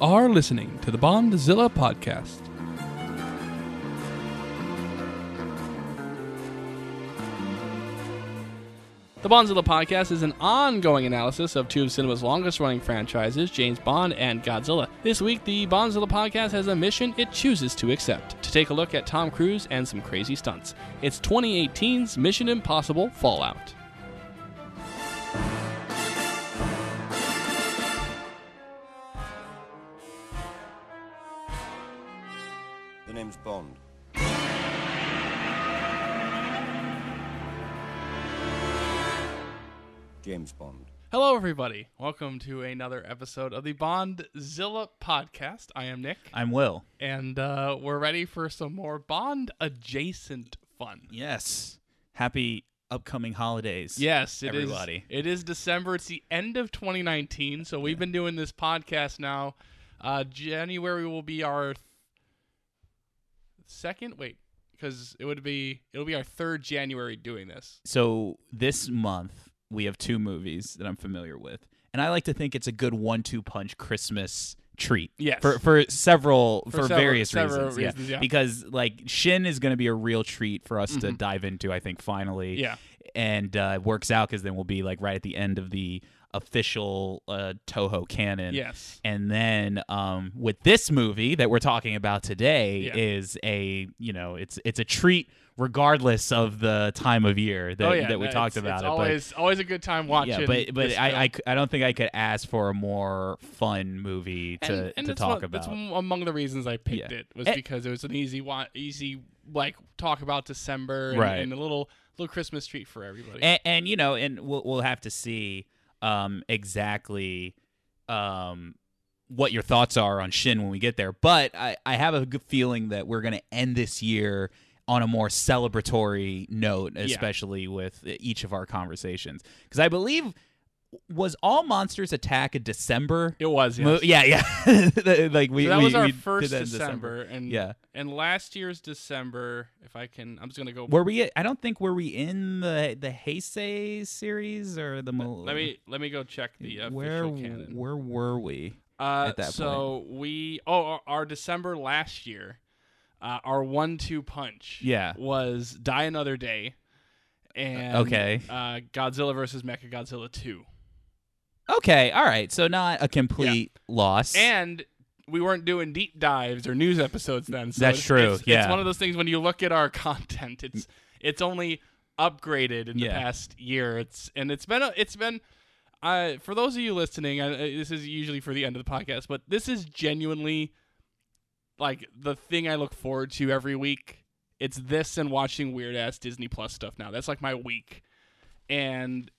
Are listening to the Bondzilla podcast. The Bondzilla podcast is an ongoing analysis of two of cinema's longest running franchises, James Bond and Godzilla. This week, the Bondzilla podcast has a mission it chooses to accept to take a look at Tom Cruise and some crazy stunts. It's 2018's Mission Impossible Fallout. James Bond. Hello, everybody. Welcome to another episode of the Bondzilla podcast. I am Nick, I'm Will. and uh, we're ready for some more Bond adjacent fun. Yes. Happy upcoming holidays. Yes, it is. Everybody. It is December. It's the end of 2019. So we've been doing this podcast now. Uh, January will be our th- second. Wait, because it would be it'll be our third January doing this. So this month we have two movies that I'm familiar with, and I like to think it's a good one-two punch Christmas treat. Yes. For for several for, several- various several reasons. yeah. reasons, yeah. Because like Shin is going to be a real treat for us to dive into. I think finally. Yeah. And uh, it works out because then we'll be like right at the end of the official uh, Toho canon. Yes. And then um, with this movie that we're talking about today Yeah. is a you know it's it's a treat regardless of the time of year that, oh yeah, that we no, talked it's, about it's it. Always, always a good time but, watching. yeah, but but I. I I don't think I could ask for a more fun movie to and, and to talk one, about. That's one- among the reasons I picked Yeah. it was And- because it was an easy one, easy like talk about December and, Right. and a little little Christmas treat for everybody. and, and you know, and we'll we'll have to see um, exactly um, what your thoughts are on Shin when we get there. But I, I have a good feeling that we're going to end this year on a more celebratory note, especially with each of our conversations, because I believe was all monsters attack a December. it was yes. mo- yeah, yeah. like we So that we- was our first in December, and Yeah. and last year's December, if I can, I'm just gonna go. Were we? I don't think were we in the the Heisei series or the. Mo- let me let me go check the official where canon. where were we? Uh, at that so we oh our December last year, uh, our one-two punch Yeah. was Die Another Day, and Okay. uh, Godzilla versus Mecha Godzilla two. Okay, all right. So not a complete loss. And we weren't doing deep dives or news episodes then. So That's it's, true, It's, yeah. it's one of those things when you look at our content, it's it's only upgraded in the Yeah. past year. It's and it's been a, it's been. Uh, for those of you listening, uh, this is usually for the end of the podcast, but this is genuinely like the thing I look forward to every week. It's this and watching weird ass Disney Plus stuff now. That's like my week, and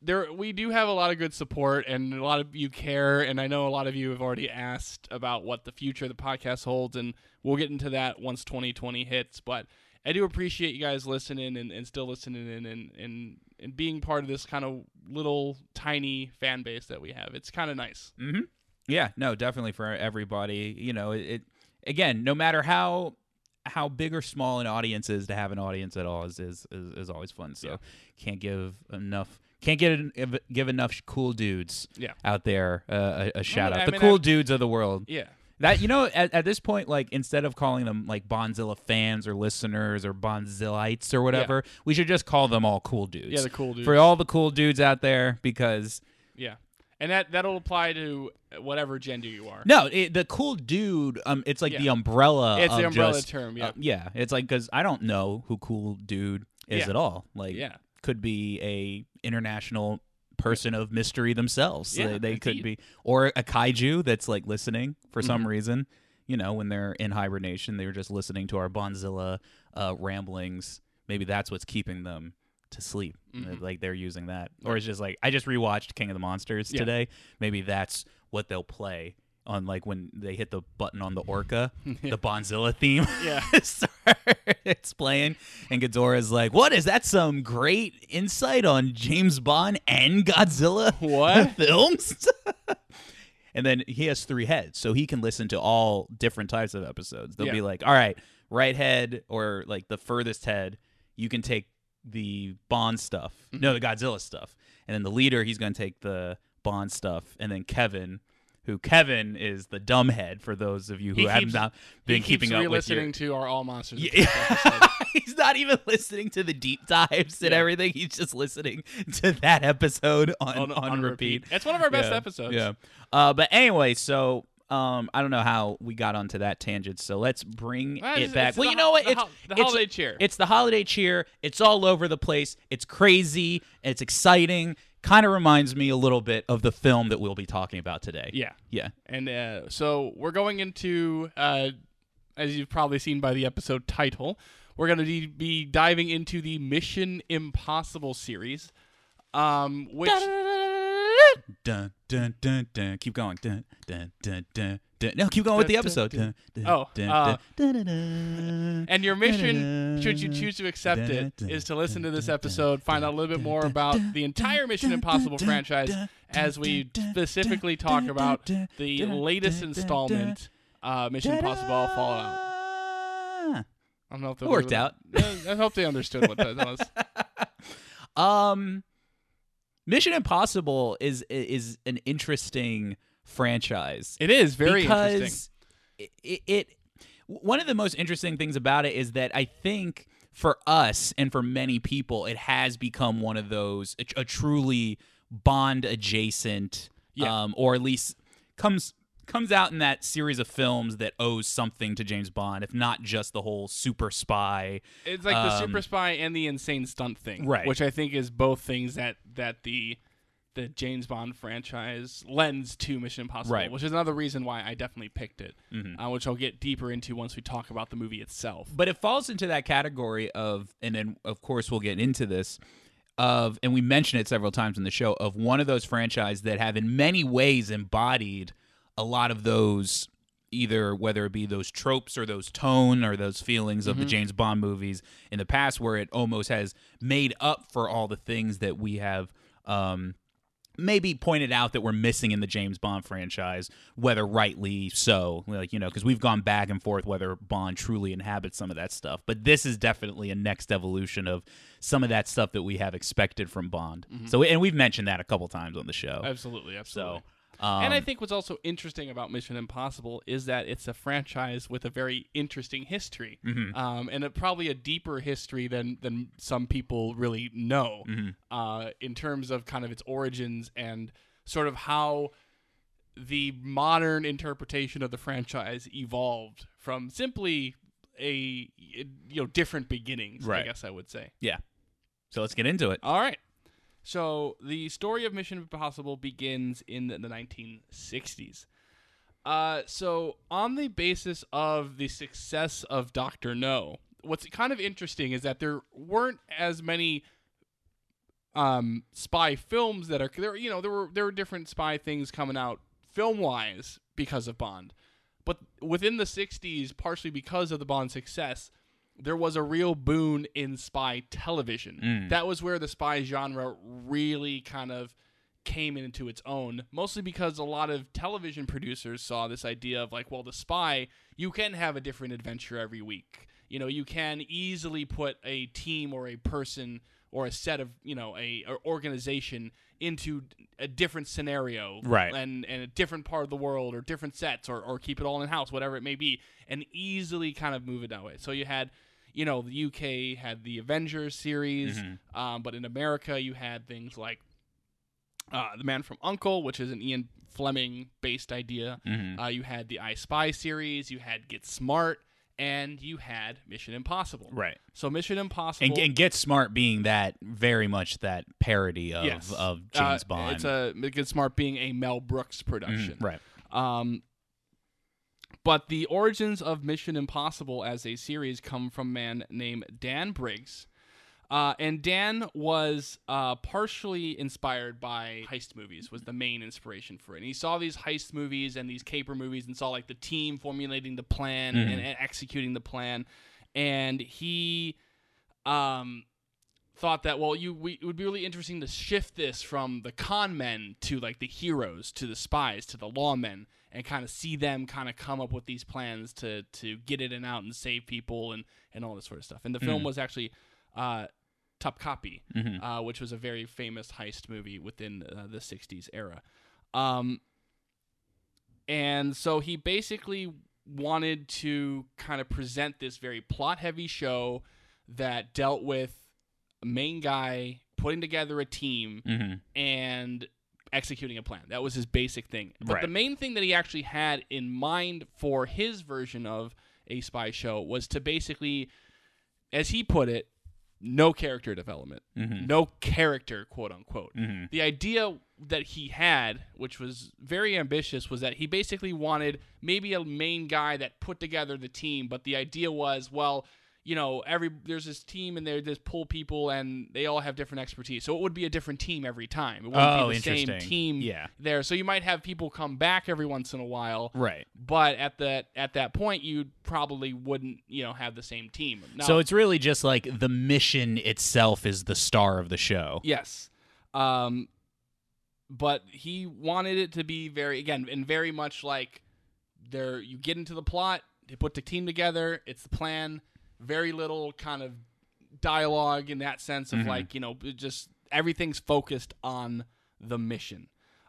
there we do have a lot of good support and a lot of you care and i know a lot of you have already asked about what the future of the podcast holds and we'll get into that once 2020 hits but i do appreciate you guys listening and, and still listening and, and and and being part of this kind of little tiny fan base that we have it's kind of nice hmm Yeah, no, definitely for everybody. You know, it again, no matter how how big or small an audience is, to have an audience at all is is is, is always fun. So Yeah. can't give enough. Can't get en- give enough cool dudes Yeah. out there uh, a, a shout I out. The mean, cool I- dudes of the world. yeah That you know, at, at this point, like instead of calling them like Bondzilla fans or listeners or Bondzillites or whatever, we should just call them all cool dudes. yeah the cool dude For all the cool dudes out there, because yeah and that that'll apply to whatever gender you are no, it, the cool dude, um, it's like Yeah. the umbrella. it's the umbrella just- term yeah uh, yeah, it's like because I don't know who cool dude is Yeah. at all. Like, yeah could be a international person of mystery themselves. Yeah, they, they could be, or a kaiju that's like listening for some Mhm. reason. You know, when they're in hibernation, they were just listening to our Bondzilla uh, ramblings. Maybe that's what's keeping them to sleep. Mhm. Like they're using that, or it's just like I just rewatched King of the Monsters Yeah. today. Maybe that's what they'll play on like when they hit the button on the orca, the Bondzilla theme. Yeah. it's playing, and Ghidorah's like, "What is that? Some great insight on James Bond and Godzilla What? films?" and then he has three heads, so he can listen to all different types of episodes. They'll Yeah. be like, "All right, right head or like the furthest head, you can take the Bond stuff, no, the Godzilla stuff, and then the leader, he's going to take the Bond stuff, and then Kevin." who Kevin is the dumbhead for those of you who have not been keeping up with your. re-listening to our All Monsters. Yeah. He's not even listening to the deep dives and Yeah. everything. He's just listening to that episode on, on, on, repeat. It's one of our best Yeah, episodes. Yeah. Uh, but anyway, so um, I don't know how we got onto that tangent. So let's bring Ah, it back. well, you know what? the It's the it's- holiday cheer. It's the holiday cheer. It's all over the place. It's crazy. It's exciting. Kind of reminds me a little bit of the film that we'll be talking about today. Yeah. Yeah. And uh, so we're going into, uh, as you've probably seen by the episode title, we're going to be diving into the Mission Impossible series, um, which Dun dun dun dun. Keep going. Dun dun dun dun. dun. No, keep going with the episode. dun. Dun, dun, Oh, dun, uh, dun, dun, dun, and your mission, should you choose to accept it, is to listen to this episode, find out a little bit more about the entire Mission Impossible franchise as we specifically talk about the latest installment, uh, Mission Impossible Fallout. Ah. I don't know if It worked out. I hope they understood what that was. Um, Mission Impossible is is an interesting franchise. It is very because interesting. It, it, it one of the most interesting things about it is that I think for us and for many people, it has become one of those a, a truly Bond adjacent, Yeah. um, or at least comes comes out in that series of films that owes something to James Bond, if not just the whole super spy. It's like the Um, super spy and the insane stunt thing, Right. Which I think is both things that that the the James Bond franchise lends to Mission Impossible, Right. which is another reason why I definitely picked it, uh, which I'll get deeper into once we talk about the movie itself. but it falls into that category of and then of course we'll get into this of and we mentioned it several times in the show of one of those franchises that have in many ways embodied a lot of those either whether it be those tropes or those tone or those feelings of the James Bond movies in the past where it almost has made up for all the things that we have um maybe pointed out that we're missing in the James Bond franchise, whether rightly so, like you know, because we've gone back and forth whether Bond truly inhabits some of that stuff. But this is definitely a next evolution of some of that stuff that we have expected from Bond. So, and we've mentioned that a couple times on the show. Absolutely, absolutely. So, um, and I think what's also interesting about Mission Impossible is that it's a franchise with a very interesting history, Mm-hmm. um, and a, probably a deeper history than than some people really know Mm-hmm. uh, in terms of kind of its origins and sort of how the modern interpretation of the franchise evolved from simply a you know different beginnings. Right. I guess I would say. yeah. So let's get into it. All right. So the story of Mission Impossible begins in the, the 1960s. Uh, so on the basis of the success of Doctor No, what's kind of interesting is that there weren't as many um, spy films that are there. You know, there were there were different spy things coming out film wise because of Bond, but within the 60s, partially because of the Bond success, there was a real boon in spy television. Mm. That was where the spy genre really kind of came into its own, mostly because a lot of television producers saw this idea of like, well, the spy, you can have a different adventure every week. You know, you can easily put a team or a person or a set of, you know, a, a organization into a different scenario Right. and and a different part of the world or different sets or, or keep it all in house whatever it may be and easily kind of move it that way so you had you know the uk had the avengers series um, but in america you had things like uh, the man from uncle which is an ian fleming based idea uh, you had the i spy series you had get smart and you had mission impossible Right. so mission impossible And, and Get Smart being that very much that parody of, Yes. of Uh, James Bond. it's a get smart being a mel brooks production right. Um, but the origins of Mission Impossible as a series come from a man named Dan Briggs. Uh, and Dan was uh, partially inspired by heist movies was the main inspiration for it. And he saw these heist movies and these caper movies and saw like the team formulating the plan and, and executing the plan. And he um, thought that well, you we, it would be really interesting to shift this from the con men to like the heroes, to the spies, to the lawmen, and kind of see them kind of come up with these plans to to get in and out and save people and and all this sort of stuff. And the film was actually uh, Topkapi, uh, which was a very famous heist movie within uh, the '60s era. Um, And so he basically wanted to kind of present this very plot heavy show that dealt with a main guy putting together a team Mm-hmm. and executing a plan. That was his basic thing. But Right. the main thing that he actually had in mind for his version of a spy show was to basically, as he put it, no character development, Mhm. no character, quote unquote. Mhm. The idea that he had, which was very ambitious, was that he basically wanted maybe a main guy that put together the team, but the idea was, well, you know, every there's this team and they just pull people and they all have different expertise. So it would be a different team every time. It wouldn't Oh, be the same team Yeah. there. So you might have people come back every once in a while, Right. but at that at that point you probably wouldn't, you know, have the same team. Now, so it's really just like the mission itself is the star of the show. Yes. Um, but he wanted it to be very again and very much like there you get into the plot, they put the team together, it's the plan, very little kind of dialogue in that sense of Mhm. like, you know, just everything's focused on the mission.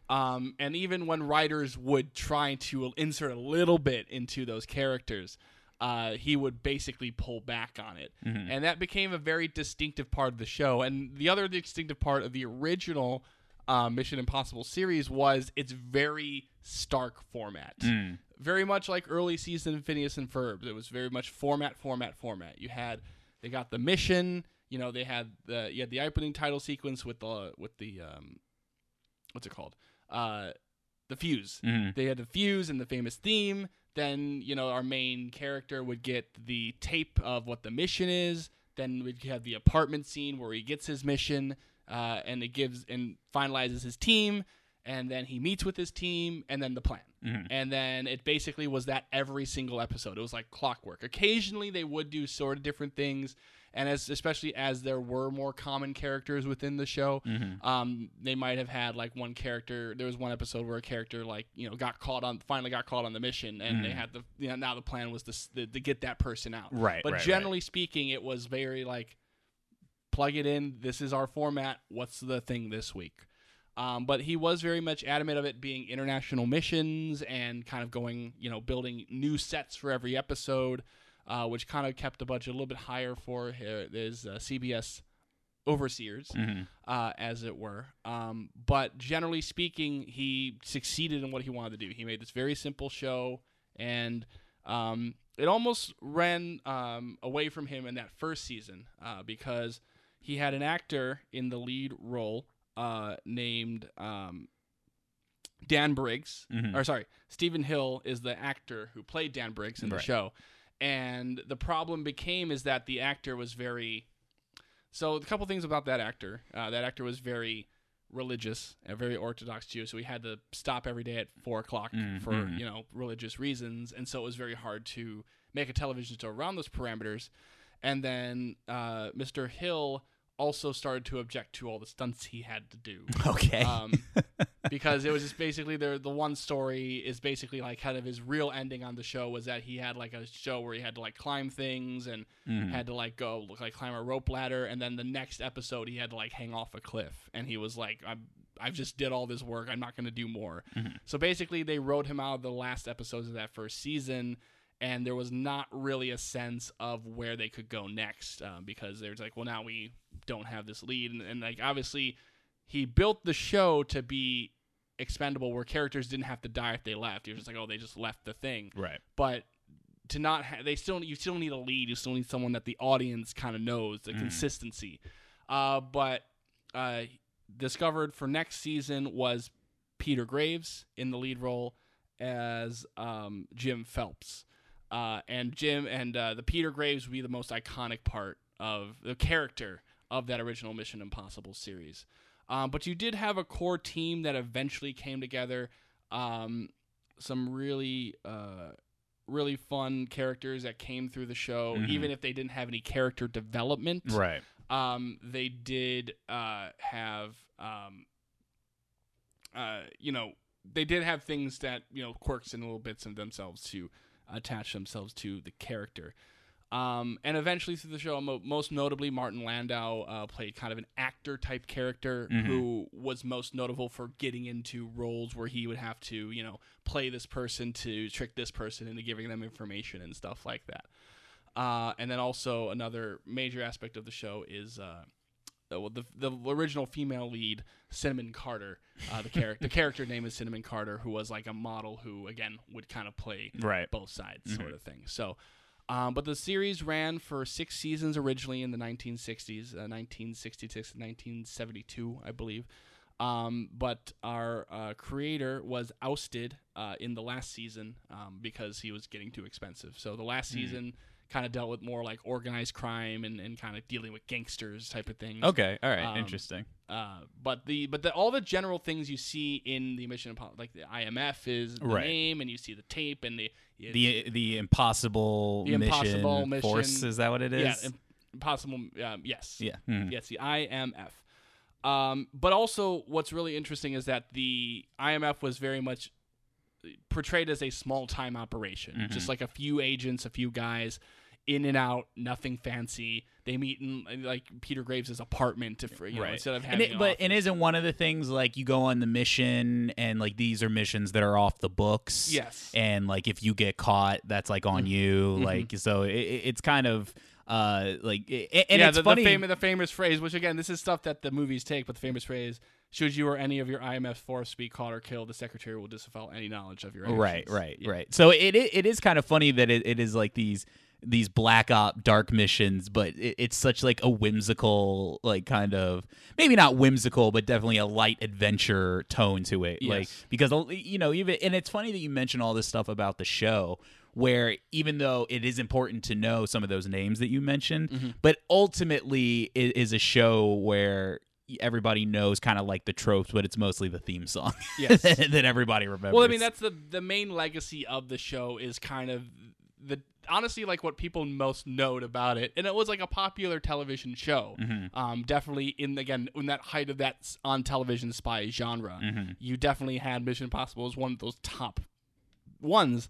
Um, and even when writers would try to insert a little bit into those characters, uh, he would basically pull back on it. Mhm. And that became a very distinctive part of the show. And the other distinctive part of the original uh, Mission Impossible series was its very stark format. Mm. Very much like early season Phineas and Ferb. It was very much format, format, format. You had they got the mission. You know, they had the you had the opening title sequence with the with the um, what's it called? Uh, the fuse. Mhm. They had the fuse and the famous theme. Then you know our main character would get the tape of what the mission is. Then we'd have the apartment scene where he gets his mission, uh, and it gives and finalizes his team. And then he meets with his team, and then the plan. Mhm. And then it basically was that every single episode. It was like clockwork. Occasionally they would do sort of different things, and as especially as there were more common characters within the show, Mhm. um, they might have had like one character. There was one episode where a character like you know got caught on, finally got caught on the mission, and they Mhm. had the you know now the plan was to, to to get that person out. Right. But right, right. generally speaking, it was very like plug it in. This is our format. What's the thing this week? Um, but he was very much adamant of it being international missions and kind of going, you know, building new sets for every episode, uh, which kind of kept the budget a little bit higher for his, uh, CBS overseers Mhm. uh, as it were. Um, but generally speaking, he succeeded in what he wanted to do. He made this very simple show, and um, it almost ran um, away from him in that first season uh, because he had an actor in the lead role uh, named um, Dan Briggs. Mhm. Or sorry, Stephen Hill is the actor who played Dan Briggs in the show. And the problem became is that the actor was very so a couple things about that actor. Uh, that actor was very religious, a very Orthodox Jew, so he had to stop every day at four o'clock Mm, for mhm. you know religious reasons, and so it was very hard to make a television show around those parameters. And then uh, Mr. Hill also started to object to all the stunts he had to do Okay. um, because it was just basically the the one story is basically like kind of his real ending on the show was that he had like a show where he had to like climb things and Mhm. had to like go like climb a rope ladder and then the next episode he had to like hang off a cliff and he was like I'm I've just did all this work I'm not going to do more. Mhm. So basically they wrote him out of the last episodes of that first season and there was not really a sense of where they could go next um, because there's like well now we don't have this lead and, and like obviously he built the show to be expendable where characters didn't have to die if they left. He was just like, oh, they just left the thing. right. But to not, ha- they still, you still need a lead. You still need someone that the audience kind of knows the Mhm. consistency. Uh, but uh, discovered for next season was Peter Graves in the lead role as um, Jim Phelps. Uh, and Jim and uh, the Peter Graves would be the most iconic part of the character of that original Mission Impossible series. Um, but you did have a core team that eventually came together. Um, some really, uh, really fun characters that came through the show, Mhm. even if they didn't have any character development Right. um, they did uh, have um, uh, you know they did have things that you know quirks and little bits of themselves to attach themselves to the character Um, and eventually through the show, mo- most notably, Martin Landau uh, played kind of an actor type character Mhm. who was most notable for getting into roles where he would have to, you know, play this person to trick this person into giving them information and stuff like that. Uh, and then also another major aspect of the show is uh, well, the the original female lead, Cinnamon Carter. Uh, the character the character name is Cinnamon Carter, who was like a model who again would kind of play Right. both sides, sort of thing. So, um, but the series ran for six seasons originally in the 1960s, uh, 1966 and 1972, I believe. Um, but our uh, creator was ousted uh, in the last season um, because he was getting too expensive. So the last season kind of dealt with more like organized crime and, and kind of dealing with gangsters type of things. Okay. All right. Um, Interesting. Uh, but the but the, all the general things you see in the Mission Impossible, like the IMF is the Right. name, and you see the tape and the The the impossible The mission Impossible force is that what it is? yeah, impossible. Um, yes, yeah. Mhm. yes, the IMF. Um, but also, what's really interesting is that the IMF was very much portrayed as a small time operation, Mm-hmm. just like a few agents, a few guys, in and out, nothing fancy. They meet in like Peter Graves' apartment to, you know, instead of and it, but and isn't one of the things like you go on the mission and like these are missions that are off the books Yes. and like if you get caught that's like on you like so it, it- it's kind of uh like it, and yeah, it's the, funny the famous the famous phrase, which again, this is stuff that the movies take, but the famous phrase, "Should you or any of your IMF force be caught or killed, the secretary will disavow any knowledge of your actions." right right Yeah. right so it, it it is kind of funny that it, it is like these these black op dark missions but it, it's such like a whimsical like kind of maybe not whimsical but definitely a light adventure tone to it like because you know even and it's funny that you mention all this stuff about the show where even though it is important to know some of those names that you mentioned Mm-hmm. but ultimately it is a show where everybody knows kind of like the tropes but it's mostly the theme song Yes. that everybody remembers Well, I mean, that's the the main legacy of the show is kind of the honestly like what people most note about it, and it was like a popular television show. Mm-hmm. Um, definitely in again in that height of that on television spy genre, Mm-hmm. you definitely had Mission Impossible as one of those top ones,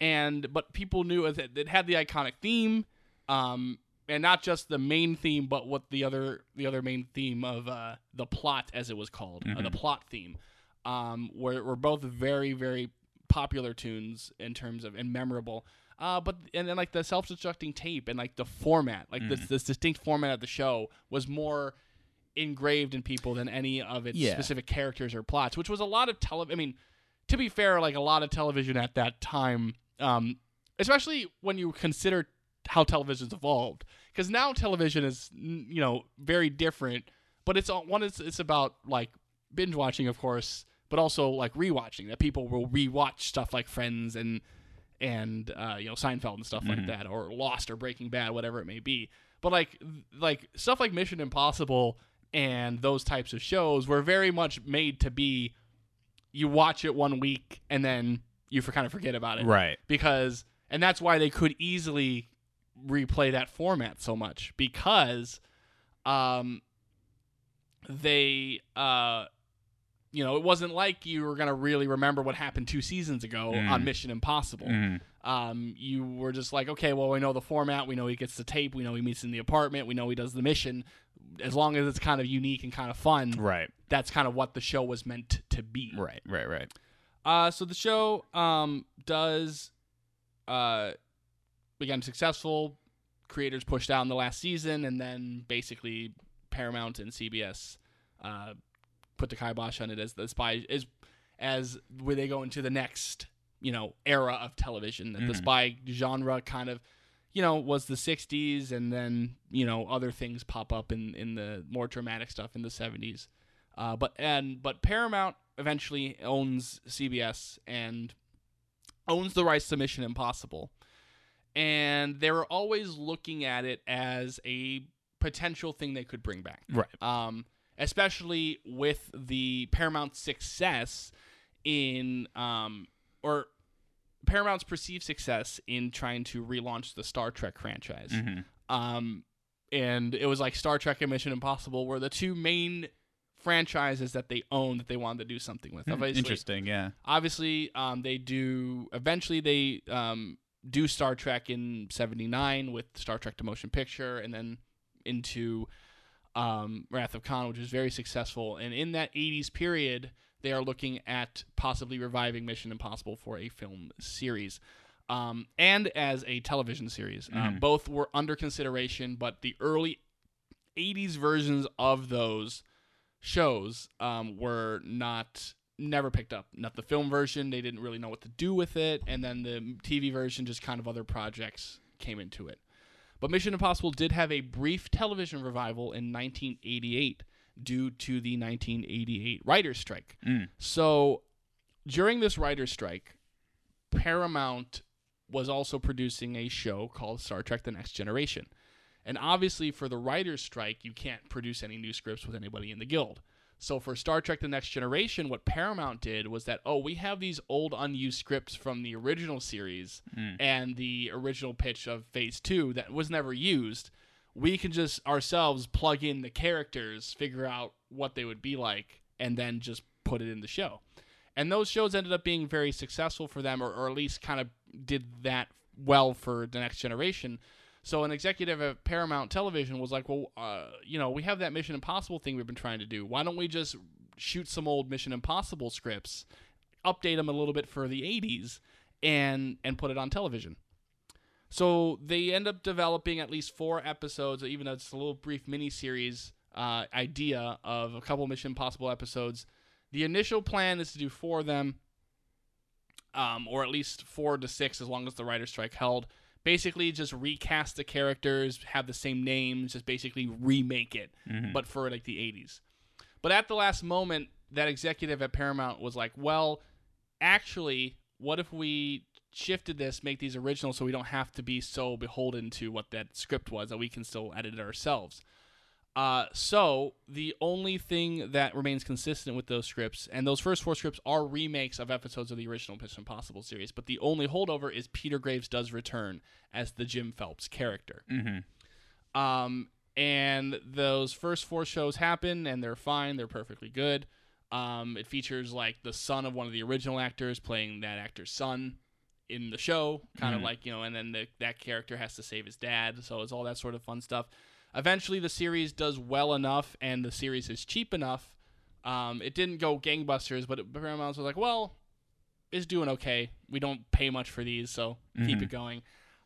and but people knew that it had the iconic theme. Um, and not just the main theme, but what the other the other main theme of uh, the plot, as it was called, uh, the plot theme, um, were were both very very popular tunes in terms of and memorable. Uh, but and then like the self-destructing tape and like the format, like this this distinct format of the show was more engraved in people than any of its Yeah. specific characters or plots, which was a lot of tele. I mean, to be fair, like a lot of television at that time, um, especially when you consider how television's evolved, because now television is you know very different. But it's all- one is it's about like binge watching, of course, but also like rewatching. That people will rewatch stuff like Friends and and uh, you know Seinfeld and stuff like that, or Lost or Breaking Bad, whatever it may be. But like like stuff like Mission Impossible and those types of shows were very much made to be you watch it one week and then you for kind of forget about it. Right. Because and that's why they could easily replay that format so much because um they uh you know it wasn't like you were going to really remember what happened 2 seasons ago Mm. on Mission Impossible Mhm. um, you were just like, okay, well, we know the format. We know he gets the tape. We know he meets in the apartment. We know he does the mission. As long as it's kind of unique and kind of fun, right that's kind of what the show was meant to be. right right right Uh, so the show um, does, uh, again, successful. Creators pushed out in the last season, and then basically Paramount and CBS uh, put the kibosh on it as the spy is as where they go into the next you know era of television. That the spy genre kind of you know was the 60s, and then you know other things pop up in in the more dramatic stuff in the 70s. Uh, but and but Paramount eventually owns CBS and owns the rights to Mission Impossible, and they were always looking at it as a potential thing they could bring back. right Um, especially with the Paramount success in um or Paramount's perceived success in trying to relaunch the Star Trek franchise. Mhm. Um, and it was like Star Trek and Mission Impossible were the two main franchises that they own that they wanted to do something with. Obviously, interesting yeah obviously um, they do eventually they um, do Star Trek in '79 with Star Trek: The Motion Picture, and then into um, Wrath of Khan, which was very successful. And in that '80s period, they are looking at possibly reviving Mission Impossible for a film series. Um, and as a television series. Uh, Mhm. both were under consideration, but the early 80s versions of those shows um, were not never picked up. Not the film version; they didn't really know what to do with it, and then the TV version, just kind of other projects came into it. But Mission Impossible did have a brief television revival in 1988 due to the 1988 writers' strike. Mm. So during this writers' strike, Paramount was also producing a show called Star Trek The Next Generation. And obviously, for the writers' strike, you can't produce any new scripts with anybody in the guild. So for Star Trek The Next Generation, what Paramount did was that, oh, we have these old unused scripts from the original series Mm. and the original pitch of Phase 2 that was never used. We can just ourselves plug in the characters, figure out what they would be like, and then just put it in the show. And those shows ended up being very successful for them, or, or at least kind of did that well for the next generation. So an executive at Paramount Television was like, "Well, uh, you know, we have that Mission Impossible thing we've been trying to do. Why don't we just shoot some old Mission Impossible scripts, update them a little bit for the '80s, and and put it on television?" So they end up developing at least four episodes, even though it's a little brief miniseries uh, idea of a couple Mission Impossible episodes. The initial plan is to do four of them, um, or at least four to six, as long as the writer's strike held. Basically, just recast the characters, have the same names, just basically remake it, Mhm. but for like the 80s. But at the last moment, that executive at Paramount was like, well, actually, what if we shifted this, make these original so we don't have to be so beholden to what that script was, that we can still edit it ourselves? Uh, so the only thing that remains consistent with those scripts, and those first four scripts are remakes of episodes of the original Mission Impossible series, but the only holdover is Peter Graves does return as the Jim Phelps character. Mhm. Um, and those first four shows happen, and they're fine. They're perfectly good. Um, it features like the son of one of the original actors playing that actor's son in the show, kind of Mhm. like you know, and then the, that character has to save his dad. So it's all that sort of fun stuff. Eventually, the series does well enough, and the series is cheap enough. Um, it didn't go gangbusters, but it, Paramount was like, well, it's doing okay. We don't pay much for these, so keep Mhm. it going.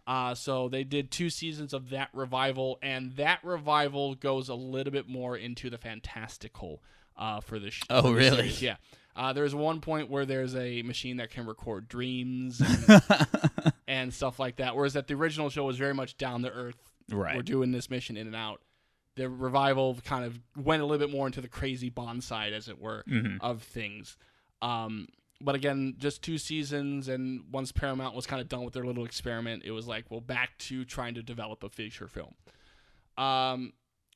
Uh, so they did two seasons of that revival, and that revival goes a little bit more into the fantastical uh, for the sh- Oh, for the really? series. Yeah. Uh, there's one point where there's a machine that can record dreams and, and stuff like that, whereas that the original show was very much down to earth. Right. We're doing this mission in and out. The revival kind of went a little bit more into the crazy Bond side, as it were Mhm. of things. Um, but again, just two seasons, and once Paramount was kind of done with their little experiment, it was like, well, back to trying to develop a feature film. Um,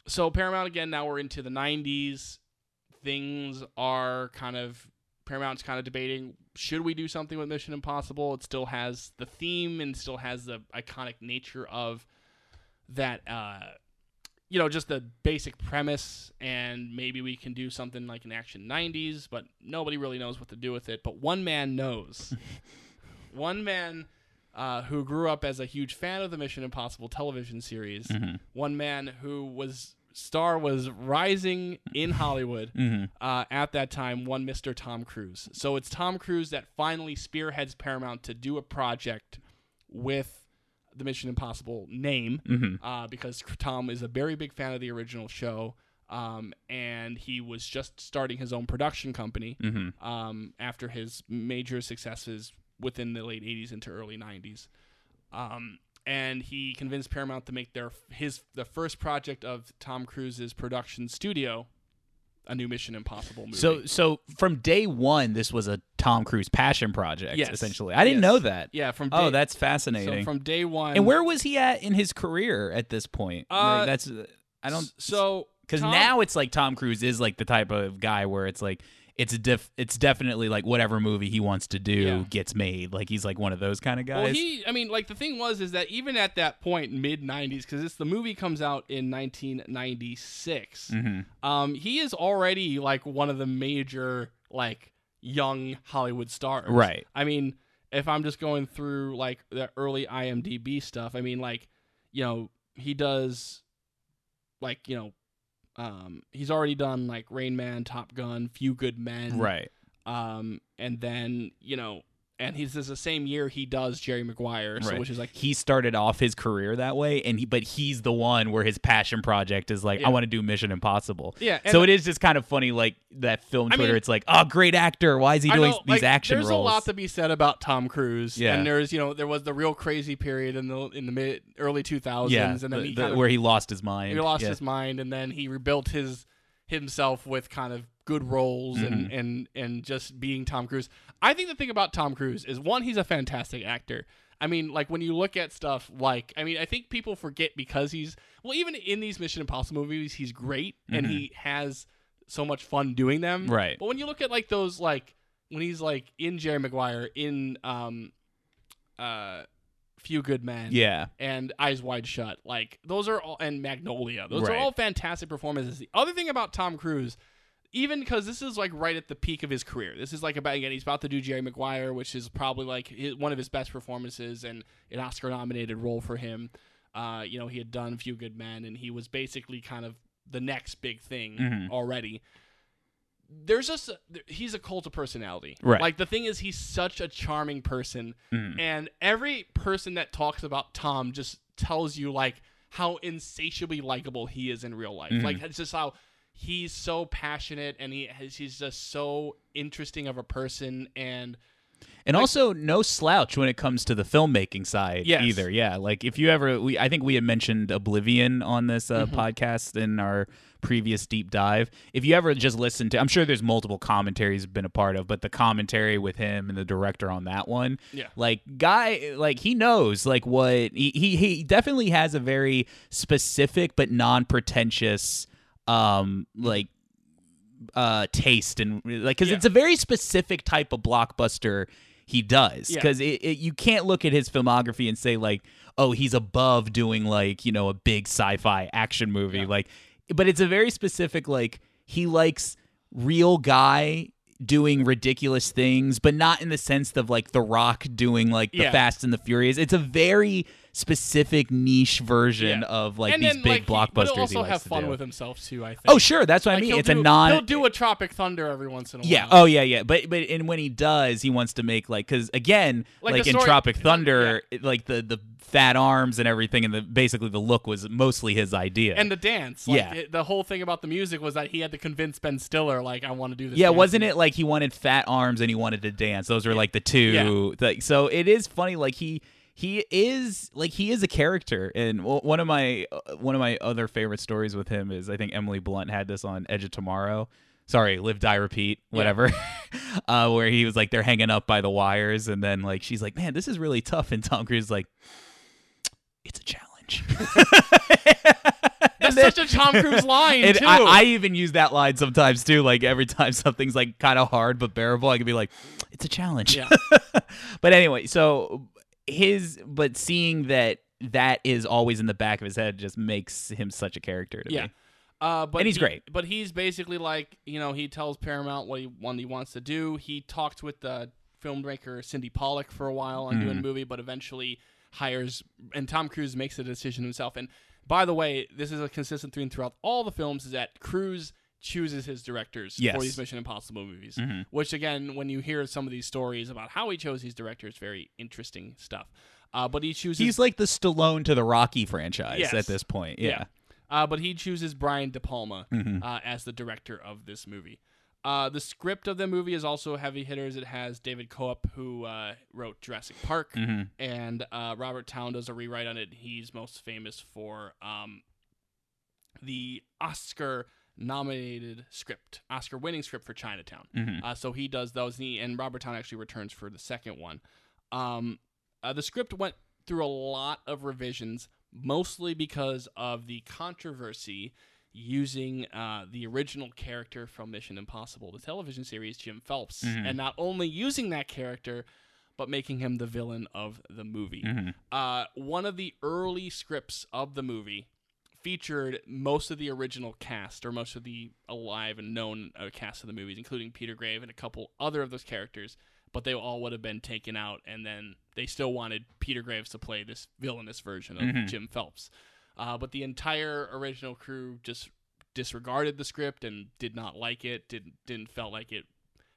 so Paramount again, now we're into the '90s. Things are kind of Paramount's kind of debating: should we do something with Mission Impossible? It still has the theme and still has the iconic nature of that. Uh, you know, just the basic premise, and maybe we can do something like an action 90s, but nobody really knows what to do with it. But one man knows. one man uh, who grew up as a huge fan of the Mission Impossible television series, Mhm. one man who was star was rising in Hollywood Mhm. uh, at that time, one Mr. Tom Cruise. So it's Tom Cruise that finally spearheads Paramount to do a project with the Mission Impossible name Mhm. uh, because Tom is a very big fan of the original show. Um, and he was just starting his own production company Mhm. um, after his major successes within the late 80s into early 90s. Um, and he convinced Paramount to make their his the first project of Tom Cruise's production studio a new Mission Impossible movie. So, so from day one, this was a Tom Cruise passion project. Yes. essentially. I didn't Yes. know that. yeah, from Oh, day- that's so fascinating. from day one. and where was he at in his career at this point? Uh, Like, that's I don't So because now it's like Tom Cruise is like the type of guy where it's like it's def it's definitely like whatever movie he wants to do Yeah. gets made. Like he's like one of those kind of guys. Well, he, I mean, like the thing was, is that even at that point, mid '90s, because it's the movie comes out in 1996. Mhm. Um, he is already like one of the major like young Hollywood stars. Right. I mean, if I'm just going through like the early IMDb stuff, I mean, like, you know, he does, like, you know, um, he's already done like Rain Man, Top Gun, Few Good Men, Right. Um, and then you know, and he's this is the same year he does Jerry Maguire, so Right. which is like He started off his career that way, and he, but he's the one where his passion project is like, Yeah. I want to do Mission Impossible. yeah. So it is just kind of funny, like that film I Twitter. mean- it's like, oh, great actor. Why is he I doing know, these like, action there's roles? a lot to be said about Tom Cruise. Yeah. and there's you know there was the real crazy period in the in the mid early 2000s, yeah, and then the- he the- of where he lost his mind. he lost yeah. his mind and then he rebuilt his himself with kind of good roles and Mm-hmm. and and just being Tom Cruise. I think the thing about Tom Cruise is one he's a fantastic actor. I mean, like when you look at stuff like I mean, I think people forget because he's well even in these Mission Impossible movies, he's great and he has so much fun doing them. Mm-hmm. Right. But when you look at like those like when he's like in Jerry Maguire in um uh Few Good Men Yeah, and Eyes Wide Shut. Like those are all and Magnolia. Those are all fantastic performances. The other thing about Tom Cruise, even because this is like right at the peak of his career. This is like about again he's about to do Jerry Maguire, which is probably like his, one of his best performances and an Oscar nominated role for him. Uh, you know he had done Few Good Men and he was basically kind of the next big thing Mhm. already. There's just he's a cult of personality. Right. Like the thing is he's such a charming person Mhm. and every person that talks about Tom just tells you like how insatiably likable he is in real life. Mhm. Like it's just how he's so passionate and he has, he's just so interesting of a person and and also no slouch when it comes to the filmmaking side Yes. either. Yeah, like if you ever, we I think we had mentioned Oblivion on this uh, Mm-hmm. podcast in our previous deep dive. If you ever just listen to, I'm sure there's multiple commentaries been a part of, but the commentary with him and the director on that one, Yeah. like guy, like he knows like what he he, he definitely has a very specific but non-pretentious, um, like uh taste and like because Yeah. it's a very specific type of blockbuster he does Yeah. because it, it, you can't look at his filmography and say like oh he's above doing like you know a big sci-fi action movie Yeah. like but it's a very specific like he likes real guy doing ridiculous things but not in the sense of like the rock doing like the fast and the furious it's a very specific niche version Yeah. of like and these then, big like, he- blockbusters but he'll he also likes have fun do. with himself too. I oh, think. oh sure that's what Like, i mean it's a non He'll do a Tropic Thunder every once in a yeah. while. Yeah. Oh, yeah, yeah. But but and when he does, he wants to make like because again, Like like, in story- Tropic Thunder, it- like the the fat arms and everything, and the basically the look was mostly his idea. And the dance, like, Yeah. it- the whole thing about the music was that he had to convince Ben Stiller, like, I want to do this. yeah, wasn't it like he wanted fat arms and he wanted to dance? Those were like the two. Like so, it is funny. Like he he is like he is a character, and one of my uh, one of my other favorite stories with him is I think Emily Blunt had this on Edge of Tomorrow. Sorry, live, die, repeat, whatever. uh, where he was like they're hanging up by the wires, and then like she's like, "Man, this is really tough," and Tom Cruise is like, "It's a challenge." That's such a Tom Cruise line And too. I, I even use that line sometimes too. Like every time something's like kind of hard but bearable, I can be like, "It's a challenge." yeah. but anyway, so his but seeing that that is always in the back of his head just makes him such a character to Yeah. me. Uh, but And he's he- great. But he's basically like you know he tells Paramount what he what he wants to do. He talked with the filmmaker Sydney Pollack for a while on Mm-hmm. doing a movie, but eventually hires and Tom Cruise makes the decision himself. And by the way, this is a consistent theme throughout all the films: is that Cruise chooses his directors Yes. for these Mission Impossible movies. Mhm. Which again, when you hear some of these stories about how he chose these directors, very interesting stuff. Uh, but he chooses He's like the Stallone to the Rocky franchise Yes. at this point. Yeah. Uh, but he chooses Brian De Palma Mhm. uh, as the director of this movie. Uh, the script of the movie is also heavy hitters. It has David Koepp, who uh, wrote Jurassic Park, Mhm. and uh, Robert Towne does a rewrite on it. He's most famous for um, the Oscar nominated script, Oscar winning script for Chinatown. Mhm. Uh, so he does those, and, he, and Robert Towne actually returns for the second one. Um, uh, the script went through a lot of revisions, mostly because of the controversy using uh, the original character from Mission Impossible, the television series, Jim Phelps, Mhm. and not only using that character, but making him the villain of the movie. Mhm. Uh, one of the early scripts of the movie featured most of the original cast, or most of the alive and known uh, cast of the movies, including Peter Grave and a couple other of those characters. but they all would have been taken out, and then they still wanted Peter Graves to play this villainous version of Mhm. Jim Phelps. Uh, but the entire original crew just disregarded the script and did not like it. Didn't didn't felt like it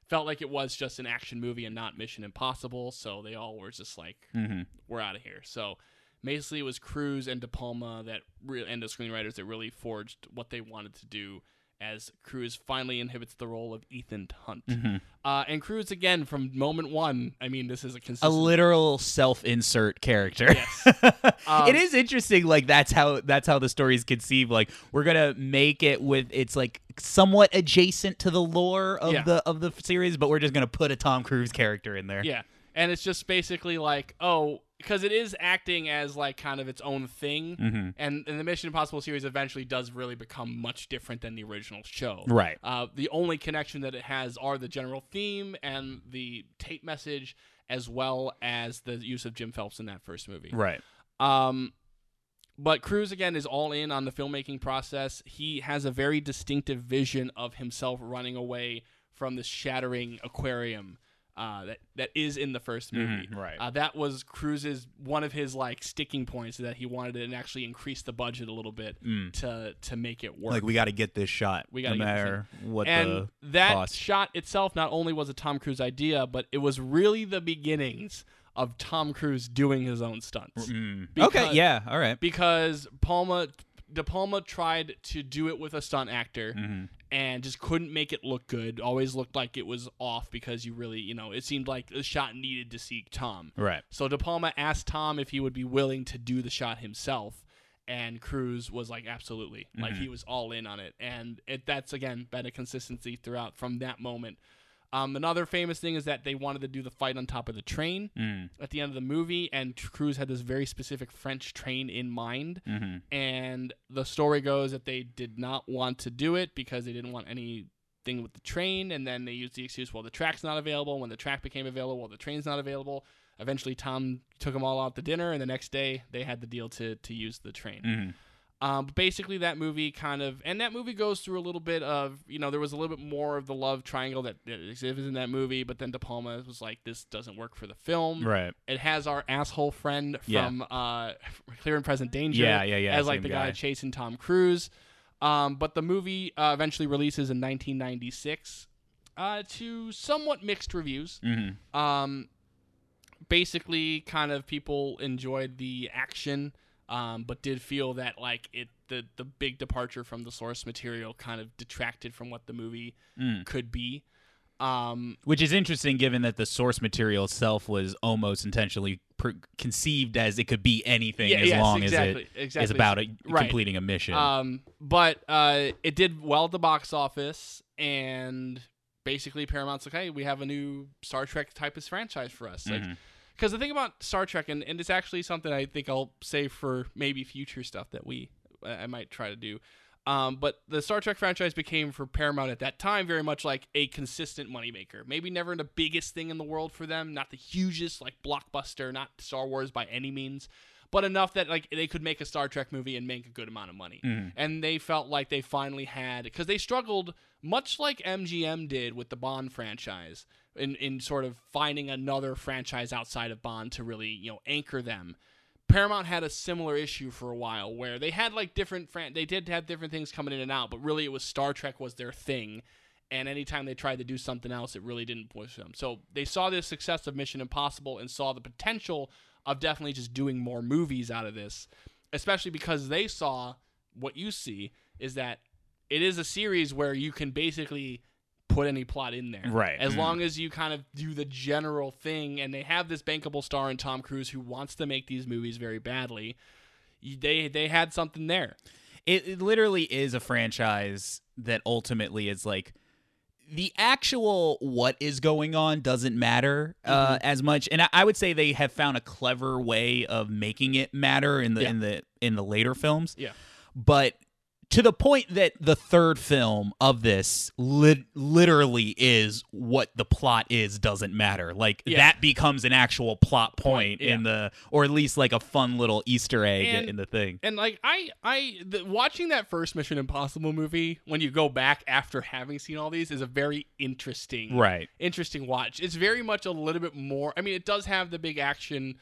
felt like it was just an action movie and not Mission Impossible. So they all were just like, Mhm. we're out of here. So basically, it was Cruise and De Palma that re- and the screenwriters that really forged what they wanted to do. As Cruise finally inhibits the role of Ethan Hunt, Mhm. uh, and Cruise again from moment one. I mean, this is a a literal self-insert character. Yes. Um, it is interesting. Like that's how that's how the story is conceived. Like we're gonna make it with it's like somewhat adjacent to the lore of Yeah. the of the series, but we're just gonna put a Tom Cruise character in there. Yeah, and it's just basically like, oh, because it is acting as like kind of its own thing, Mhm. and, and the Mission Impossible series eventually does really become much different than the original show. Right. Uh, the only connection that it has are the general theme and the tape message, as well as the use of Jim Phelps in that first movie. Right. Um, but Cruise again is all in on the filmmaking process. He has a very distinctive vision of himself running away from the shattering aquarium uh, that that is in the first movie. Mhm, right. Uh, that was Cruise's one of his like sticking points that he wanted to actually increase the budget a little bit Mm. to to make it work. Like we got to get this shot. We gotta get this matter what and the that cost. shot itself not only was a Tom Cruise idea, but it was really the beginnings of Tom Cruise doing his own stunts. Mm. Because- okay. Yeah. All right. because Palma De Palma tried to do it with a stunt actor Mhm. and just couldn't make it look good. Always looked like it was off because you really, you know, it seemed like the shot needed to see Tom. Right. So De Palma asked Tom if he would be willing to do the shot himself, and Cruise was like, absolutely, like he was all in on it, and it that's again been a consistency throughout from that moment. Um, another famous thing is that they wanted to do the fight on top of the train Mm. at the end of the movie, and Cruise had this very specific French train in mind. hmm And the story goes that they did not want to do it because they didn't want anything with the train. And then they used the excuse, well, the track's not available. When the track became available, well, the train's not available. Eventually, Tom took them all out to dinner, and the next day they had the deal to to use the train. hmm Um, but basically, that movie kind of, and that movie goes through a little bit of, you know, there was a little bit more of the love triangle that, exists in that movie. But then De Palma was like, this doesn't work for the film. Right. It has our asshole friend Yeah. from uh, Clear and Present Danger. Yeah, yeah, yeah, As like the guy. guy. chasing Tom Cruise. Um, but the movie uh, eventually releases in 1996 uh, to somewhat mixed reviews. hmm Um, basically, kind of people enjoyed the action, um, but did feel that like it the the big departure from the source material kind of detracted from what the movie Mm. could be. Um, Which is interesting, given that the source material itself was almost intentionally per- conceived as it could be anything Yeah, as yes, long exactly, as it is exactly. about a, Right. completing a mission. Um, but uh, it did well at the box office, and basically Paramount's like, hey, we have a new Star Trek type of franchise for us. Like, Mhm. Because the thing about Star Trek, and, and it's actually something I think I'll save for maybe future stuff that we I might try to do. Um, but the Star Trek franchise became for Paramount at that time very much like a consistent moneymaker. Maybe never the biggest thing in the world for them, not the hugest like blockbuster, not Star Wars by any means, but enough that like they could make a Star Trek movie and make a good amount of money. Mhm. And they felt like they finally had because they struggled much like MGM did with the Bond franchise in in sort of finding another franchise outside of Bond to really you know anchor them. Paramount had a similar issue for a while where they had like different fran- they did have different things coming in and out, but really it was Star Trek was their thing. And anytime they tried to do something else, it really didn't push them. So they saw the success of Mission Impossible and saw the potential of definitely just doing more movies out of this, especially because they saw what you see is that it is a series where you can basically put any plot in there. Right. As Mhm. long as you kind of do the general thing and they have this bankable star in Tom Cruise who wants to make these movies very badly. They they had something there. it, it literally is a franchise that ultimately is like the actual what is going on doesn't matter uh, Mm-hmm. as much, and I, I would say they have found a clever way of making it matter in the Yeah. in the in the later films. Yeah. but to the point that the third film of this lit- literally is what the plot is doesn't matter. Like Yeah. that becomes an actual plot point yeah. in the, or at least like a fun little Easter egg And- in the thing. And like I, I the, watching that first Mission Impossible movie when you go back after having seen all these is a very interesting, Right. Interesting watch. It's very much a little bit more. I mean, it does have the big action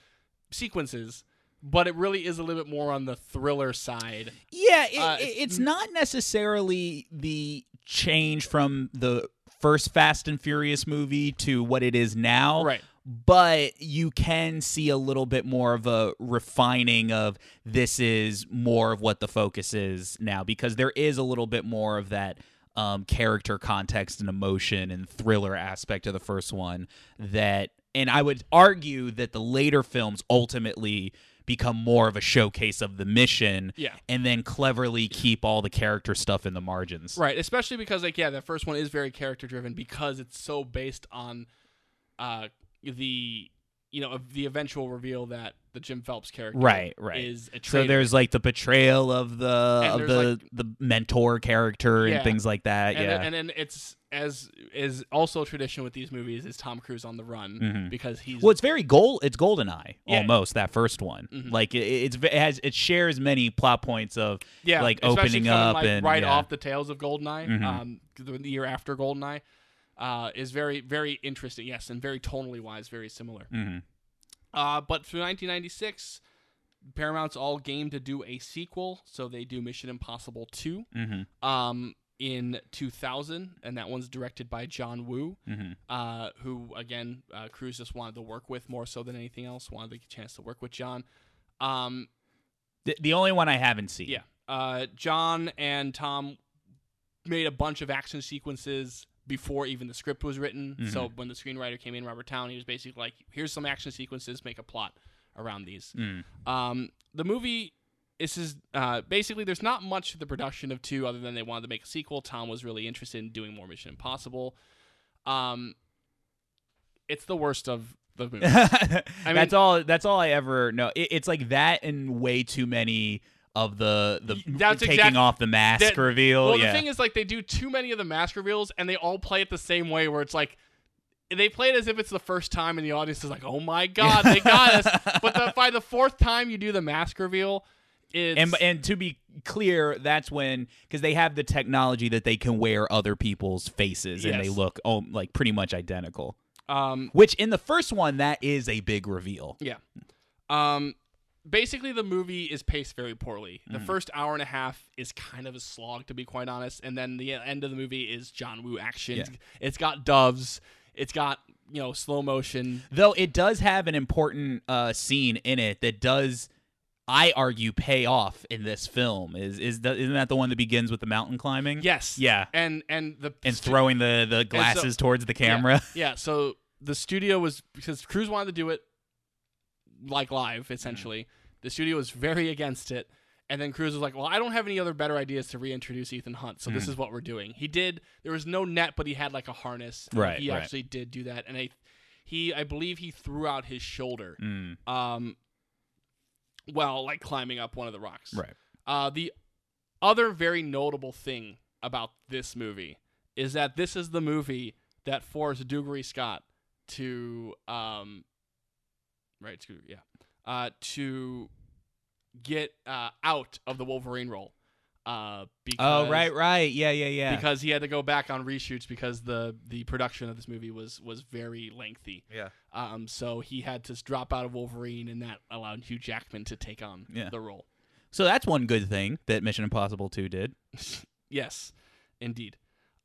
sequences, but it really is a little bit more on the thriller side. Yeah, it, Uh, it's- it's not necessarily the change from the first Fast and Furious movie to what it is now. Right. But you can see a little bit more of a refining of this is more of what the focus is now because there is a little bit more of that um, character context and emotion and thriller aspect of the first one that and I would argue that the later films ultimately become more of a showcase of the mission Yeah. and then cleverly keep all the character stuff in the margins. Right, especially because like yeah, that first one is very character driven because it's so based on uh the you know the eventual reveal that the Jim Phelps character Right, right. is a So there's like the portrayal of the And of the like- the mentor character and Yeah. things like that. and yeah. then, and then it's as is also tradition with these movies is Tom Cruise on the run Mhm. because he's well, it's very gold. It's Goldeneye Yeah. almost that first one. Mhm. Like it, it's it has it shares many plot points of yeah like opening up like, and right yeah. off the tails of Goldeneye Mhm. um the, the year after Goldeneye uh is very very interesting yes and very tonally wise very similar Mhm. Uh, but through 1996, Paramount's all game to do a sequel, so they do Mission Impossible 2 Mhm. um, in 2000, and that one's directed by John Woo, Mhm. uh, who, again, uh, Cruise just wanted to work with more so than anything else, wanted the chance to work with John. Um, The, the only one I haven't seen. yeah, uh, John and Tom made a bunch of action sequences before even the script was written. Mm-hmm. So when the screenwriter came in, Robert Towne, he was basically like, "Here's some action sequences, make a plot around these." Mm. Um, the movie. This is uh, basically there's not much to the production of two other than they wanted to make a sequel. Tom was really interested in doing more Mission Impossible. Um, it's the worst of the movie. I mean, that's all. That's all I ever know. It, it's like that and way too many of the the That's taking exact- off the mask that- reveal. Well, yeah. the thing is, like, they do too many of the mask reveals, and they all play it the same way, where it's like they play it as if it's the first time, and the audience is like, "Oh my god, they got us!" But the, by the fourth time you do the mask reveal, it's and and to be clear, that's when because they have the technology that they can wear other people's faces and they look oh like pretty much identical. um, Which in the first one that is a big reveal. yeah, um, basically the movie is paced very poorly. Mm. The first hour and a half is kind of a slog, to be quite honest, and then the end of the movie is John Woo action. Yeah. It's got doves. It's got you know slow motion. Though it does have an important uh, scene in it that does, I argue, pay off in this film. Is is the, isn't that the one that begins with the mountain climbing? Yes. Yeah. And and the And throwing the the glasses towards the camera. Yeah. So the studio was because Cruise wanted to do it like live, essentially. The studio was very against it. And then Cruise was like, "Well, I don't have any other better ideas to reintroduce Ethan Hunt, so this is what we're doing." He did. There was no net, but he had like a harness. Right, He right. actually did do that, and I, he, I believe he threw out his shoulder. Mm, Um. Well, like climbing up one of the rocks. right. Uh, the other very notable thing about this movie is that this is the movie that forced Dougray Scott to, um, right, yeah, uh, to get uh, out of the Wolverine role. Uh, because, Oh right, right. Yeah, yeah, yeah. Because he had to go back on reshoots because the the production of this movie was was very lengthy. yeah. Um, so he had to drop out of Wolverine, and that allowed Hugh Jackman to take on Yeah. the role. So that's one good thing that Mission Impossible 2 did. Yes, indeed.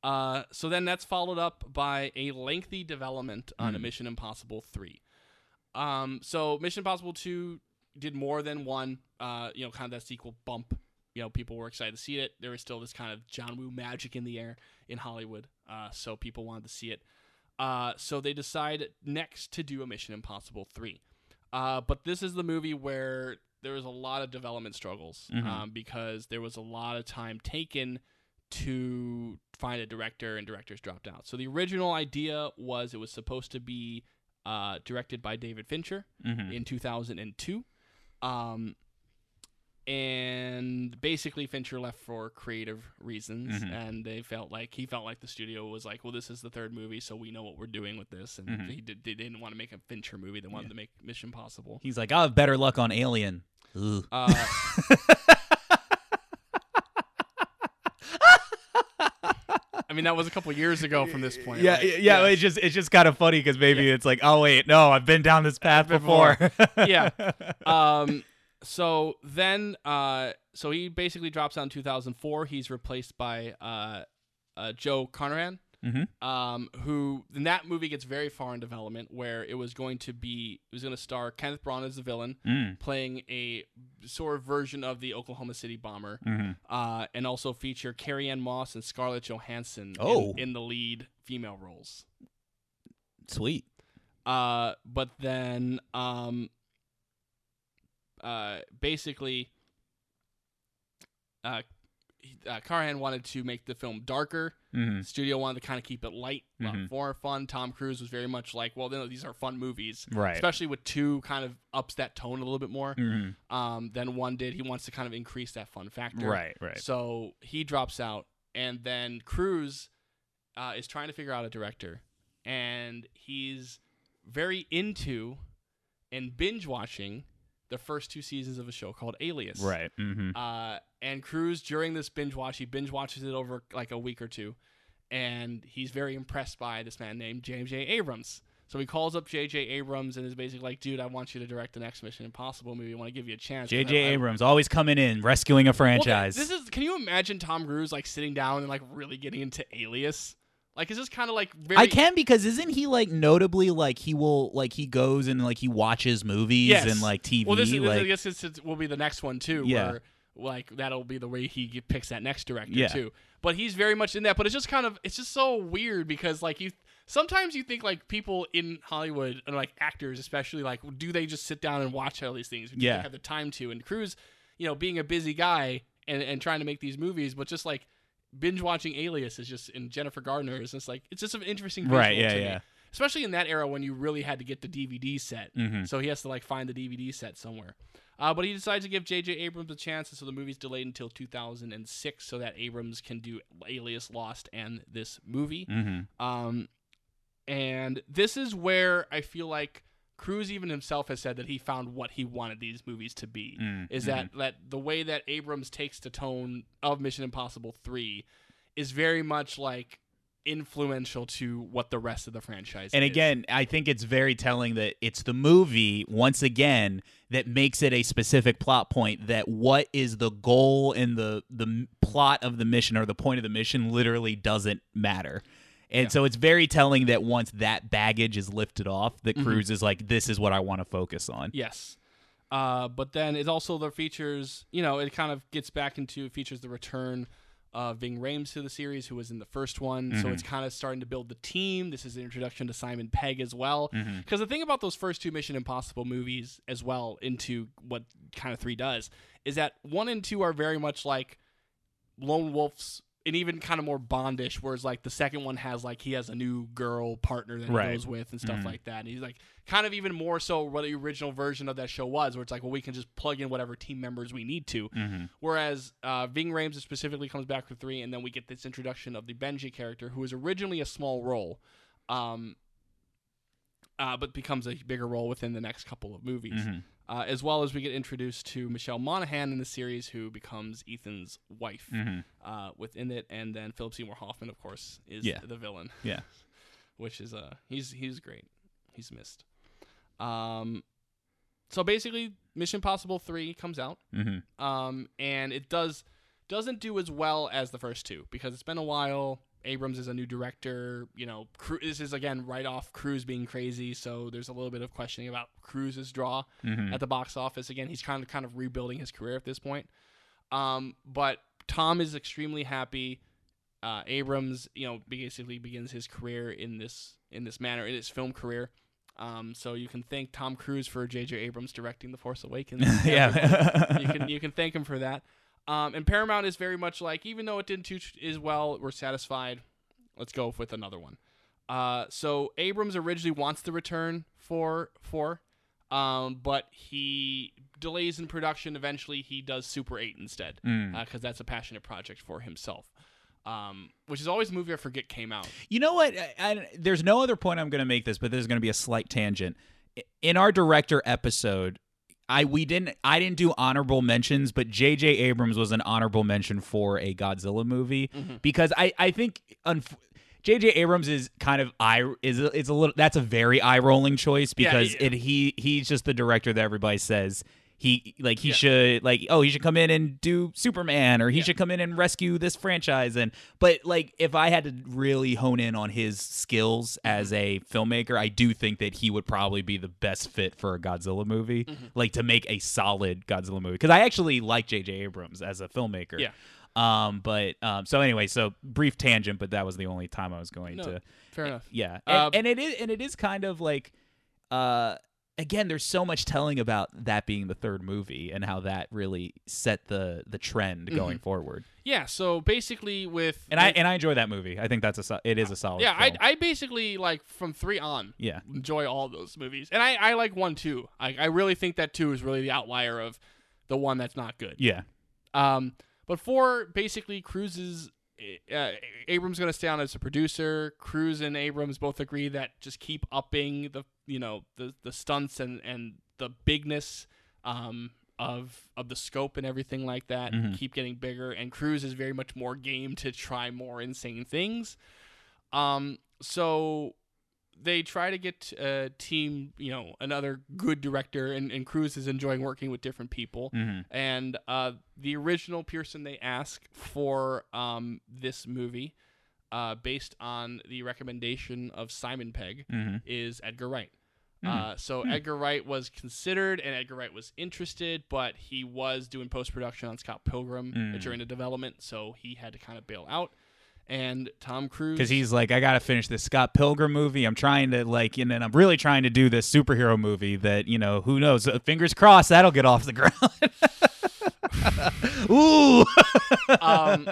Uh, so then that's followed up by a lengthy development on a Mm. Mission Impossible 3. Um, so Mission Impossible 2 did more than one, uh, you know, kind of that sequel bump. You know, people were excited to see it. There was still this kind of John Woo magic in the air in Hollywood. Uh, so people wanted to see it. Uh, so they decide next to do a Mission Impossible 3. Uh, but this is the movie where there was a lot of development struggles Mhm. um, because there was a lot of time taken to find a director, and directors dropped out. So the original idea was it was supposed to be uh, directed by David Fincher Mm-hmm. in 2002. Um, and basically Fincher left for creative reasons, Mhm. and they felt like he felt like the studio was like, well, this is the third movie, so we know what we're doing with this, and Mhm. he did, they didn't want to make a Fincher movie; they wanted Yeah. to make Mission Possible. He's like, I'll have better luck on Alien. Uh, I mean, that was a couple years ago from this point. yeah, right? yeah, yeah. It's just it's just kind of funny because maybe it's like, oh wait, no, I've been down this path Before. before. yeah. Um. So then, uh, so he basically drops out in 2004. He's replaced by uh, uh Joe Carnahan, Mhm. um, who in that movie gets very far in development, where it was going to be it was going to star Kenneth Branagh as the villain, Mm, playing a sort of version of the Oklahoma City bomber, mhm. uh, and also feature Carrie Ann Moss and Scarlett Johansson in- Oh. in, the lead female roles. Sweet. Uh, but then, um, uh, basically, uh, uh, Carnahan wanted to make the film darker. Hmm studio wanted to kind of keep it light, Mhm. more fun. Tom Cruise was very much like, well, no, these are fun movies, Right. especially with two kind of ups that tone a little bit more. hmm Um, than one did. He wants to kind of increase that fun factor. Right. Right. So he drops out, and then Cruise uh, is trying to figure out a director, and he's very into and binge watching the first two seasons of a show called Alias. Right. hmm Uh, and Cruise during this binge watch, he binge watches it over like a week or two, and he's very impressed by this man named James J. Abrams. So he calls up J.J. Abrams and is basically like, "Dude, I want you to direct the next Mission Impossible movie. I want to give you a chance." J.J. Abrams always coming in, rescuing a well, franchise. this is. Can you imagine Tom Cruise like sitting down and like really getting into Alias? Like, is this kind of like very? I can because isn't he like notably like he will like he goes and like he watches movies Yes. and like TV Well, this, is, like I guess this will be the next one too. Yeah. Where, like that'll be the way he picks that next director Yeah. too. But he's very much in that. But it's just kind of it's just so weird because like you sometimes you think like people in Hollywood and like actors especially like do they just sit down and watch all these things? Do Yeah. they have the time to? And Cruise, you know, being a busy guy and and trying to make these movies, but just like binge watching Alias is just and Jennifer Gardner is just like it's just an interesting Right, yeah, to me. yeah. Especially in that era when you really had to get the DVD set. Mhm. So he has to like find the DVD set somewhere. Uh, but he decides to give J.J. Abrams a chance, and so the movie's delayed until 2006 so that Abrams can do Alias, Lost, and this movie. Mhm. Um, and this is where I feel like Cruise even himself has said that he found what he wanted these movies to be. Mm, Is that that the way that Abrams takes the tone of Mission Impossible 3 is very much like influential to what the rest of the franchise And is. again, I think it's very telling that it's the movie once again that makes it a specific plot point that what is the goal and the the plot of the mission or the point of the mission literally doesn't matter. And Yeah. so it's very telling that once that baggage is lifted off, that Mhm. Cruise is like, this is what I want to focus on. Yes. Uh, but then it also the features, you know, it kind of gets back into features the return of Ving Rhames to the series, who was in the first one. So Mhm. it's kind of starting to build the team. This is the introduction to Simon Pegg as well. Because the thing about those first two Mission Impossible movies, as well, into what kind of three does, is that one and two are very much like lone wolves and even kind of more bondish whereas like the second one has like he has a new girl partner that he Right. goes with and stuff Mhm. like that and he's like kind of even more so what the original version of that show was where it's like well we can just plug in whatever team members we need to Mhm. whereas uh, Ving Rhames specifically comes back for three and then we get this introduction of the Benji character who was originally a small role um, uh, but becomes a bigger role within the next couple of movies Mhm. Uh, as well as we get introduced to Michelle Monaghan in the series, who becomes Ethan's wife Mhm. uh, within it, and then Philip Seymour Hoffman, of course, is Yeah. the villain. Yeah. which is uh he's he's great. He's missed. Um, so basically, Mission Possible three comes out, Mhm. um, and it does doesn't do as well as the first two because it's been a while. Abrams is a new director. You know, Cru- this is again right off Cruise being crazy, so there's a little bit of questioning about Cruise's draw Mhm. at the box office. Again, he's kind of kind of rebuilding his career at this point. Um, but Tom is extremely happy. Uh, Abrams, you know, basically begins his career in this in this manner in his film career. Um, so you can thank Tom Cruise for J.J. Abrams directing The Force Awakens. yeah. you can you can thank him for that. Um, and Paramount is very much like, even though it didn't do as well, we're satisfied. Let's go with another one. Uh, so Abrams originally wants the return for for, Um, but he delays in production. Eventually, he does Super 8 instead Mm. because that's a passionate project for himself. Um, which is always a movie I forget came out. You know what? I, I- there's no other point I'm going to make this, but there's going to be a slight tangent. In our director episode, I we didn't I didn't do honorable mentions, but J.J. Abrams was an honorable mention for a Godzilla movie mm-hmm. because I I think. Unf- J.J. Abrams is kind of eye is it's a little that's a very eye rolling choice Yeah, because yeah. it he he's just the director that everybody says he like he Yeah. should like oh he should come in and do Superman or he Yeah. should come in and rescue this franchise and but like if I had to really hone in on his skills as a filmmaker I do think that he would probably be the best fit for a Godzilla movie Mm-hmm. like to make a solid Godzilla movie because I actually like J.J. Abrams as a filmmaker Yeah. um but um so anyway so brief tangent but that was the only time I was going No, to fair enough. yeah, and, Uh, and it is, and it is kind of like, uh, again, there's so much telling about that being the third movie and how that really set the the trend Mm-hmm. going forward. Yeah. So basically, with And I and I enjoy that movie. I think that's a it is a solid. yeah, I, film. I basically like from three on yeah, enjoy all those movies, and I, I like one too. I, I really think that two is really the outlier of the one that's not good. yeah, Um, but four basically Cruise's, uh, Abrams going to stay on as a producer. Cruise and Abrams both agree that just keep upping the you know the the stunts and and the bigness um of of the scope and everything like that. Mhm. Keep getting bigger, and Cruise is very much more game to try more insane things. Um, so they try to get a team, you know, another good director, and, and Cruise is enjoying working with different people. hmm And uh, the original person they ask for um, this movie, uh, based on the recommendation of Simon Pegg, hmm is Edgar Wright. Hmm. Uh, so Edgar Wright was considered, and Edgar Wright was interested, but he was doing post production on Scott Pilgrim Mm. during the development, so he had to kind of bail out. And Tom Cruise, because he's like, I gotta finish this Scott Pilgrim movie. I'm trying to like, and I'm really trying to do this superhero movie that you know, who knows? Uh, Fingers crossed that'll get off the ground. Ooh. um,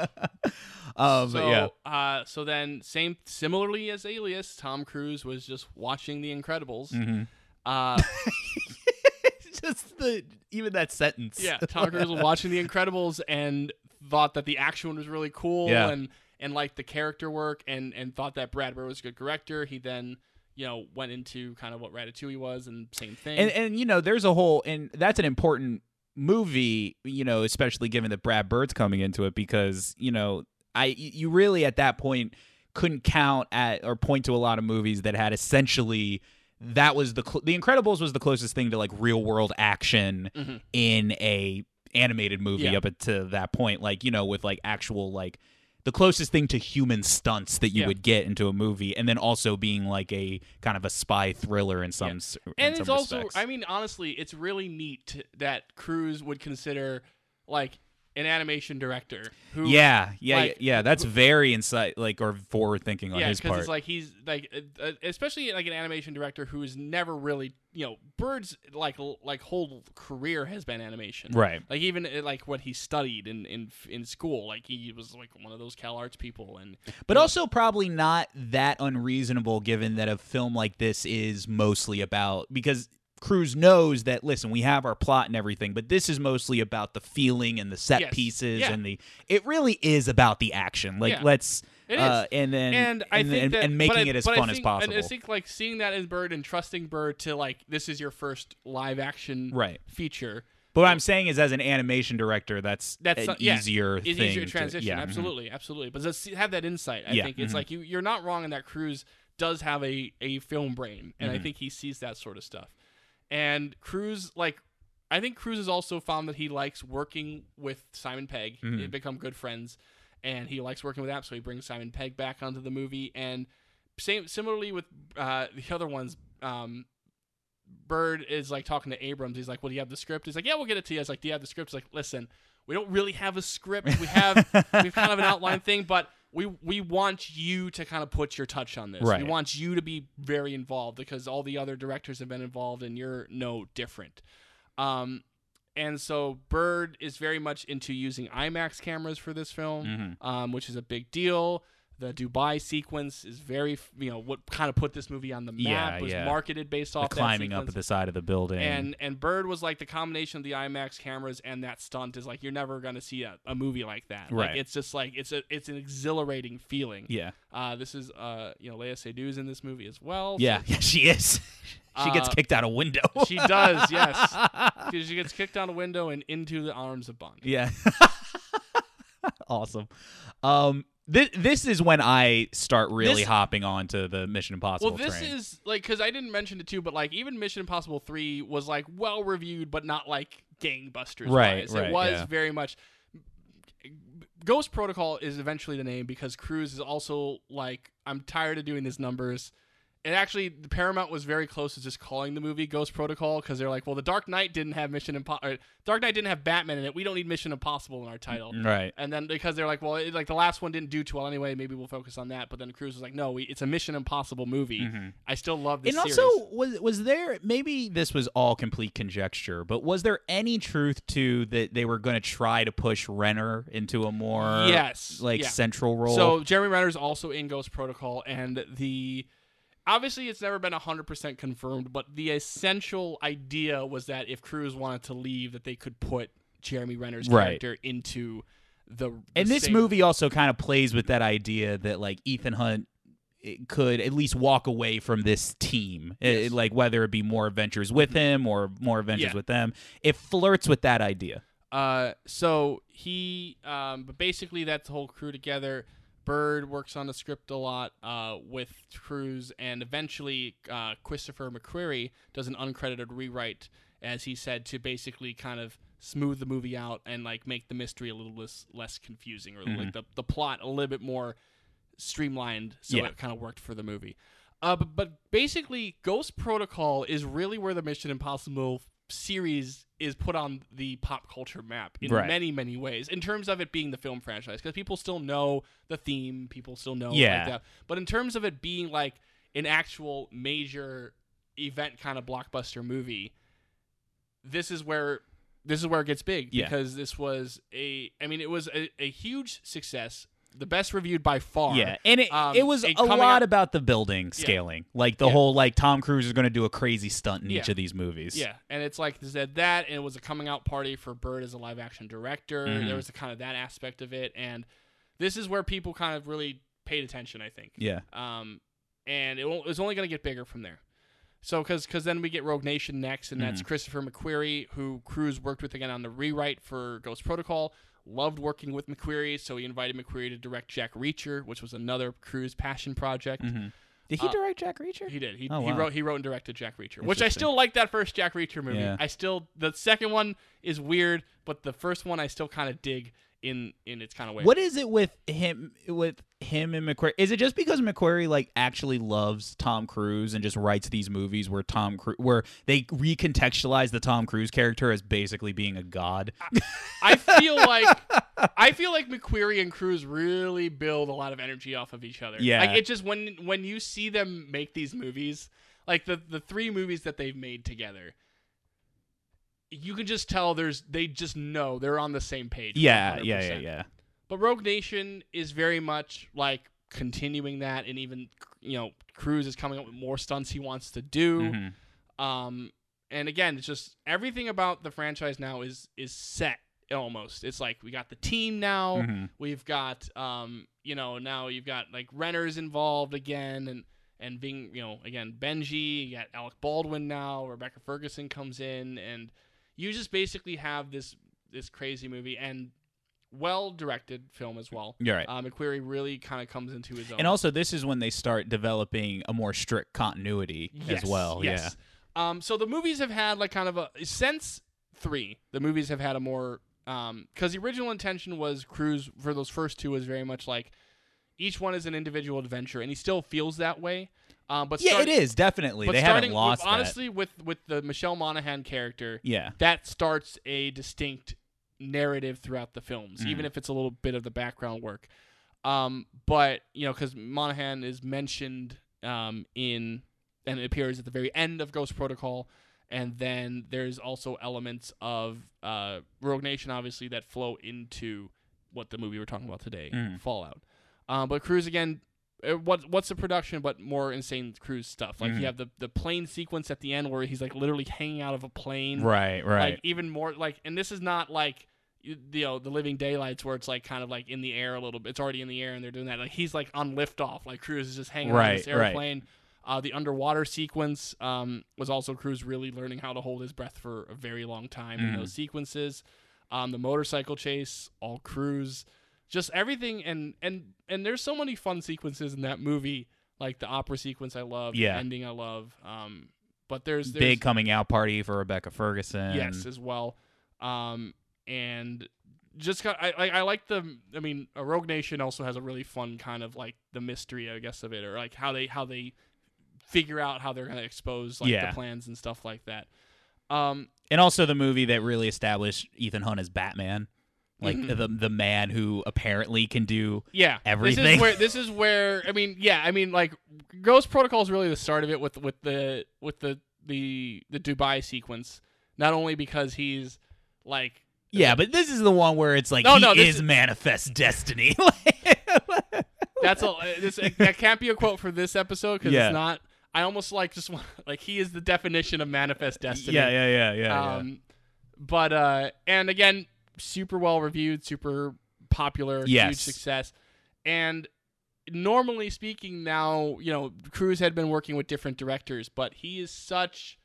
um, so yeah. uh, so then same similarly as Alias, Tom Cruise was just watching The Incredibles. Mhm. Uh, just the even that sentence. yeah, Tom Cruise was watching The Incredibles and thought that the action was really cool Yeah. and and liked the character work and and thought that Brad Bird was a good director. He then you know went into kind of what Ratatouille was and same thing. and and you know, there's a whole, and that's an important movie. You know, especially given that Brad Bird's coming into it, because you know, I you really at that point couldn't count at or point to a lot of movies that had essentially that was the cl- the Incredibles was the closest thing to like real world action Mhm. in a animated movie Yeah. up to that point like you know with like actual like the closest thing to human stunts that you Yeah. would get into a movie and then also being like a kind of a spy thriller in some Yeah. in and some it's also respects. i mean honestly it's really neat that Cruise would consider like an animation director who yeah yeah like, yeah that's very insight like or forward thinking on yeah his part it's like he's like uh, uh, especially like an animation director who's never really you know bird's like like whole career has been animation. Right. Like even uh, like what he studied in in in school like he was like one of those cal arts people and but know, also probably not that unreasonable given that a film like this is mostly about because Cruise knows that listen we have our plot and everything but this is mostly about the feeling and the set Yes. pieces Yeah. and the it really is about the action like Yeah. let's It uh, and then and I think and, that, and making I- it as I fun as possible And I think like seeing that in Bird and trusting Bird to like this is your first live action right feature but what I'm saying is as an animation director that's That's an yeah, easier is thing easier to- transition. yeah, mhm. absolutely, absolutely. But just have that insight. I Yeah, think it's mhm. like you you're not wrong in that Cruise does have a a film brain, and I Mhm. think he sees that sort of stuff. And Cruise like. I think Cruise has also found that he likes working with Simon Pegg. Mhm. They've become good friends, and he likes working with that. So he brings Simon Pegg back onto the movie, and same similarly with uh, the other ones. Um, Bird is like talking to Abrams. He's like, "Well, do you have the script?" He's like, "Yeah, we'll get it to you." I was like, "Do you have the script?" He's like, "Listen, we don't really have a script. We have we've kind of an outline thing, but we we want you to kind of put your touch on this. Right. We want you to be very involved because all the other directors have been involved, and you're no different." Um, and so Bird is very much into using IMAX cameras for this film, Mhm. um, which is a big deal. The Dubai sequence is very, you know, what kind of put this movie on the map. Yeah, was yeah. marketed based off The climbing up at the side of the building. And and Bird was like the combination of the IMAX cameras and that stunt is like you're never gonna see a, a movie like that. Like Right. it's just like it's a it's an exhilarating feeling. yeah, Uh, this is uh you know Léa Seydoux in this movie as well. so yeah, yeah, she is. she gets Uh, kicked out a window. she does. Yes, she she gets kicked out a window and into the arms of Bond. Yeah. awesome. Um this this is when I start really This- hopping onto the Mission Impossible Well, this train. is like because I didn't mention it too, but like even Mission Impossible Three was like well reviewed, but not like gangbusters. Right, wise. right, It was yeah. very much. Ghost Protocol is eventually the name because Cruise is also like I'm tired of doing these numbers. And actually, the Paramount was very close to just calling the movie Ghost Protocol because they're like, well, the Dark Knight didn't have Mission Impossible. Dark Knight didn't have Batman in it. We don't need Mission Impossible in our title. right. And then because they're like, well, it, like the last one didn't do too well anyway, maybe we'll focus on that. But then Cruise was like, no, we, it's a Mission Impossible movie. I still love this Mm-hmm. And series. also, was was there maybe this was all complete conjecture, but was there any truth to that they were going to try to push Renner into a more Yes, like yeah. central role? So Jeremy Renner's also in Ghost Protocol, and the obviously it's never been hundred percent confirmed, but the essential idea was that if Cruise wanted to leave, that they could put Jeremy Renner's Right. character into the. the and this same- movie also kind of plays with that idea that like Ethan Hunt eh, could at least walk away from this team, Eh, Yes. like whether it be more adventures with him or more adventures Yeah. with them. It flirts with that idea. Uh, so he, um, but basically that's the whole crew together. Bird works on the script a lot uh, with Cruise, and eventually uh, Christopher McQuarrie does an uncredited rewrite, as he said, to basically kind of smooth the movie out and like make the mystery a little less less confusing, or like the the plot a little bit more streamlined, so Yeah. it kind of worked for the movie. Uh, but, but basically, Ghost Protocol is really where the Mission Impossible series is put on the pop culture map in Right. many, many ways. In terms of it being the film franchise, because people still know the theme, people still know Yeah. like that. But in terms of it being like an actual major event kind of blockbuster movie, this is where this is where it gets big Yeah. because this was a I mean it was a, a huge success, the best reviewed by far. Yeah, and it Um, it was a lot out- about the building scaling, like the Yeah. whole like Tom Cruise is going to do a crazy stunt in each of these movies. Yeah, and it's like they said that, and it was a coming out party for Bird as a live action director. Mhm. There was a kind of that aspect of it, and this is where people kind of really paid attention, I think. yeah, Um, and it, it was only going to get bigger from there. So, because because then we get Rogue Nation next, and Mm-hmm. that's Christopher McQuarrie, who Cruise worked with again on the rewrite for Ghost Protocol. Loved working with McQuarrie, so he invited McQuarrie to direct Jack Reacher, which was another Cruise passion project. did he Uh, direct Jack Reacher? He did. He, Oh, he wrote he wrote and directed Jack Reacher, which I still like that first Jack Reacher movie. Yeah. I still the second one is weird, but the first one I still kind of dig in in its kind of way. What is it with him with him and McQuarrie? Is it just because McQuarrie like actually loves Tom Cruise and just writes these movies where Tom Cruise where they recontextualize the Tom Cruise character as basically being a god? I feel like I feel like McQuarrie and Cruise really build a lot of energy off of each other. Yeah. like it just when when you see them make these movies, like the the three movies that they've made together. You can just tell there's they just know they're on the same page. yeah, yeah, yeah, 100%. yeah. But Rogue Nation is very much like continuing that, and even you know Cruise is coming up with more stunts he wants to do. Mhm. Um, and again, it's just everything about the franchise now is is set almost. It's like we got the team now. Mhm. We've got um, you know, now you've got like Renner's involved again, and and being you know again Benji. You got Alec Baldwin now. Rebecca Ferguson comes in, and you just basically have this this crazy movie and well directed film as well. You're right. Uh, McQuarrie really kind of comes into his own. And also, this is when they start developing a more strict continuity Yes, as well. Yes. Um, so the movies have had like kind of a since three. The movies have had a more because the original intention was Cruise for those first two was very much like each one is an individual adventure, and he still feels that way. Um, but Yeah, start- it is definitely. But They starting haven't lost with, honestly with with the Michelle Monaghan character. Yeah. that starts a distinct narrative throughout the films, Mm. even if it's a little bit of the background work. Um, but you know, because Monaghan is mentioned um, in and it appears at the very end of Ghost Protocol, and then there's also elements of uh, Rogue Nation, obviously, that flow into what the movie we're talking about today, Mm. Fallout. Um, but Cruise again, what what's the production but more insane Cruise stuff? Like Mhm. you have the the plane sequence at the end where he's like literally hanging out of a plane. Right, right. Like even more like, and this is not like you you know the Living Daylights where it's like kind of like in the air a little bit. It's already in the air and they're doing that. Like he's like on liftoff. Like Cruise is just hanging on this Right, right. airplane. Uh, the underwater sequence um, was also Cruise really learning how to hold his breath for a very long time in Mhm. those sequences. Um, the motorcycle chase, all Cruise, just everything, and and and there's so many fun sequences in that movie. Like the opera sequence, I love. Yeah. The ending, I love. Um, but there's, there's Big coming out party for Rebecca Ferguson. yes as well um and just got I, I I like the I mean a Rogue Nation also has a really fun kind of like the mystery I guess of it or like how they how they figure out how they're gonna expose like Yeah. the plans and stuff like that um and also the movie that really established Ethan Hunt as Batman, like Mhm. the the man who apparently can do. yeah everything. this is where this is where I mean yeah I mean like Ghost Protocol is really the start of it with with the with the the the Dubai sequence not only because he's like Yeah, but this is the one where it's like No, he no, is is- manifest destiny. That's a this, that can't be a quote for this episode because Yeah. it's not. I almost like just want like he is the definition of manifest destiny. yeah, yeah, yeah, yeah, yeah. Um, but uh, and again, super well reviewed, super popular, huge success, and normally speaking, now you know Cruise had been working with different directors, but he is such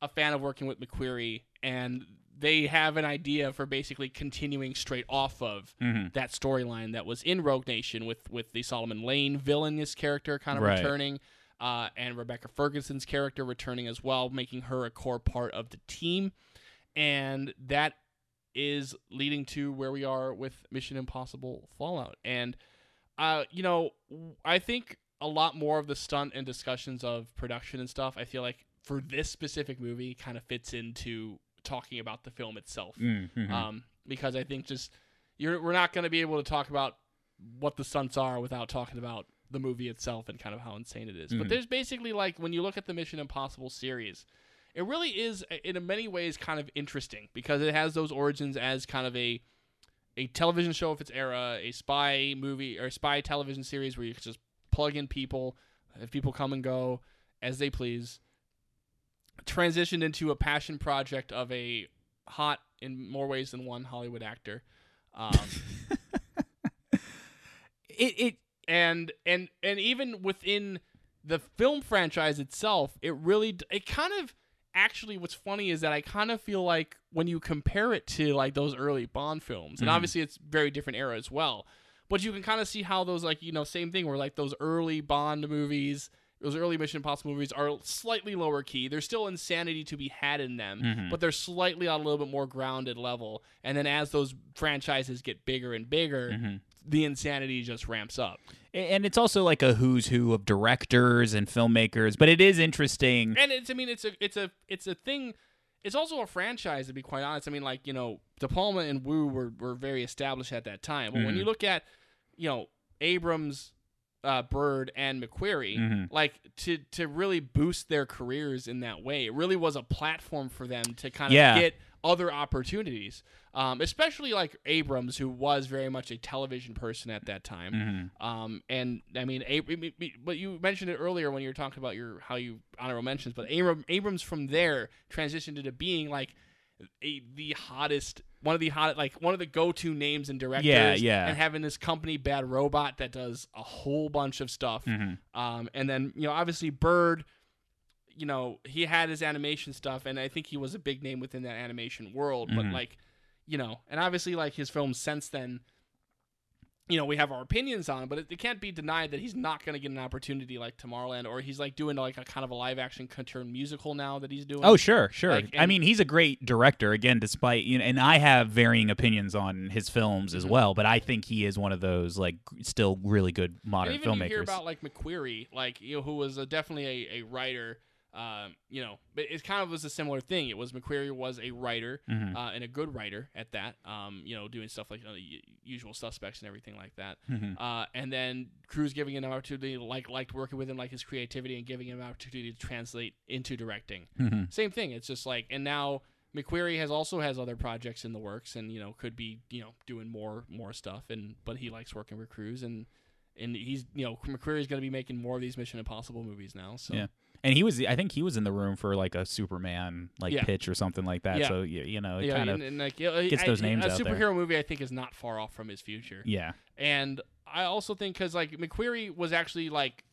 a fan of working with McQuarrie, and they have an idea for basically continuing straight off of Mhm. that storyline that was in Rogue Nation with with the Solomon Lane villainous character kind of Right. returning, uh, and Rebecca Ferguson's character returning as well, making her a core part of the team, and that is leading to where we are with Mission Impossible Fallout, and uh, you know, I think a lot more of the stunt and discussions of production and stuff. I feel like for this specific movie, kind of fits into talking about the film itself Mm, mhm. um, because I think just you're we're not going to be able to talk about what the stunts are without talking about the movie itself and kind of how insane it is. But Mhm. there's basically like when you look at the Mission Impossible series, it really is uh, in many ways kind of interesting because it has those origins as kind of a a television show of its era, a spy movie or spy television series where you can just plug in people, have people come and go as they please. Transitioned into a passion project of a hot in more ways than one Hollywood actor. Um, it it and and and even within the film franchise itself, it really it kind of actually what's funny is that I kind of feel like when you compare it to like those early Bond films, and Mhm. obviously it's very different era as well, but you can kind of see how those like you know same thing where like those early Bond movies. Those early Mission Impossible movies are slightly lower key. There's still insanity to be had in them, Mhm. but they're slightly on a little bit more grounded level. And then as those franchises get bigger and bigger, Mhm. The insanity just ramps up. and it's also like a who's who of directors and filmmakers, but it is interesting. and it's I mean it's a it's a it's a thing. It's also a franchise to be quite honest. I mean like you know De Palma and Woo were were very established at that time. But when Mhm. you look at you know Abrams, uh, Bird, and McQuarrie, Mhm. like to to really boost their careers in that way, it really was a platform for them to kind of Yeah. get other opportunities. Um, especially like Abrams, who was very much a television person at that time. Mhm. Um, and I mean, Ab- but you mentioned it earlier when you were talking about your how you honorable mentions. But Abram, Abrams from there transitioned into being like a, the hottest, one of the hot, like one of the go-to names and directors. Yeah, yeah. And having this company, Bad Robot, that does a whole bunch of stuff. Mhm. Um, and then you know, obviously Bird. You know, he had his animation stuff, and I think he was a big name within that animation world. But Mhm. like, you know, and obviously like his films since then you know, we have our opinions on, but it, it can't be denied that he's not going to get an opportunity like Tomorrowland, or he's like doing like a kind of a live action concerned musical now that he's doing. Oh sure, sure. Like, I mean, he's a great director. Again, despite you know, and I have varying opinions on his films as Mhm. well. But I think he is one of those like still really good and modern even you hear filmmakers. about like McQuarrie, like you know, who was a, definitely a, a writer. Um, you know, but it kind of was a similar thing. It was McQuarrie was a writer Mhm. uh, and a good writer at that. Um, you know, doing stuff like you know, the usual suspects and everything like that. Mhm. Uh, and then Cruise giving him an opportunity, like liked working with him, like his creativity, and giving him an opportunity to translate into directing. Mhm. Same thing. It's just like, and now McQuarrie has also has other projects in the works, and you know could be you know doing more more stuff, and but he likes working with Cruise, and and he's you know McQuarrie's going to be making more of these Mission Impossible movies now. So Yeah. And he was, I think he was in the room for like a Superman like Yeah. pitch or something like that. Yeah. So you, you know, it yeah, kind of and, and like yeah, gets I- those names a out there. superhero movie I think is not far off from his future. yeah, And I also think because like McQuarrie was actually like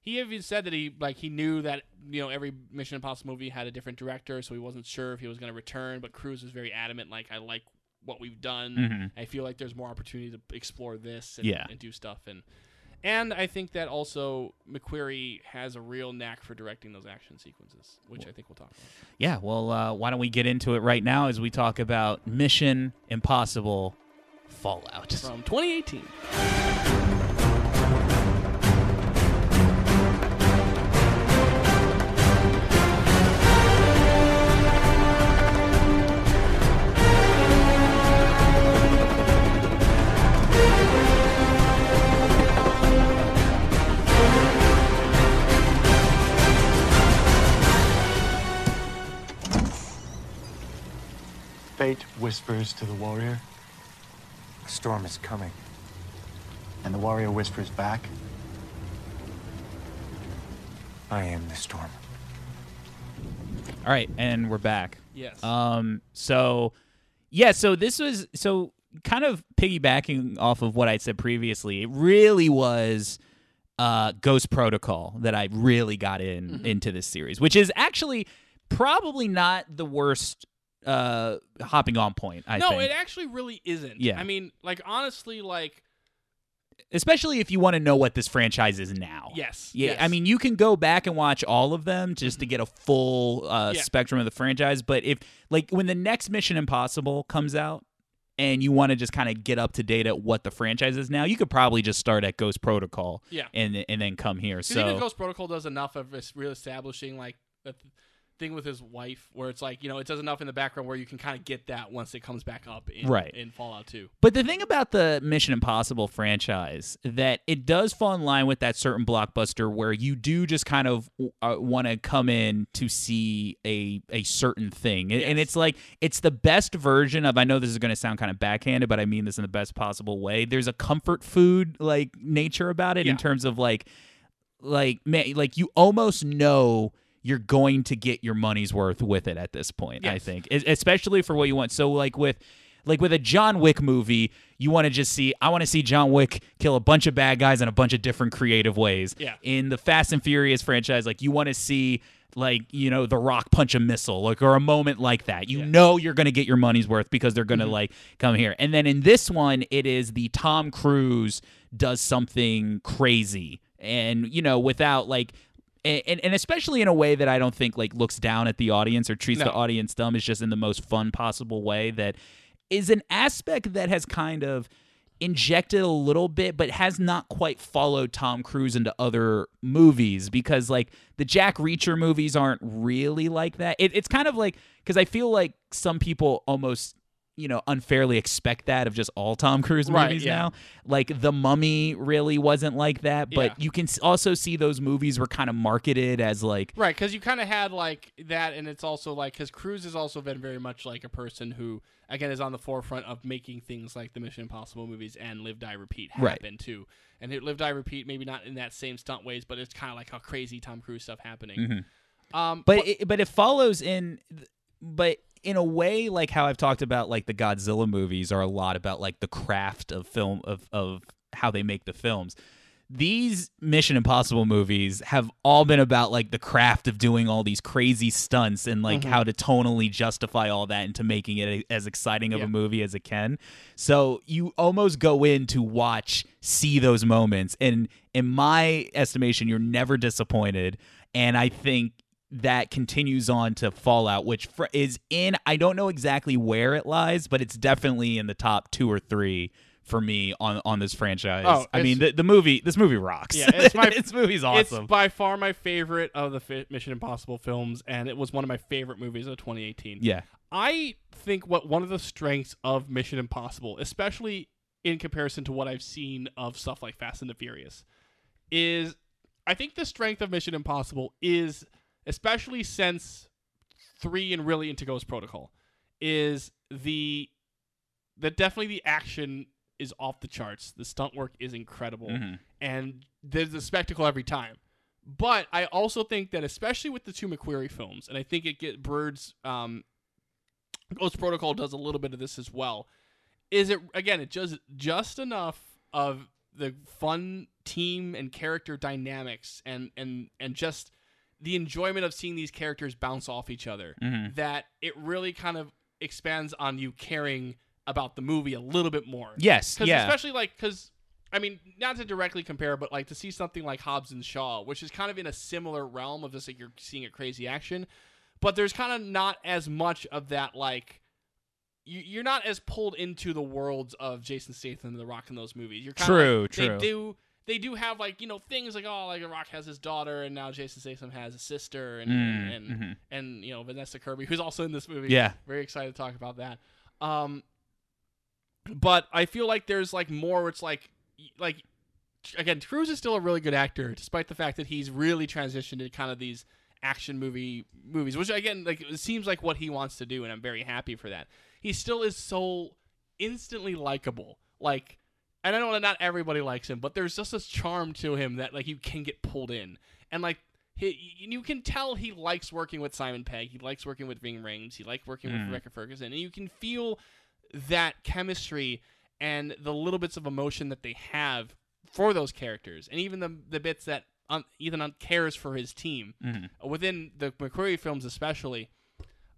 he even said that he like he knew that you know every Mission Impossible movie had a different director, so he wasn't sure if he was going to return. But Cruise was very adamant, like I like what we've done. Mhm. I feel like there's more opportunity to explore this and, Yeah. and do stuff and. And I think that also McQuarrie has a real knack for directing those action sequences, which I think we'll talk about. yeah. Well, uh, why don't we get into it right now as we talk about Mission Impossible Fallout? From 2018. Fate whispers to the warrior, A storm is coming. and the warrior whispers back. I am the storm. All right, and we're back. Yes. Um. So, yeah. So this was so kind of piggybacking off of what I said previously. It really was uh, Ghost Protocol that I really got in Mm-hmm. into this series, which is actually probably not the worst uh, hopping on point. I no, think, it actually really isn't. Yeah. I mean, like honestly, like especially if you want to know what this franchise is now. yes, Yeah, yes. I mean, you can go back and watch all of them just to get a full uh, Yeah. spectrum of the franchise. But if, like, when the next Mission Impossible comes out and you want to just kind of get up to date at what the franchise is now, you could probably just start at Ghost Protocol Yeah. and and then come here. So, even Ghost Protocol does enough of this real establishing like thing with his wife, where it's like you know it does enough in the background where you can kind of get that once it comes back up in, Right. in Fallout Two. But the thing about the Mission Impossible franchise that it does fall in line with that certain blockbuster where you do just kind of uh, want to come in to see a a certain thing, and, and it's like it's the best version of. I know this is going to sound kind of backhanded, but I mean this in the best possible way. There's a comfort food like nature about it Yeah. in terms of like like man, like you almost know you're going to get your money's worth with it at this point. I think, Es- especially for what you want. So like with like with a John Wick movie, you want to just see. I want to see John Wick kill a bunch of bad guys in a bunch of different creative ways. Yeah. In the Fast and Furious franchise, like you want to see like you know the rock punch a missile like or a moment like that you Yeah. know you're going to get your money's worth because they're going to mm-hmm. like come here and then in this one it is the tom cruise does something crazy and you know without like and, and especially in a way that I don't think like looks down at the audience or treats No. the audience dumb. It's just in the most fun possible way that is an aspect that has kind of injected a little bit, but has not quite followed Tom Cruise into other movies because like the Jack Reacher movies aren't really like that. It, it's kind of like because I feel like some people almost you know unfairly expect that of just all Tom Cruise Right, movies yeah. now. Like The Mummy really wasn't like that, but Yeah. you can also see those movies were kind of marketed as like Right, because you kind of had like that, and it's also like because Cruise has also been very much like a person who, again, is on the forefront of making things like the Mission Impossible movies and Live Die Repeat Right. happen too. And it, Live Die Repeat, maybe not in that same stunt ways, but it's kind of like how crazy Tom Cruise stuff happening. Mm-hmm. Um, but it, but it follows in but in a way like how I've talked about like the Godzilla movies are a lot about like the craft of film of of how they make the films. These Mission Impossible movies have all been about like the craft of doing all these crazy stunts and like mm-hmm. how to tonally justify all that into making it as exciting of Yeah. a movie as it can. So you almost go in to watch, see those moments, and in my estimation, you're never disappointed. And I think that continues on to Fallout, which fr- is in. I don't know exactly where it lies, but it's definitely in the top two or three for me on on this franchise. Oh, I mean, the, the movie, this movie rocks. Yeah, it's my- this movie's awesome. It's by far my favorite of the fi- Mission Impossible films, and it was one of my favorite movies of 2018. yeah, I think what one of the strengths of Mission Impossible, especially in comparison to what I've seen of stuff like Fast and the Furious, is I think the strength of Mission Impossible is, especially since three and really into Ghost Protocol, is the the definitely the action is off the charts. The stunt work is incredible, Mhm. and there's a spectacle every time. But I also think that, especially with the two McQuarrie films, and I think it get Bird's um, Ghost Protocol does a little bit of this as well. Is it again? It does just enough of the fun team and character dynamics, and and and just the enjoyment of seeing these characters bounce off each other Mhm. that it really kind of expands on you caring about the movie a little bit more. Yes, yeah. Especially like because I mean, not to directly compare, but like to see something like Hobbs and Shaw, which is kind of in a similar realm of just like you're seeing a crazy action, but there's kind of not as much of that like. you- You're not as pulled into the worlds of Jason Statham and The Rock in those movies. You're kind True, like, true. They do, they do have like you know things like oh like Rock has his daughter and now Jason Statham has a sister and Mm, and mhm. and you know Vanessa Kirby who's also in this movie. Yeah. very excited to talk about that. Um, but I feel like there's like more. Where it's like like again, Cruise is still a really good actor, despite the fact that he's really transitioned to kind of these action movie movies, which again, like it seems like what he wants to do, and I'm very happy for that. He still is so instantly likable, like. And I know that not everybody likes him, but there's just this charm to him that like you can get pulled in, and like he, you can tell he likes working with Simon Pegg, he likes working with Ving Rhames, he likes working with Mm. Rebecca Ferguson, and you can feel that chemistry and the little bits of emotion that they have for those characters, and even the the bits that um, Ethan Hunt cares for his team Mhm. within the McQuarrie films, especially.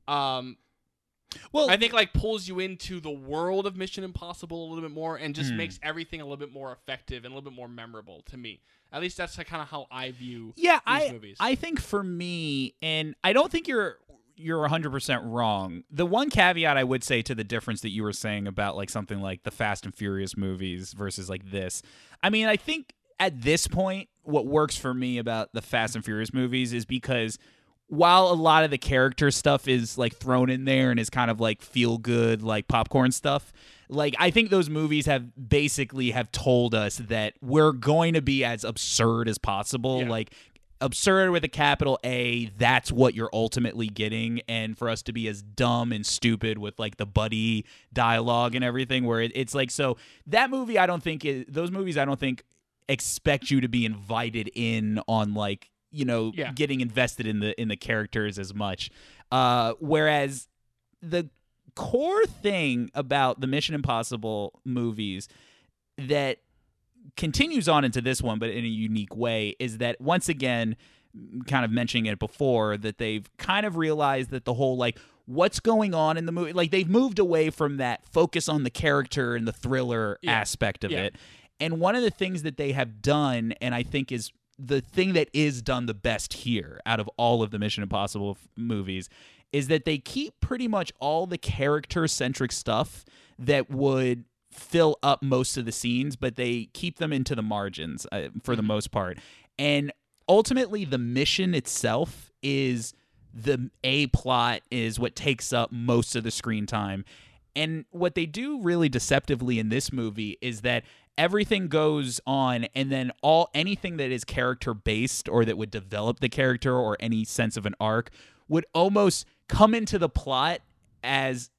Um, Well, I think like pulls you into the world of Mission Impossible a little bit more, and just Hmm. makes everything a little bit more effective and a little bit more memorable to me. At least that's kind of how I view yeah, these I movies. I think for me, and I don't think you're you're 100% wrong. The one caveat I would say to the difference that you were saying about like something like the Fast and Furious movies versus like this. I mean, I think at this point what works for me about the Fast and Furious movies is because while a lot of the character stuff is like thrown in there and is kind of like feel good like popcorn stuff like i think those movies have basically have told us that we're going to be as absurd as possible Yeah. like absurd with a capital A, that's what you're ultimately getting. And for us to be as dumb and stupid with like the buddy dialogue and everything, where it, it's like, so that movie, I don't think, is, those movies, I don't think expect you to be invited in on like, you know, Yeah. getting invested in the in the characters as much. Uh, whereas the core thing about the Mission Impossible movies that continues on into this one, but in a unique way, is that once again, kind of mentioning it before, that they've kind of realized that the whole like what's going on in the movie, like they've moved away from that focus on the character and the thriller Yeah. aspect of Yeah. it. And one of the things that they have done, and I think is the thing that is done the best here out of all of the Mission Impossible f- movies, is that they keep pretty much all the character centric stuff that would fill up most of the scenes, but they keep them into the margins uh, for the most part. And ultimately, the mission itself is the A plot is what takes up most of the screen time. And what they do really deceptively in this movie is that everything goes on and then all anything that is character based or that would develop the character or any sense of an arc would almost come into the plot as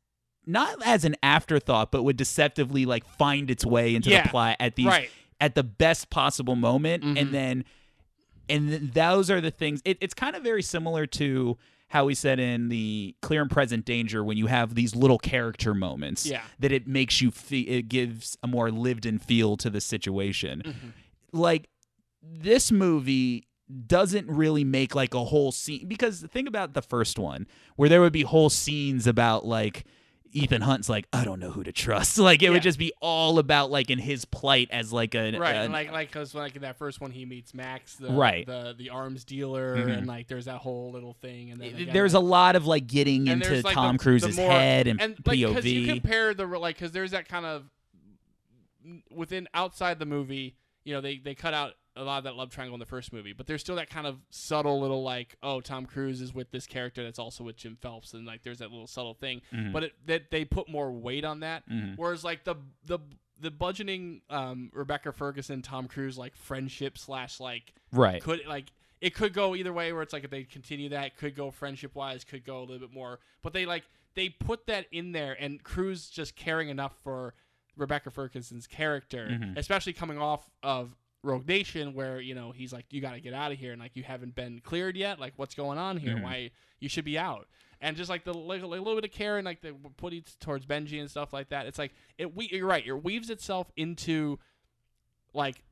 not as an afterthought but would deceptively like find its way into Yeah, the plot at the right. at the best possible moment Mhm. and then and th- those are the things it, it's kind of very similar to how we said in the clear and present danger when you have these little character moments Yeah. that it makes you feel it gives a more lived in feel to the situation Mm-hmm. like this movie doesn't really make like a whole scene because think about the first one where there would be whole scenes about like Ethan Hunt's like I don't know who to trust like it Yeah. would just be all about like in his plight as like a right, a- and like like because like in that first one he meets Max, the Right. the the arms dealer, Mhm. and like there's that whole little thing, and then there's a lot of like getting into like, Tom the- Cruise's the more- head and, and like POV. you compare the like because there's that kind of within outside the movie, you know, they they cut out a lot of that love triangle in the first movie, but there's still that kind of subtle little like, oh, Tom Cruise is with this character that's also with Jim Phelps, and like there's that little subtle thing, Mhm. but it, that they put more weight on that, Mhm. whereas like the the the budgeting um, Rebecca Ferguson Tom Cruise like friendship slash like right. could like it could go either way where it's like if they continue that it could go friendship wise could go a little bit more but they like they put that in there and Cruise just caring enough for Rebecca Ferguson's character, Mhm. especially coming off of Rogue Nation, where you know he's like, you got to get out of here, and like you haven't been cleared yet. Like, what's going on here? Mhm. Why you should be out? And just like the like, a little bit of care and like the putting towards Benji and stuff like that. It's like it. We, you're right. It weaves itself into like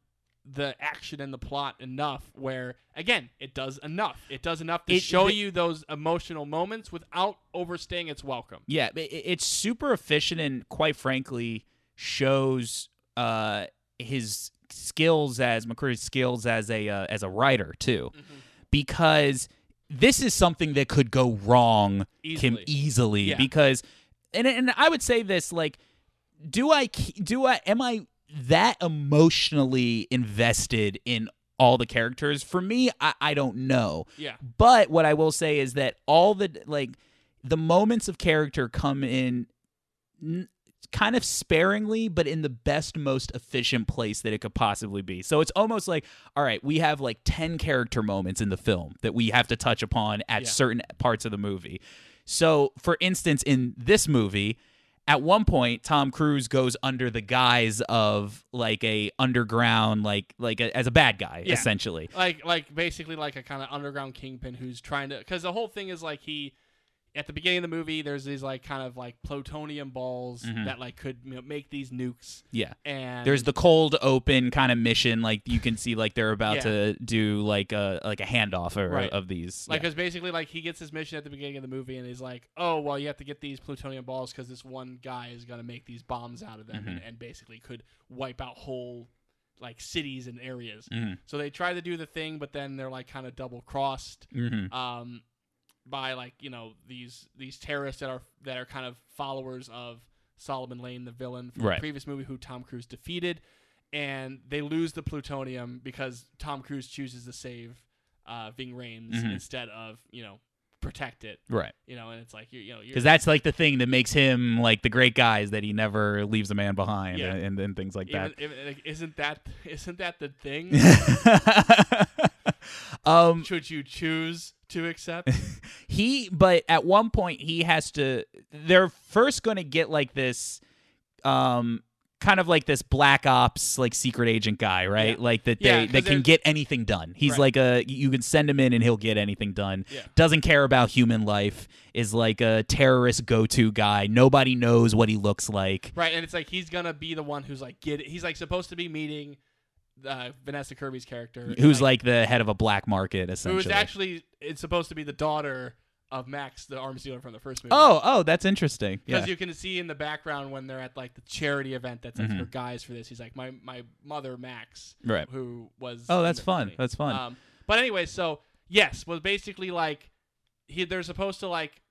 the action and the plot enough where again it does enough it does enough to It- show the- you those emotional moments without overstaying its welcome Yeah, it, it's super efficient and quite frankly shows uh, his skills as McQuarrie's skills as a uh, as a writer too, Mm-hmm. because this is something that could go wrong Kim Easily. easily Yeah. because and and I would say this like do I do I am I that emotionally invested in all the characters for me I, I don't know yeah but what I will say is that all the like the moments of character come in kind of sparingly but in the best most efficient place that it could possibly be. So it's almost like all right, we have like 10 character moments in the film that we have to touch upon at Yeah. certain parts of the movie. So for instance in this movie at one point Tom Cruise goes under the guise of like a underground like like a, as a bad guy Yeah. essentially. like like basically like a kind of underground kingpin who's trying to because the whole thing is like he at the beginning of the movie there's these like kind of like plutonium balls Mhm. that like could you know, make these nukes Yeah. and There's the cold open kind of mission, like you can see, like they're about Yeah. to do like a like a handoff or, Right. of these. Like, yeah. because basically, like, he gets his mission at the beginning of the movie, and he's like, "Oh, well, you have to get these plutonium balls because this one guy is gonna make these bombs out of them, and, Mm-hmm. and basically could wipe out whole like cities and areas." Mhm. So they try to do the thing, but then they're like kind of double crossed Mhm. um, by like you know these these terrorists that are that are kind of followers of Solomon Lane, the villain from Right. the previous movie, who Tom Cruise defeated, and they lose the plutonium because Tom Cruise chooses to save uh, Ving Rhames Mhm. instead of you know protect it. right, You know, and it's like you you know because that's like the thing that makes him like the great guy is that he never leaves a man behind Yeah. and, and, and things like even, that. if- like, isn't that isn't that the thing? um, Should you choose to accept? he but at one point he has to they're first going to get like this um kind of like this black ops like secret agent guy right Yeah. like that Yeah, they that can get anything done he's Right. like a you can send him in and he'll get anything done Yeah. doesn't care about human life is like a terrorist go-to guy nobody knows what he looks like Right, and it's like he's gonna be the one who's like get. He's like supposed to be meeting uh, Vanessa Kirby's character, who's like the head of a black market who essentially is actually it's supposed to be the daughter of Max, the arms dealer from the first movie. oh oh that's interesting because yeah you can see in the background when they're at like the charity event that's like Mhm. for guys for this. He's like my my mother Max, right who was Oh, that's fun. movie. That's fun. Um, but anyway, so yes, was basically like he they're supposed to like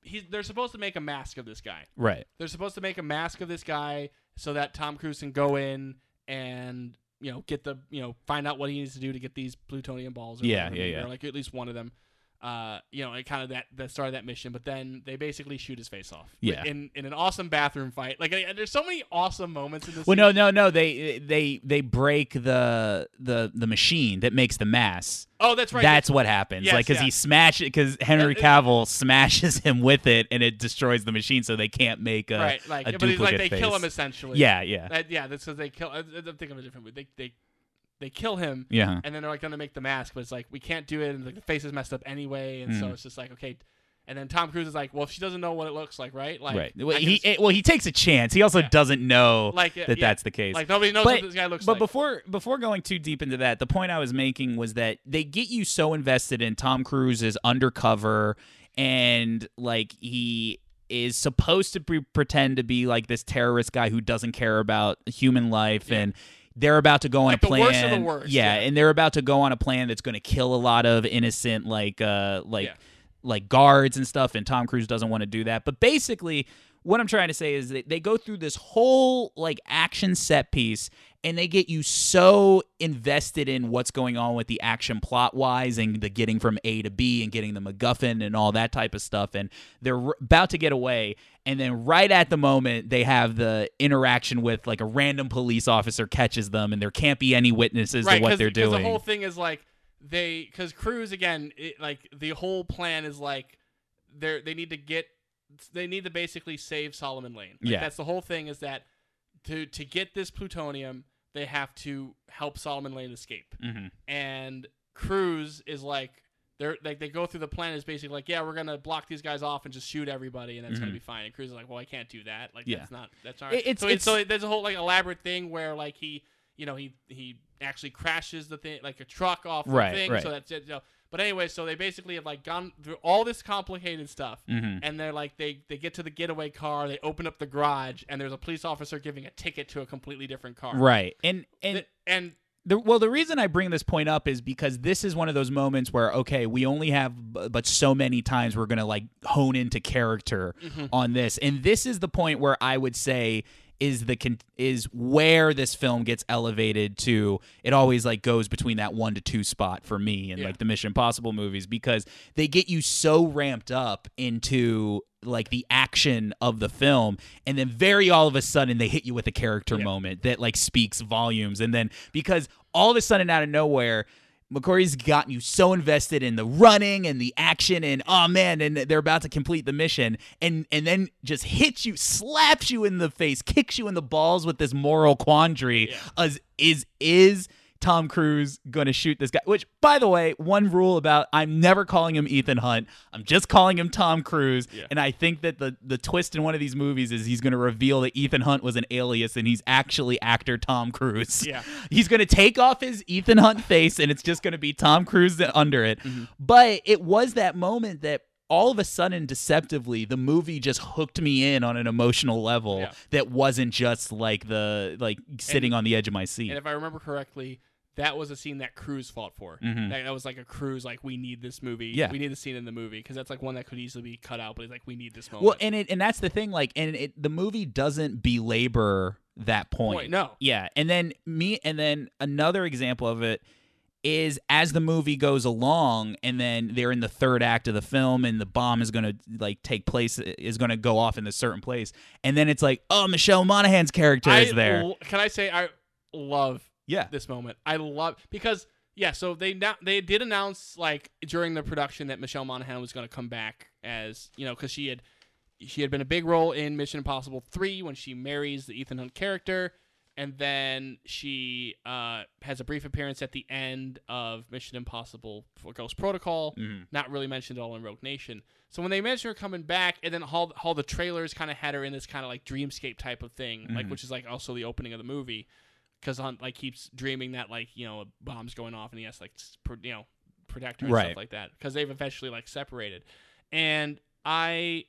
he they're supposed to make a mask of this guy. right They're supposed to make a mask of this guy so that Tom Cruise can go in and you know get the you know find out what he needs to do to get these plutonium balls. Or Yeah, whatever, yeah, yeah. Or like at least one of them. Uh, you know, kind of that that started that mission, but then they basically shoot his face off. Yeah. In in an awesome bathroom fight. Like there's so many awesome moments in this. Well, scene. no, no, no. They they they break the the the machine that makes the mass. Oh, that's right. That's what happens. Yes, like, because yeah. he smash because Henry Cavill smashes him with it, and it destroys the machine, so they can't make a right. Like, a but it's like duplicate they kill him essentially. Yeah, yeah, yeah. That's because they kill. I'm thinking of a different. way. They they they kill him. yeah. and then they're like gonna make the mask, but it's like we can't do it, and like the face is messed up anyway, and so Mhm. it's just like okay. And then Tom Cruise is like, well, if she doesn't know what it looks like, right? Like, right. Well, he s- it- well he takes a chance. He also Yeah. doesn't know like uh, that yeah, that's the case. Like nobody knows But- what this guy looks But like. But before before going too deep into that, the point I was making was that they get you so invested in Tom Cruise is undercover and like he is supposed to be, pretend to be like this terrorist guy who doesn't care about human life Yeah. and they're about to go on Like a the plan. worst of the worst, yeah, yeah. and they're about to go on a plan that's going to kill a lot of innocent like uh like Yeah. like guards and stuff and Tom Cruise doesn't want to do that. But basically what I'm trying to say is that they go through this whole like action set piece and they get you so invested in what's going on with the action plot wise and the getting from A to B and getting the MacGuffin and all that type of stuff. And they're r- about to get away. And then right at the moment, they have the interaction with like a random police officer catches them and there can't be any witnesses right, to what they're doing. the whole thing is like they because Cruise again, it, like the whole plan is like they're they need to get they need to basically save Solomon Lane. Like, Yeah. that's the whole thing is that to to get this plutonium, they have to help Solomon Lane escape. Mhm. And Cruise is like they're like they go through the plan is basically like yeah we're gonna block these guys off and just shoot everybody and that's gonna be fine and Cruise is like well I can't do that like Mm-hmm. Yeah. that's not that's not It- it's- so, it's, so there's a whole like elaborate thing where like he you know he he actually crashes the thing like a truck off Right, the thing right. so that's it you know. But anyway so they basically have like gone through all this complicated stuff Mhm. and they're like they they get to the getaway car they open up the garage and there's a police officer giving a ticket to a completely different car Right. And and Th- and the, well, the reason I bring this point up is because this is one of those moments where okay, we only have b- but so many times we're gonna like hone into character on this, and this is the point where I would say is the con- is where this film gets elevated to. It always like goes between that one to two spot for me and Yeah. like the Mission Impossible movies because they get you so ramped up into like the action of the film and then very all of a sudden they hit you with a character Yeah. moment that like speaks volumes and then because all of a sudden out of nowhere McQuarrie's gotten you so invested in the running and the action and oh man and they're about to complete the mission and and then just hits you slaps you in the face kicks you in the balls with this moral quandary Yeah. as is is Tom Cruise going to shoot this guy which by the way one rule about I'm never calling him Ethan Hunt I'm just calling him Tom Cruise Yeah. and I think that the the twist in one of these movies is he's going to reveal that Ethan Hunt was an alias and he's actually actor Tom Cruise Yeah. He's going to take off his Ethan Hunt face and it's just going to be Tom Cruise under it. Mm-hmm. But it was that moment that all of a sudden deceptively the movie just hooked me in on an emotional level Yeah. that wasn't just like the like sitting on the edge of my seat. And if I remember correctly, that was a scene that Cruise fought for. Mhm. That, that was like a Cruise, like we need this movie. Yeah. we need the scene in the movie because that's like one that could easily be cut out. But he's like, we need this moment. Well, and it and that's the thing like and it the movie doesn't belabor that point. Point, no. Yeah, and then me and then another example of it is as the movie goes along and then they're in the third act of the film and the bomb is going to like take place is going to go off in this certain place and then it's like oh Michelle Monaghan's character I is there. can I say I love Yeah. this moment? I love because yeah. So they now they did announce like during the production that Michelle Monaghan was going to come back as you know because she had she had been a big role in Mission Impossible three when she marries the Ethan Hunt character. And then she uh, has a brief appearance at the end of Mission Impossible for Ghost Protocol. Mhm. Not really mentioned at all in Rogue Nation. So when they mentioned her coming back, and then all, all the trailers kind of had her in this kind of like dreamscape type of thing, like Mhm. which is like also the opening of the movie, because Hunt like keeps dreaming that like you know a bomb's going off and he has to, like you know protect her and Right. stuff like that because they've eventually like separated, and I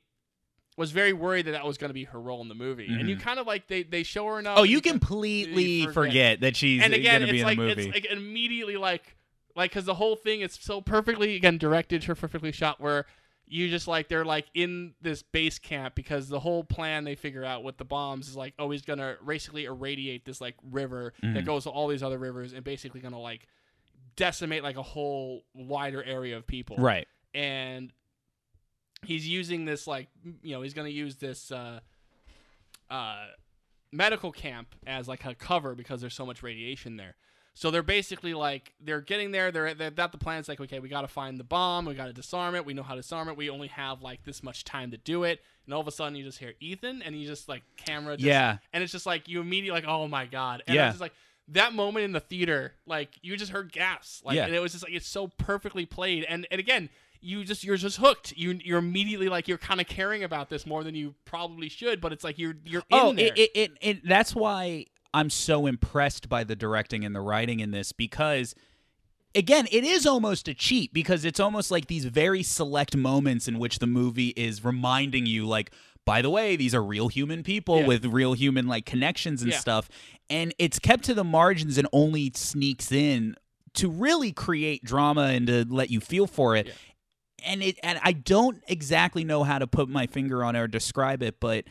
was very worried that that was going to be her role in the movie, and you Mhm. kind of like they they show her enough. Oh, you completely forget. forget. that she's and again, going to be it's in like the movie. it's like immediately like like because the whole thing is so perfectly again directed, her perfectly shot where you just like they're like in this base camp because the whole plan they figure out with the bombs is like oh he's gonna basically irradiate this like river that Mhm. goes to all these other rivers and basically gonna like decimate like a whole wider area of people right. and he's using this like you know he's going to use this uh, uh, medical camp as like a cover because there's so much radiation there so they're basically like they're getting there they're, they're that the plan's like okay we got to find the bomb we got to disarm it we know how to disarm it we only have like this much time to do it and all of a sudden you just hear ethan and you just like camera just, Yeah. and it's just like you immediately like oh my god and Yeah. it's like that moment in the theater like you just heard gasps like Yeah. and it was just like it's so perfectly played and and again you just you're just hooked you you're immediately like you're kind of caring about this more than you probably should but it's like you're you're Oh, in there it, it, it, it that's why I'm so impressed by the directing and the writing in this because again, it is almost a cheat because it's almost like these very select moments in which the movie is reminding you like by the way, these are real human people Yeah. with real human like connections and Yeah. stuff. And it's kept to the margins and only sneaks in to really create drama and to let you feel for it. Yeah. And it and I don't exactly know how to put my finger on it or describe it, but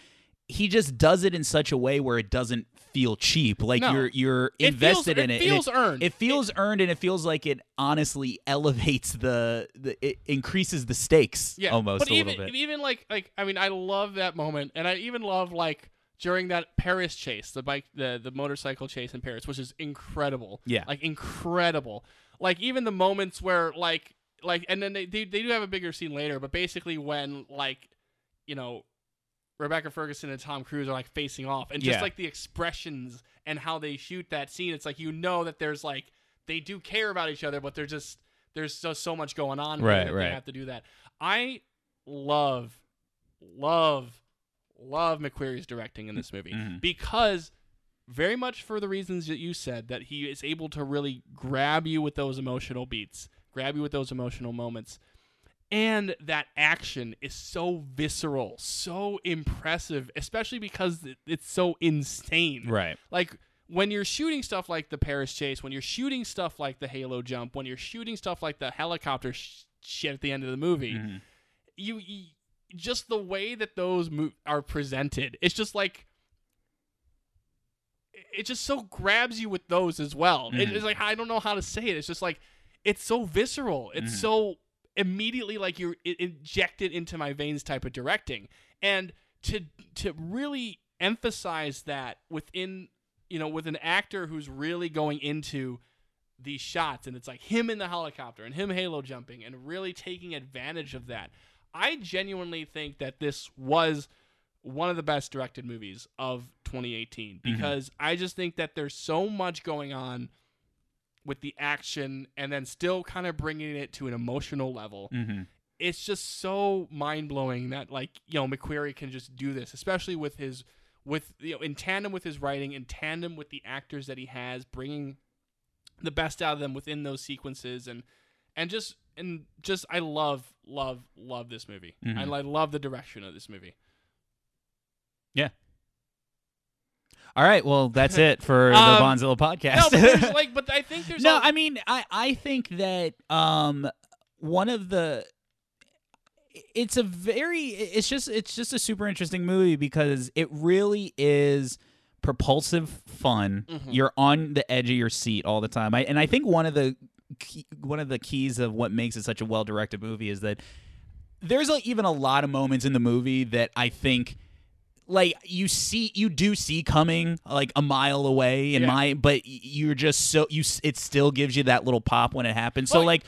he just does it in such a way where it doesn't feel cheap. Like No. you're you're It feels- invested in it it. feels earned. It feels earned, and it feels like it honestly elevates the, the it increases the stakes yeah almost but a even little bit. even like like i mean i love that moment and i even love like during that paris chase the bike the the motorcycle chase in paris which is incredible Yeah. like incredible like even the moments where like like and then they, they they do have a bigger scene later but basically when like you know Rebecca Ferguson and Tom Cruise are like facing off, and just Yeah. like the expressions and how they shoot that scene, it's like you know that there's like they do care about each other, but they're just there's just so much going on. here Right, that right. They have to do that. I love, love, love McQuarrie's directing in this movie Mhm. because very much for the reasons that you said that he is able to really grab you with those emotional beats, grab you with those emotional moments. And that action is so visceral, so impressive, especially because it's so insane. Right. Like when you're shooting stuff like the Paris chase, when you're shooting stuff like the Halo jump, when you're shooting stuff like the helicopter sh- shit at the end of the movie, Mhm. you, you just the way that those mo- are presented, it's just like it just so grabs you with those as well. It- Mhm. it's like I don't know how to say it. It's just like it's so visceral. It's mm-hmm. so immediately like you're injected into my veins type of directing. And to to really emphasize that within you know with an actor who's really going into these shots and it's like him in the helicopter and him halo jumping and really taking advantage of that. I genuinely think that this was one of the best directed movies of 2018 mm-hmm. because I just think that there's so much going on with the action and then still kind of bringing it to an emotional level. Mm-hmm. It's just so mind blowing that like you know McQuarrie can just do this, especially with his with you know in tandem with his writing, in tandem with the actors that he has, bringing the best out of them within those sequences and and just and just I love love love this movie. Mhm. I, I love the direction of this movie. Yeah. All right. Well, that's it for the Um, Bondzilla podcast. No, but there's like, but I think there's no, al- I mean, I I think that um one of the it's a very it's just it's just a super interesting movie because it really is propulsive fun. Mm-hmm. You're on the edge of your seat all the time. I and I think one of the key, one of the keys of what makes it such a well directed movie is that there's like even a lot of moments in the movie that I think like you see you do see coming like a mile away in Yeah. my but you're just so you it still gives you that little pop when it happens so like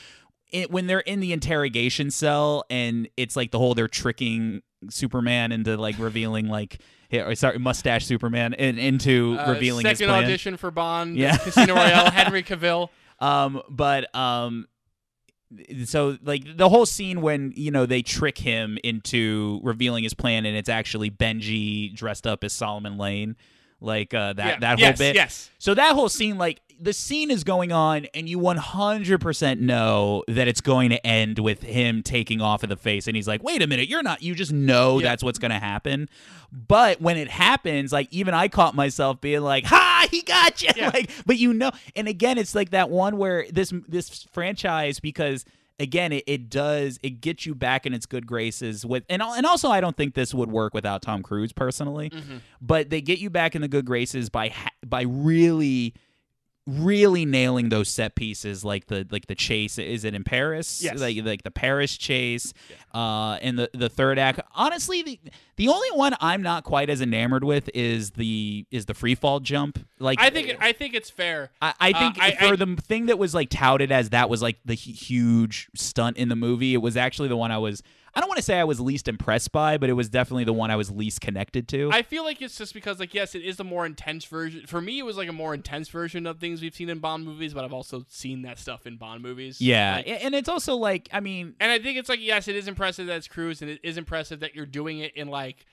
it, when they're in the interrogation cell and it's like the whole they're tricking superman into like revealing like hey, or sorry mustache superman and into uh, revealing his second plan audition for Bond, Yeah. Casino Royale, Henry Cavill. um, but um, so like the whole scene when you know they trick him into revealing his plan, and it's actually Benji dressed up as Solomon Lane, like uh, that Yeah. that yes, whole bit. Yes. So that whole scene, like the scene is going on, and you 100% know that it's going to end with him taking off of the face, and he's like, "Wait a minute, you're not." You just know Yeah. that's what's going to happen. But when it happens, like even I caught myself being like, "Ha, he got you!" Yeah. Like, but you know, and again, it's like that one where this this franchise because. Again, it, it does it gets you back in its good graces with and and also I don't think this would work without Tom Cruise personally, mm-hmm. but they get you back in the good graces by ha- by really really nailing those set pieces like the like the chase is it in Paris Yes. like like the Paris chase uh and the the third act honestly the the only one I'm not quite as enamored with is the is the free fall jump like I think I think it's fair. I, I Uh, think I- for I- the thing that was like touted as that was like the huge stunt in the movie, it was actually the one I was. I don't want to say I was least impressed by, but it was definitely the one I was least connected to. I feel like it's just because, like, yes, it is a more intense version. For me, it was like a more intense version of things we've seen in Bond movies, but I've also seen that stuff in Bond movies. yeah, Like, and it's also like I mean, and I think it's like, yes, it is impressive that it's Cruise, and it is impressive that you're doing it in like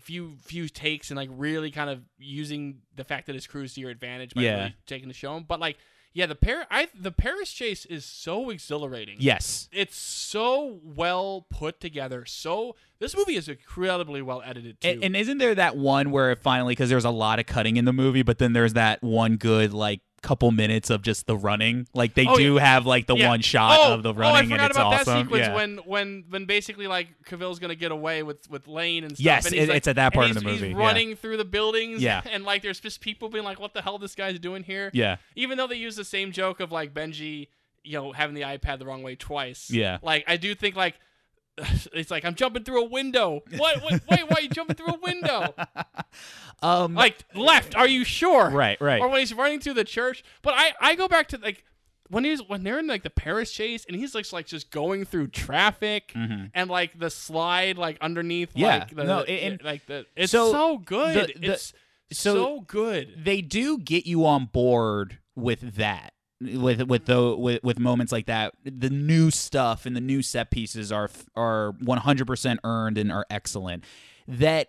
few few takes and like really kind of using the fact that it's Cruise to your advantage by Yeah. really taking the show. But like, yeah, the Par- I the Paris chase is so exhilarating. yes, It's so well put together. So this movie is incredibly well edited too. and, and isn't there that one where it finally because there's a lot of cutting in the movie, but then there's that one good like couple minutes of just the running. Like they Oh, do have like the Yeah. one shot oh, of the Oh, I running, forgot and it's about awesome. that sequence yeah. when when when basically like Cavill's gonna get away with with Lane and stuff. Yes, and it- like- it's at that part of the movie, He's yeah. running through the buildings. Yeah. and like there's just people being like, "What the hell this guy's doing here?" yeah, Even though they use the same joke of like Benji, you know, having the iPad the wrong way twice. Yeah. like I do think like. It's like I'm jumping through a window. What? what wait, why are you jumping through a window? um, Like left? Are you sure? Right, right. Or when he's running through the church. But I, I go back to like when he's when they're in like the Paris chase and he's like like just going through traffic and like the slide like underneath Mm-hmm. Yeah. like the, No, and- like the it's so so, good the- the- it's so- so, good they do get you on board with that with with the with, with moments like that the new stuff and the new set pieces are are 100% earned and are excellent. That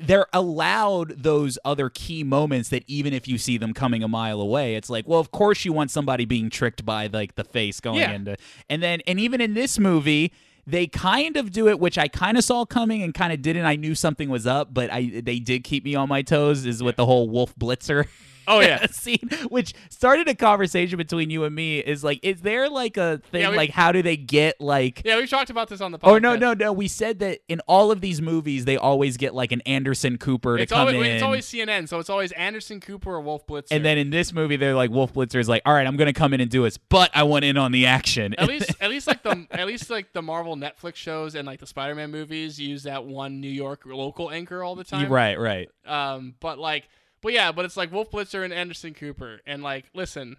they're allowed those other key moments that even if you see them coming a mile away it's like well of course you want somebody being tricked by like the face going Yeah. into and then and even in this movie they kind of do it which i kind of saw coming and kind of didn't. I knew something was up but i they did keep me on my toes is with the whole wolf blitzer Oh, yeah. scene which started a conversation between you and me is like is there like a thing Yeah, we- like how do they get like yeah we've talked about this on the podcast Oh no no no! We said that in all of these movies, they always get like an Anderson Cooper to it's come always in, it's always CNN so it's always Anderson Cooper or Wolf Blitzer and then in this movie, they're like Wolf Blitzer is like, "All right, I'm going to come in and do this, but I want in on the action." at least at least like the at least like the Marvel Netflix shows and like the Spider-Man movies use that one New York local anchor all the time right, right. Um, but like, but yeah, but it's like Wolf Blitzer and Anderson Cooper, and like, listen,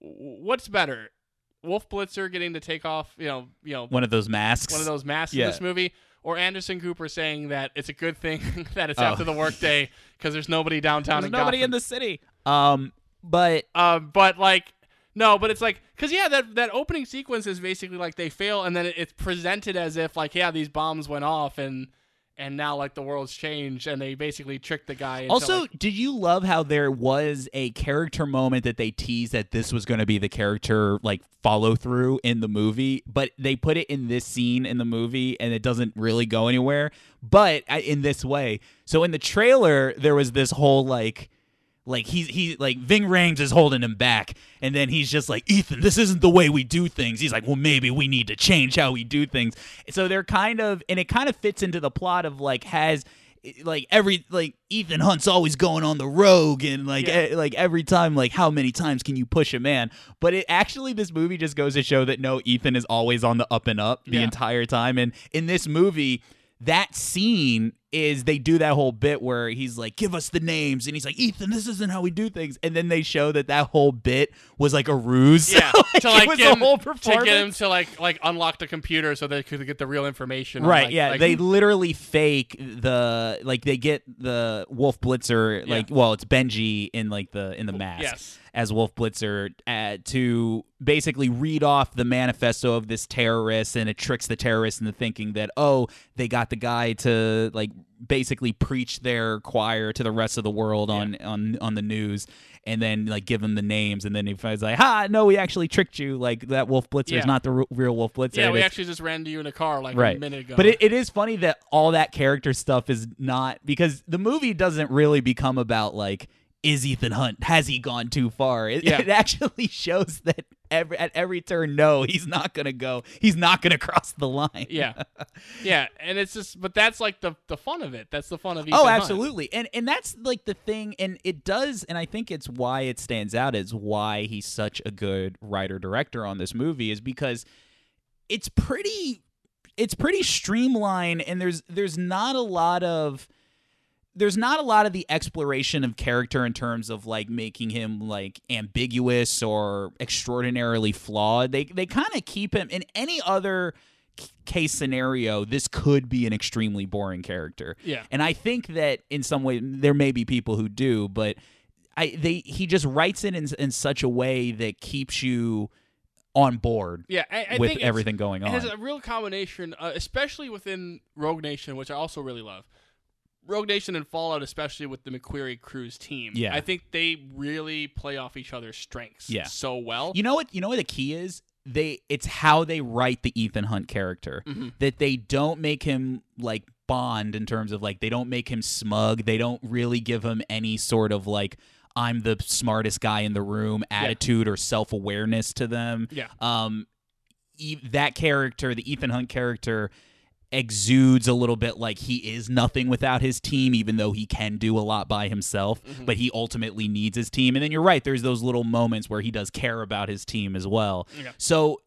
what's better, Wolf Blitzer getting to take off, you know, you know, One of those masks. one of those masks Yeah. in this movie, or Anderson Cooper saying that it's a good thing that it's Oh. after the workday because there's nobody downtown. There's in nobody Gotham. in the city. Um, but Um, but like, no, but it's like, cause yeah, that that opening sequence is basically like they fail, and then it, it's presented as if like, yeah, these bombs went off, and and now like the world's changed, and they basically tricked the guy. Into, also, like, did you love how there was a character moment that they teased that this was going to be the character like follow through in the movie, but they put it in this scene in the movie and it doesn't really go anywhere. But in this way, so in the trailer there was this whole like. Like he's he like Ving Rhames is holding him back, and then he's just like Ethan, this isn't the way we do things. He's like, well, maybe we need to change how we do things. So they're kind of, and it kind of fits into the plot of like has like every like Ethan Hunt's always going on the rogue and like Yeah. e- like every time like how many times can you push a man but it actually this movie just goes to show that no Ethan is always on the up and up the Yeah. entire time and in this movie that scene is they do that whole bit where he's like give us the names and he's like Ethan this isn't how we do things and then they show that that whole bit was like a ruse Yeah, Like, to like was get a whole him, to get him to like like unlock the computer so they could get the real information. on, Right, like- yeah. like- they literally fake the like they get the Wolf Blitzer like well, it's Benji in like the in the mask yes. as Wolf Blitzer uh, to basically read off the manifesto of this terrorist and it tricks the terrorist into thinking that oh, they got the guy to like basically preach their choir to the rest of the world on on on the news and then like give them the names and then he finds like ha no we actually tricked you like that wolf blitzer Yeah. is not the r- real wolf blitzer yeah, we it's- actually just ran to you in a car like right. a minute ago. But it, it is funny that all that character stuff is not because the movie doesn't really become about like is Ethan Hunt has he gone too far? It, Yeah. it actually shows that every at every turn, no, he's not gonna go. He's not gonna cross the line. yeah, yeah, and it's just, but that's like the the fun of it. That's the fun of oh, Ethan Oh, Hunt. absolutely. And and that's like the thing and it does and I think it's why it stands out is why he's such a good writer director on this movie is because it's pretty it's pretty streamlined and there's there's not a lot of there's not a lot of the exploration of character in terms of like making him like ambiguous or extraordinarily flawed. They they kind of keep him in any other case scenario this could be an extremely boring character. Yeah. And I think that in some way there may be people who do, but I they he just writes it in in such a way that keeps you on board Yeah, I, I with everything going It on. has a real combination, uh, especially within Rogue Nation, which I also really love. Rogue Nation and Fallout, especially with the McQuarrie Cruise team. Yeah. I think they really play off each other's strengths Yeah. so well. You know what? You know what the key is? They it's how they write the Ethan Hunt character. Mm-hmm. That they don't make him like Bond in terms of like they don't make him smug. They don't really give him any sort of like I'm the smartest guy in the room attitude or self awareness to them. Yeah. Um, e- that character, the Ethan Hunt character, exudes a little bit like he is nothing without his team, even though he can do a lot by himself. Mm-hmm. But he ultimately needs his team. And then you're right. There's those little moments where he does care about his team as well. Yeah. So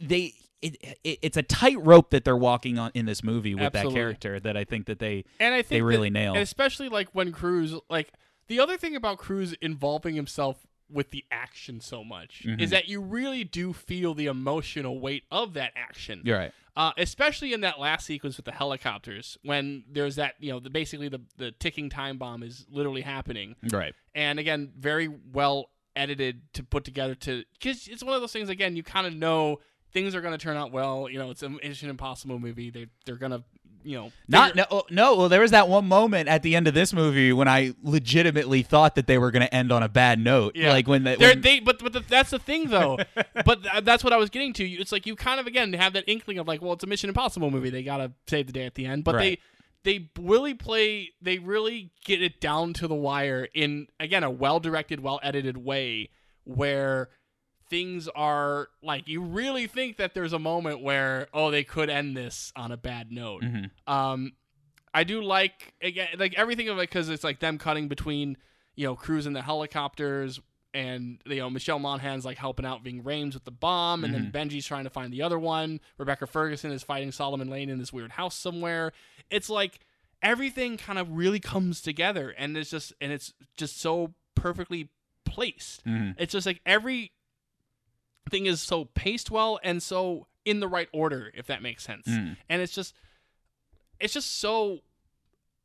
they. It, it, it's a tightrope that they're walking on in this movie with Absolutely. that character that I think that they and I think they really that- nail. And especially like when Cruise, like the other thing about Cruise involving himself with the action so much Mm-hmm. is that you really do feel the emotional weight of that action. You're right. Uh, especially in that last sequence with the helicopters when there's that you know the basically the the ticking time bomb is literally happening. Right. and again very well edited to put together to because it's one of those things again you kind of know things are going to turn out well. You know it's, an impossible movie. They they're going to you know Not no oh, no. Well, there was that one moment at the end of this movie when I legitimately thought that they were going to end on a bad note. Yeah. Like when, the, when they but but the, that's the thing though but th- that's what i was getting to it's like you kind of again have that inkling of like well it's a mission impossible movie they gotta save the day at the end but Right. they they really play they really get it down to the wire in again a well directed well edited way where things are like you really think that there's a moment where oh they could end this on a bad note. Mhm. um i do like again like everything of it because it's like them cutting between you know cruising the helicopters and you know michelle monaghan's like helping out ving Rhames with the bomb and then benji's trying to find the other one. Rebecca ferguson is fighting solomon lane in this weird house somewhere. It's like everything kind of really comes together and it's just and it's just so perfectly placed. Mhm. it's just like every thing is so paced well and so in the right order if that makes sense Mm. and it's just it's just so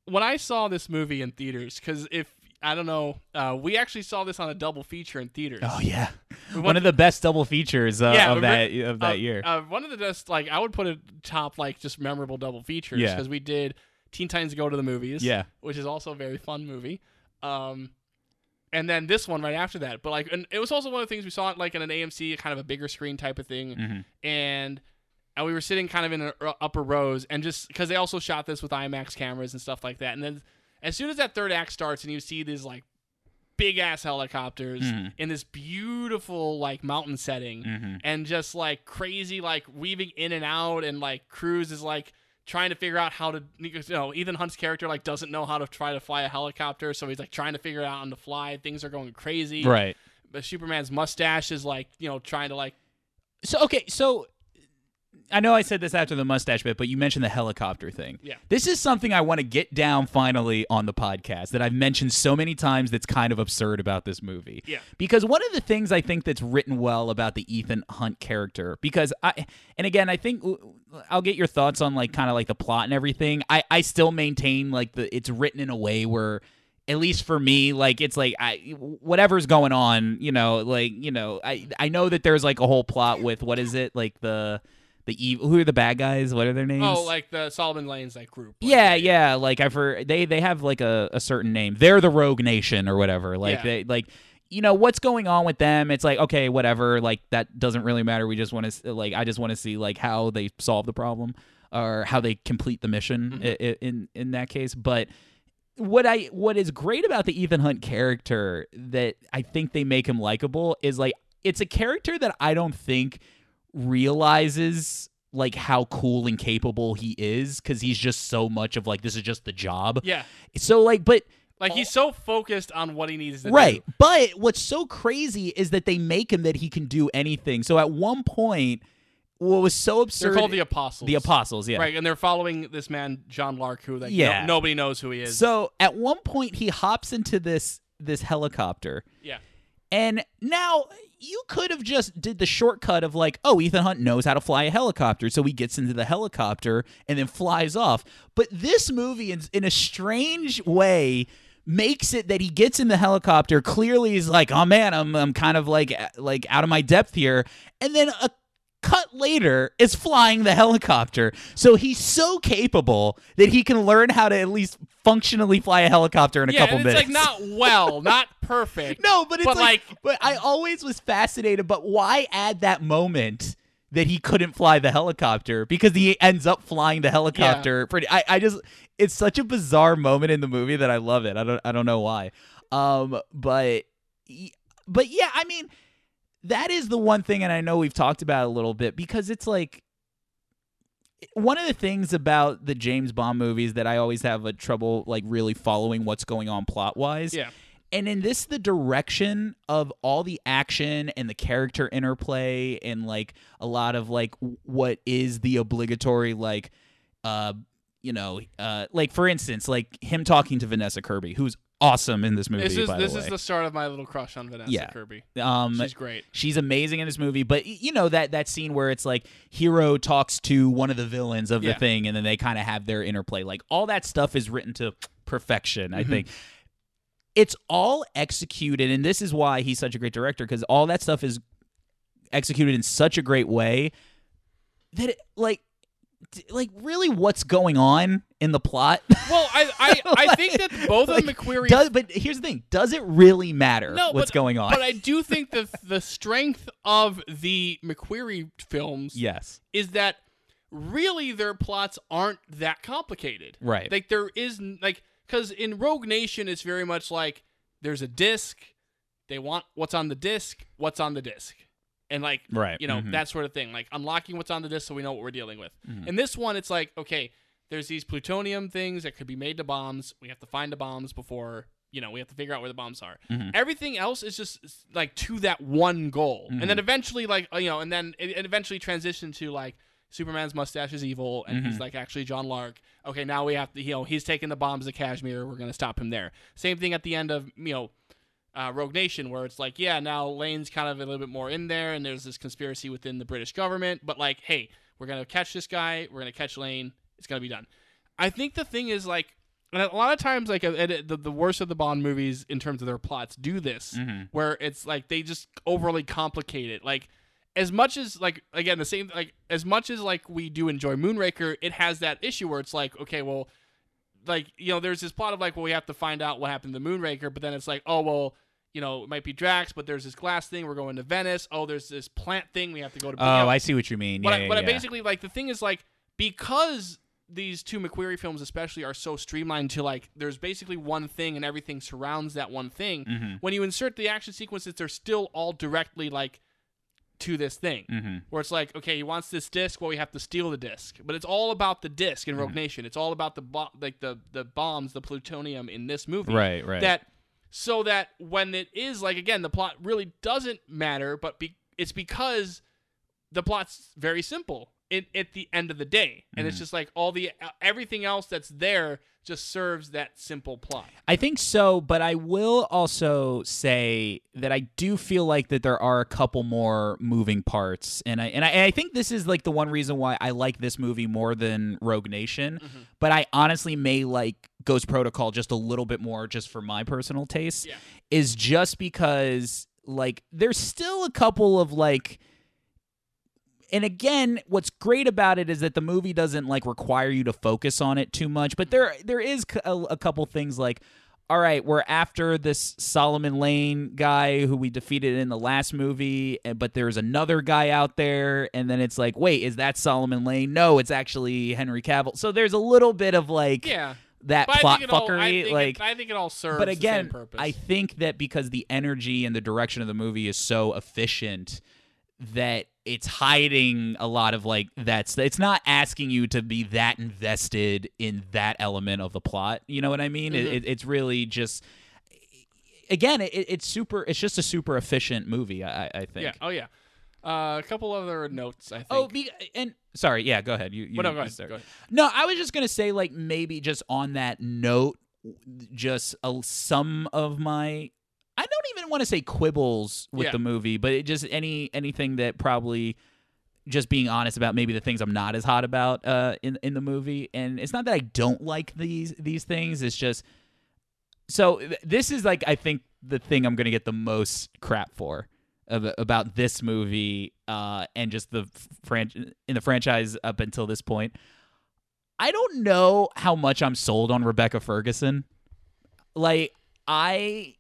when i saw this movie in theaters because if i don't know uh, we actually saw this on a double feature in theaters oh yeah, We one of the best double features uh, Yeah, of that of that uh, year. uh, one of the best, like i would put it top like just memorable double features Yeah. because we did teen titans go to the movies Yeah. which is also a very fun movie um and then this one right after that but like and it was also one of the things we saw it like in an amc kind of a bigger screen type of thing Mhm. and and we were sitting kind of in the uh, upper rows and just because they also shot this with imax cameras and stuff like that and then as soon as that third act starts and you see these like big ass helicopters Mhm. in this beautiful like mountain setting Mhm. and just like crazy like weaving in and out and like Cruise is like trying to figure out how to you know Ethan Hunt's character like doesn't know how to try to fly a helicopter so he's like trying to figure it out on the fly things are going crazy right. but Superman's mustache is like you know trying to like So okay, so I know I said this after the mustache bit, but you mentioned the helicopter thing. Yeah. This is something I want to get down finally on the podcast that I've mentioned so many times that's kind of absurd about this movie. Yeah. Because one of the things I think that's written well about the Ethan Hunt character, because I, and again, I think I'll get your thoughts on like kind of like the plot and everything. I, I still maintain like the, it's written in a way where at least for me like it's like i whatever's going on you know like you know i i know that there's like a whole plot with what is it like the the evil who are the bad guys? What are their names? oh like the Solomon Lane's like group. Like, yeah yeah like i've heard they they have like a, a certain name. They're the rogue nation or whatever. Like Yeah. they like you know what's going on with them? It's like okay whatever like that doesn't really matter. We just want to like i just want to see like how they solve the problem or how they complete the mission Mm-hmm. i i in in that case. But what I what is great about the Ethan Hunt character that I think they make him likable is like it's a character that I don't think realizes like how cool and capable he is cuz he's just so much of like this is just the job. yeah So like but like he's so focused on what he needs to right. do But what's so crazy is that they make him that he can do anything. So at one point what was so absurd they're called the apostles the apostles, yeah. right and they're following this man John Lark who like Yeah. no- nobody knows who he is So at one point he hops into this this helicopter yeah And now you could have just did the shortcut of like, oh, Ethan Hunt knows how to fly a helicopter, so he gets into the helicopter and then flies off. But this movie, in, in a strange way, makes it that he gets in the helicopter. Clearly, is like, oh man, I'm I'm kind of like like out of my depth here, and then a cut later is flying the helicopter. So he's so capable that he can learn how to at least functionally fly a helicopter in a yeah couple and it's minutes. like not well not perfect No, but it's But, like, like- but I always was fascinated. But why add that moment that he couldn't fly the helicopter because he ends up flying the helicopter? yeah. Pretty. I, I just, it's such a bizarre moment in the movie that I love it. I don't, I don't know why. Um, but, but yeah, I mean, that is the one thing, and I know we've talked about a little bit because it's like one of the things about the James Bond movies that I always have a trouble like really following what's going on plot wise yeah. and in this the direction of all the action and the character interplay and like a lot of like what is the obligatory like uh you know uh like for instance like him talking to Vanessa Kirby who's awesome in this movie. This is by this the is the start of my little crush on Vanessa Yeah. Kirby. um, She's great. She's amazing in this movie, but you know that that scene where it's like hero talks to one of the villains of the thing, and then they kind of have their interplay. Like all that stuff is written to perfection. Mm-hmm. I think it's all executed, and this is why he's such a great director because all that stuff is executed in such a great way that it, like. Like really, what's going on in the plot? Well, I I, I think that both of the Like, McQuarrie does, but here's the thing: does it really matter no, what's but, going on? But I do think that the strength of the McQuarrie films yes, is that really their plots aren't that complicated. Right. Like there is like because in Rogue Nation it's very much like there's a disc, they want what's on the disc, what's on the disc. And like Right, you know, mhm. that sort of thing. Like unlocking what's on the disc so we know what we're dealing with. In this one it's like, okay, there's these plutonium things that could be made to bombs. We have to find the bombs before you know, we have to figure out where the bombs are. Everything else is just like to that one goal, and then eventually, like uh, you know, and then it, it eventually transitioned to like Superman's mustache is evil, and he's like actually John Lark. Okay, now we have to, you know, he's taking the bombs to Kashmir. We're gonna stop him there. Same thing at the end of you know. Uh, Rogue Nation, where it's like, yeah, now Lane's kind of a little bit more in there, and there's this conspiracy within the British government. But like, hey, we're gonna catch this guy. We're gonna catch Lane. It's gonna be done. I think the thing is like, and a lot of times, like the the worst of the Bond movies in terms of their plots do this, where it's like they just overly complicate it. Like as much as like again the same like as much as like we do enjoy Moonraker, it has that issue where it's like, okay, well, like you know, there's this plot of like, well, we have to find out what happened to Moonraker, but then it's like, oh well. You know, it might be Drax, but there's this glass thing. We're going to Venice. Oh, there's this plant thing. We have to go to. Oh, I see what you mean. but, Yeah, I, yeah, but I basically like the thing is like because these two McQuarrie films especially are so streamlined to like there's basically one thing and everything surrounds that one thing. Mm-hmm. When you insert the action sequences, they're still all directly like to this thing. Mm-hmm. Where it's like, okay, he wants this disc, well we have to steal the disc. But it's all about the disc in Rogue Mm-hmm. Nation. It's all about the bo- like the the bombs, the plutonium in this movie. Right, right. That so that when it is like again the plot really doesn't matter, but be, it's because the plot's very simple it, at the end of the day and Mm-hmm. it's just like all the uh, everything else that's there just serves that simple plot I think so, but I will also say that I do feel like that there are a couple more moving parts, and I and I, and I think this is like the one reason why I like this movie more than Rogue Nation. Mm-hmm. But I honestly may like Ghost Protocol just a little bit more, just for my personal taste. Yeah. Is just because like there's still a couple of like and again what's great about it is that the movie doesn't like require you to focus on it too much but there there is a couple things like all right we're after this solomon lane guy who we defeated in the last movie eh, but there's another guy out there. And then it's like wait is that solomon lane? No it's actually henry cavill. So there's a little bit of like yeah. that but plot it all, I fuckery think like it, I think it all serves but the again, same purpose. I think that because the energy and the direction of the movie is so efficient that it's hiding a lot of like that's it's not asking you to be that invested in that element of the plot. You know what I mean? Mm-hmm. It, it, it's really just again, it, it's super. It's just a super efficient movie. I, I think. yeah oh yeah uh, a couple other notes i think Oh, be, and sorry, yeah, go ahead. You, you Well, no, go ahead, go ahead. No, I was just gonna say, like, maybe just on that note, just a, some of my, I don't want to say quibbles with Yeah. the movie, but it just any anything that probably just being honest about maybe the things I'm not as hot about uh, in in the movie, and it's not that I don't like these these things. It's just so th- this is like I think the thing I'm gonna get the most crap for ab- about this movie uh, and just the fran- in the franchise up until this point. I don't know how much I'm sold on Rebecca Ferguson. Like I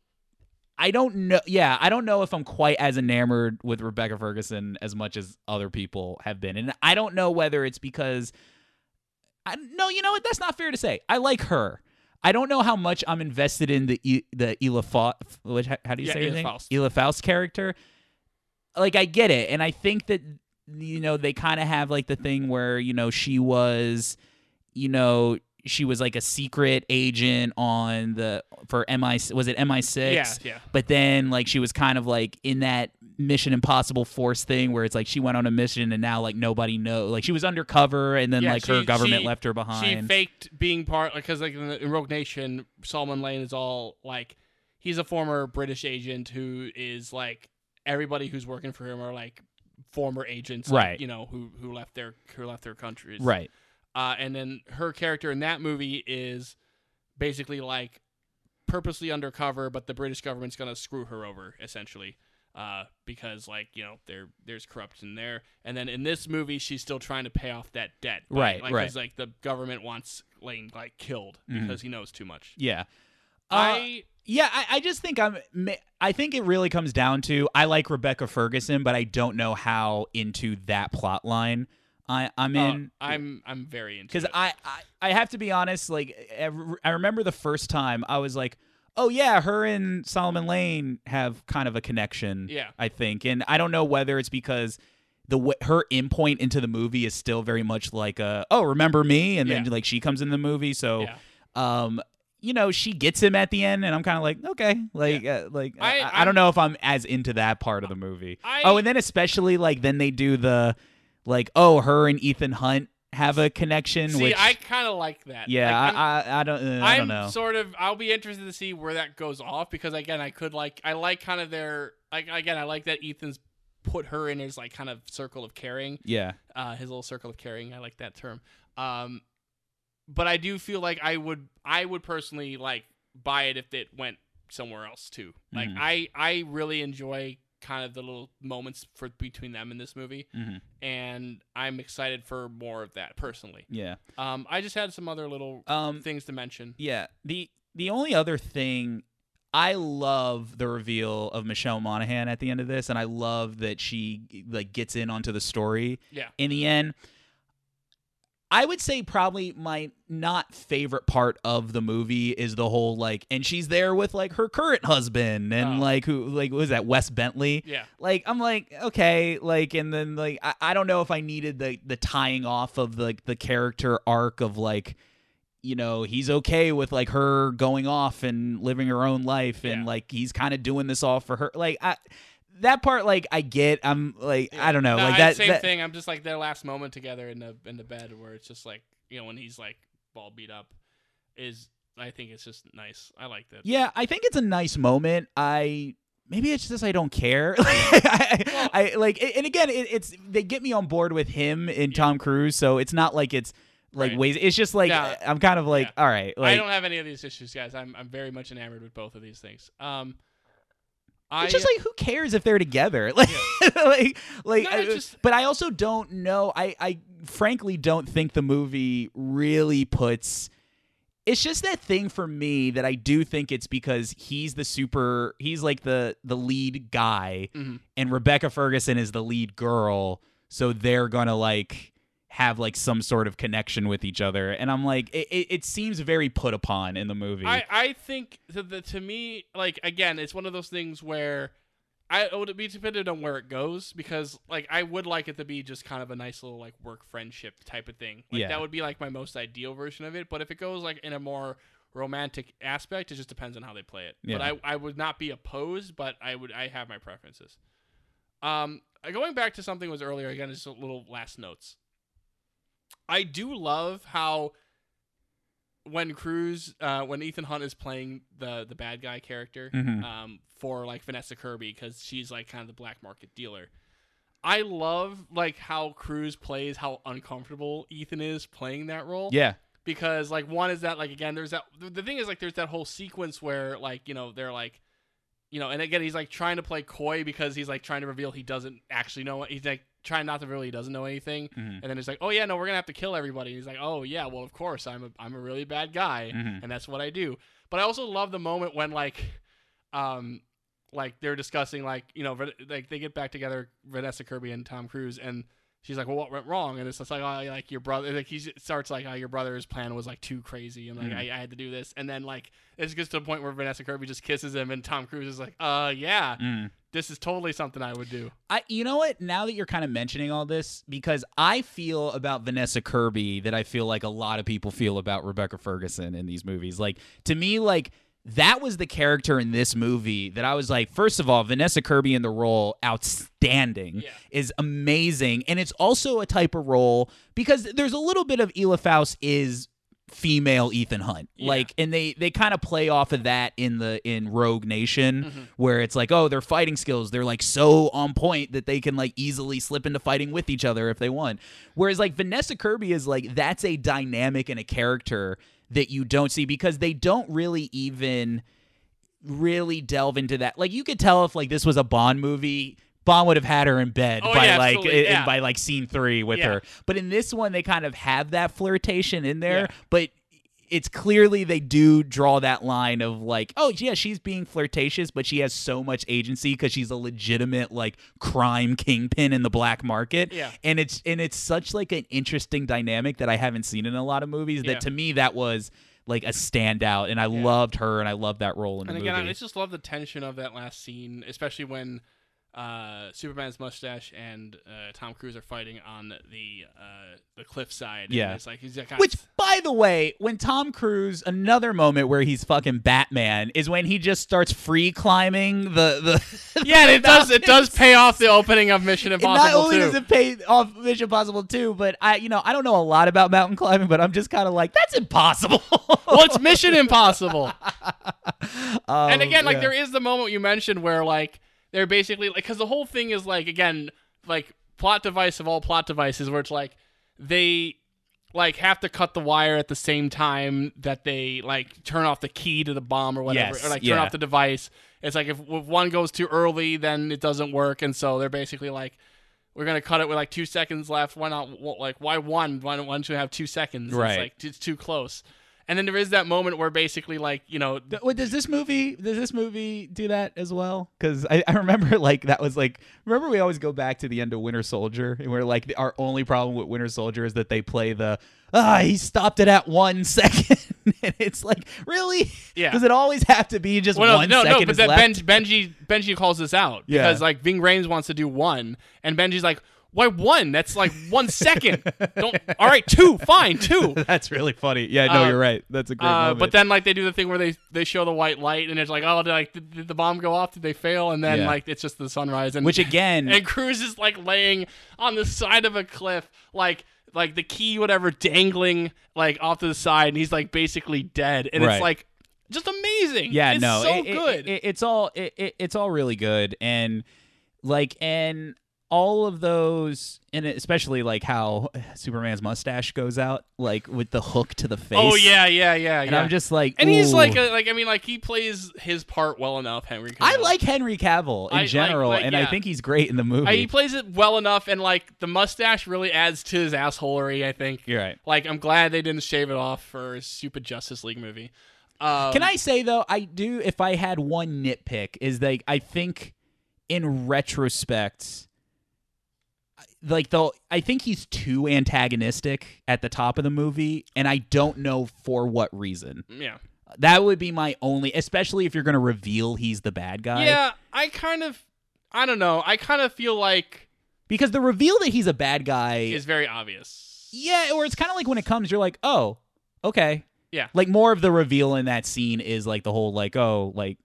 I don't know yeah, I don't know if I'm quite as enamored with Rebecca Ferguson as much as other people have been. And I don't know whether it's because I no, you know what? That's not fair to say. I like her. I don't know how much I'm invested in the the Ela Fa- which how, do you Yeah, say her name? Ela Faust character. Like I get it, and I think that you know they kind of have like the thing where you know she was, you know she was like a secret agent on the for MI was it MI6? Yeah, yeah. But then like she was kind of like in that Mission Impossible Force thing where it's like she went on a mission and now like nobody know like she was undercover and then Yeah, like her government she- left her behind. She faked being part because like in, the, in Rogue Nation, Solomon Lane is all like he's a former British agent who is like everybody who's working for him are like former agents, like, Right. You know who who left their who left their countries, right. Uh, and then her character in that movie is basically like purposely undercover, but the British government's gonna screw her over essentially. Uh, because like you know there there's corruption there, and then in this movie she's still trying to pay off that debt, by- Right, Like, right. 'cause, like the government wants Lane like killed Mhm. because he knows too much. Yeah. Uh, I Yeah, I, I just think I'm. I think it really comes down to I like Rebecca Ferguson, but I don't know how into that plot line I, I'm uh, in. I'm I'm very into because it. I, I I have to be honest. Like I remember the first time I was like, oh yeah, her and Solomon Lane have kind of a connection. Yeah. I think, and I don't know whether it's because the w- her in point into the movie is still very much like a oh remember me, and then Yeah. like she comes in the movie, so yeah. um you know she gets him at the end and i'm kind of like okay like uh, like I, I- I, don't know if i'm as into that part of the movie I- oh and then especially like then they do the like oh her and ethan hunt have a connection See, which I kind of like that. yeah Like, I, I i don't uh, i I'm don't know sort of. I'll be interested to see where that goes off because again, I could like. I like kind of their. Like again, I like that Ethan's put her in his like kind of circle of caring. yeah Uh, his little circle of caring. I like that term. Um, but I do feel like I would. I would personally like buy it if it went somewhere else too. Like Mhm. I. I really enjoy kind of the little moments for between them in this movie, Mhm. and I'm excited for more of that personally. yeah Um, I just had some other little um things to mention. Yeah. The the only other thing I love the reveal of Michelle Monaghan at the end of this, and I love that she like gets in onto the story Yeah. in the end. I would say probably my not favorite part of the movie is the whole like, and she's there with like her current husband and Oh. like who like was that Wes Bentley? Yeah. like I'm like okay, like and then like I, I don't know if I needed the the tying off of the the character arc of like you know he's okay with like her going off and living her own life and Yeah. like he's kind of doing this all for her like I that part like I get I'm like I don't know No, like that, same that thing. I'm just like their last moment together in the in the bed where it's just like you know when he's like ball beat up is I think it's just nice. I like that. yeah I think it's a nice moment I maybe it's just I don't care I, I like and again it, it's they get me on board with him and Tom Cruise so it's not like it's like Right. ways it's just like Yeah. I'm kind of like Yeah. all right like I don't have any of these issues, guys. I'm I'm very much enamored with both of these things. Um, I it's just like who cares if they're together like like like No, I- just- but i also don't know i i frankly don't think the movie really puts it's just that thing for me that i do think it's because he's the super he's like the the lead guy Mhm. and rebecca ferguson is the lead girl so they're gonna like have like some sort of connection with each other and i'm like it, it, seems very put upon in the movie I, I think that the, to me, like again, it's one of those things where I it would be dependent on where it goes because like I would like it to be just kind of a nice little like work friendship type of thing. Like Yeah. that would be like my most ideal version of it. But if it goes like in a more romantic aspect, it just depends on how they play it. Yeah. But I, I would not be opposed, but I would I have my preferences. Um, going back to something was earlier again, just a little last notes. I do love how when Cruise, uh, when Ethan Hunt is playing the the bad guy character, Mhm. um, for like Vanessa Kirby because she's like kind of the black market dealer. I love like how Cruise plays how uncomfortable Ethan is playing that role yeah because like one is that like again there's that the thing is like there's that whole sequence where like you know they're like you know and again he's like trying to play coy because he's like trying to reveal he doesn't actually know he's like trying not to reveal he doesn't know anything Mhm. and then it's like oh yeah no we're gonna have to kill everybody and he's like oh yeah well of course i'm a, I'm a really bad guy Mhm. and that's what i do but i also love the moment when like um like they're discussing like you know like they get back together vanessa kirby and tom cruise and she's like well what went wrong and it's just like oh like your brother like he starts like oh your brother's plan was like too crazy and like Mhm. I, I had to do this and then like it gets to the point where vanessa kirby just kisses him and tom cruise is like uh yeah Mm. this is totally something i would do I you know what? Now that you're kind of mentioning all this, because I feel about Vanessa Kirby that I feel like a lot of people feel about Rebecca Ferguson in these movies. Like to me, like that was the character in this movie that I was like, first of all, Vanessa Kirby in the role, outstanding, Yeah. is amazing. And it's also a type of role because there's a little bit of Ela Faust is female Ethan Hunt. Yeah. Like and they they kind of play off of that in the in Rogue Nation Mm-hmm. where it's like, oh, their fighting skills, they're like so on point that they can like easily slip into fighting with each other if they want. Whereas like Vanessa Kirby is like that's a dynamic and a character that you don't see because they don't really even really delve into that. Like you could tell if like this was a Bond movie, Bond would have had her in bed Oh, by yeah, like yeah. by like scene 3 with Yeah. her. But in this one they kind of have that flirtation in there, but it's clearly they do draw that line of like, oh yeah, she's being flirtatious, but she has so much agency because she's a legitimate like crime kingpin in the black market. Yeah. and it's and it's such like an interesting dynamic that I haven't seen in a lot of movies. Yeah. That to me that was like a standout, and I loved her and I loved that role in And the again, movie. I just love the tension of that last scene, especially when uh, Superman's mustache and uh, Tom Cruise are fighting on the uh, the cliffside. and Yeah. it's like he's like, Which, by the way, when Tom Cruise, another moment where he's fucking Batman is when he just starts free climbing the the. yeah, it does. It does pay off the opening of Mission And not only too. does it pay off Mission Impossible 2, but I, you know, I don't know a lot about mountain climbing, but I'm just kind of like, that's impossible. well, it's Mission Impossible. Um, and again, like yeah. there is the moment you mentioned where like they're basically like because the whole thing is like again like plot device of all plot devices where it's like they like have to cut the wire at the same time that they like turn off the key to the bomb or whatever Yes, or like turn yeah. off the device. It's like if, if one goes too early, then it doesn't work, and so they're basically like. We're gonna cut it with like two seconds left. Why not? Like, why one? Why don't, why don't you have two seconds? Right. It's like it's too close. And then there is that moment where basically, like, you know, Wait, does this movie does this movie do that as well? Because I, I remember like that was like remember we always go back to the end of Winter Soldier and we're like our only problem with Winter Soldier is that they play the ah he stopped it at one second and it's like really Yeah. does it always have to be just Well, one no, no, second no, but is that left? ben, Benji Benji calls this out Yeah. because like Ving Rhames wants to do one, and Benji's like, "Why one? That's like one second. Don't. All right, two. Fine, two. That's really funny. Yeah, no, Uh, you're right. That's a great Uh, moment. but then like they do the thing where they they show the white light, and it's like, oh, like did, did the bomb go off? Did they fail? And then Yeah. like it's just the sunrise, and which again and Cruise is like laying on the side of a cliff, like like the key whatever dangling like off to the side, and he's like basically dead, and Right. it's like just amazing. Yeah, it's no, so it- it- good. it- it's all it, it, it's all really good, and like and all of those, and especially like how Superman's mustache goes out, like with the hook to the face. Oh yeah, yeah, yeah, and yeah. I'm just like, and he's ooh. like, a, like I mean, like he plays his part well enough. Henry, I like Henry Cavill in I general, like, and I think he's great in the movie. I, he plays it well enough, and like the mustache really adds to his assholery. I think. You're right. Like I'm glad they didn't shave it off for his stupid Justice League movie. Um, Can I say though, I do. If I had one nitpick, is like I think in retrospect, like though I think he's too antagonistic at the top of the movie, and I don't know for what reason. Yeah. That would be my only, especially if you're going to reveal he's the bad guy. Yeah, I kind of, I don't know. I kind of feel like Because the reveal that he's a bad guy, is very obvious. yeah, or it's kind of like when it comes, you're like, oh, okay. Yeah. Like more of the reveal in that scene is like the whole like, oh, like.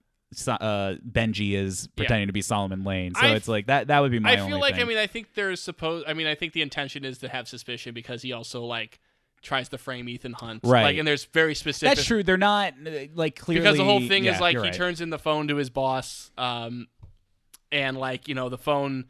Uh, Benji is pretending to be Solomon Lane, so it's like that. That would be my. I feel like thing. I mean I think there's supposed I mean I think the intention is to have suspicion because he also like tries to frame Ethan Hunt. Right. Like and there's very specific That's true. They're not uh, like clearly because the whole thing yeah, is like he right. turns in the phone to his boss um and like you know the phone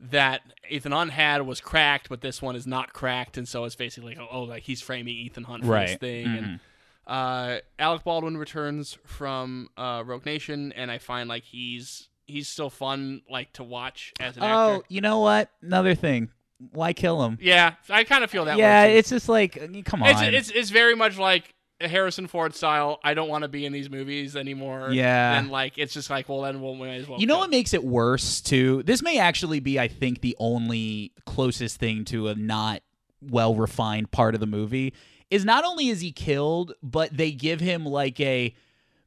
that Ethan Hunt had was cracked but this one is not cracked and so it's basically like oh like he's framing Ethan Hunt for this Right. thing Mhm. and uh Alec Baldwin returns from uh Rogue Nation and I find like he's he's still fun like to watch as an actor. Oh, actor. you know what? Another thing. Why kill him? Yeah, I kind of feel that yeah, way. too. it's just like come on. It's, it's it's very much like a Harrison Ford style. I don't want to be in these movies anymore. Yeah. and like it's just like, well, then we'll might as well. you know cut. what makes it worse too? This may actually be, I think, the only closest thing to a not well refined part of the movie is not only is he killed, but they give him like a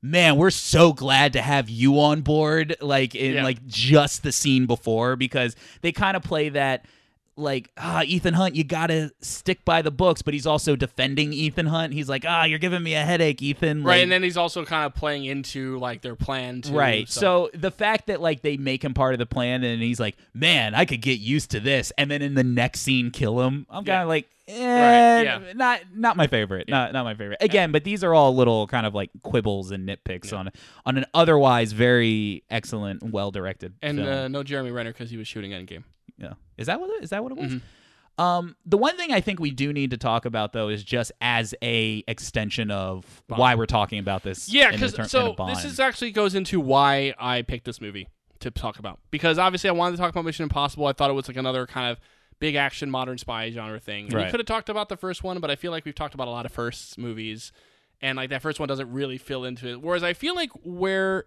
man, we're so glad to have you on board, like in Yeah. like just the scene before, because they kind of play that like ah Ethan Hunt you got to stick by the books but he's also defending Ethan Hunt he's like ah you're giving me a headache Ethan right, and then he's also kind of playing into like their plan too. Right. So the fact that like they make him part of the plan and he's like, "Man, I could get used to this." And then in the next scene kill him. I'm kind Yeah. of like, eh, yeah. not not my favorite. Not not my favorite. Again, but these are all little kind of like quibbles and nitpicks on on an otherwise very excellent, well-directed and film. uh, no Jeremy Renner because he was shooting Endgame. Yeah. Is that what it, is that what it was? Mm-hmm. Um, the one thing I think we do need to talk about though is just as a extension of why we're talking about this. Yeah, because ter- so this is actually goes into why I picked this movie to talk about. Because obviously I wanted to talk about Mission Impossible. I thought it was like another kind of big action modern spy genre thing. And Right. you could have talked about the first one, but I feel like we've talked about a lot of first movies, and like that first one doesn't really fill into it. Whereas I feel like where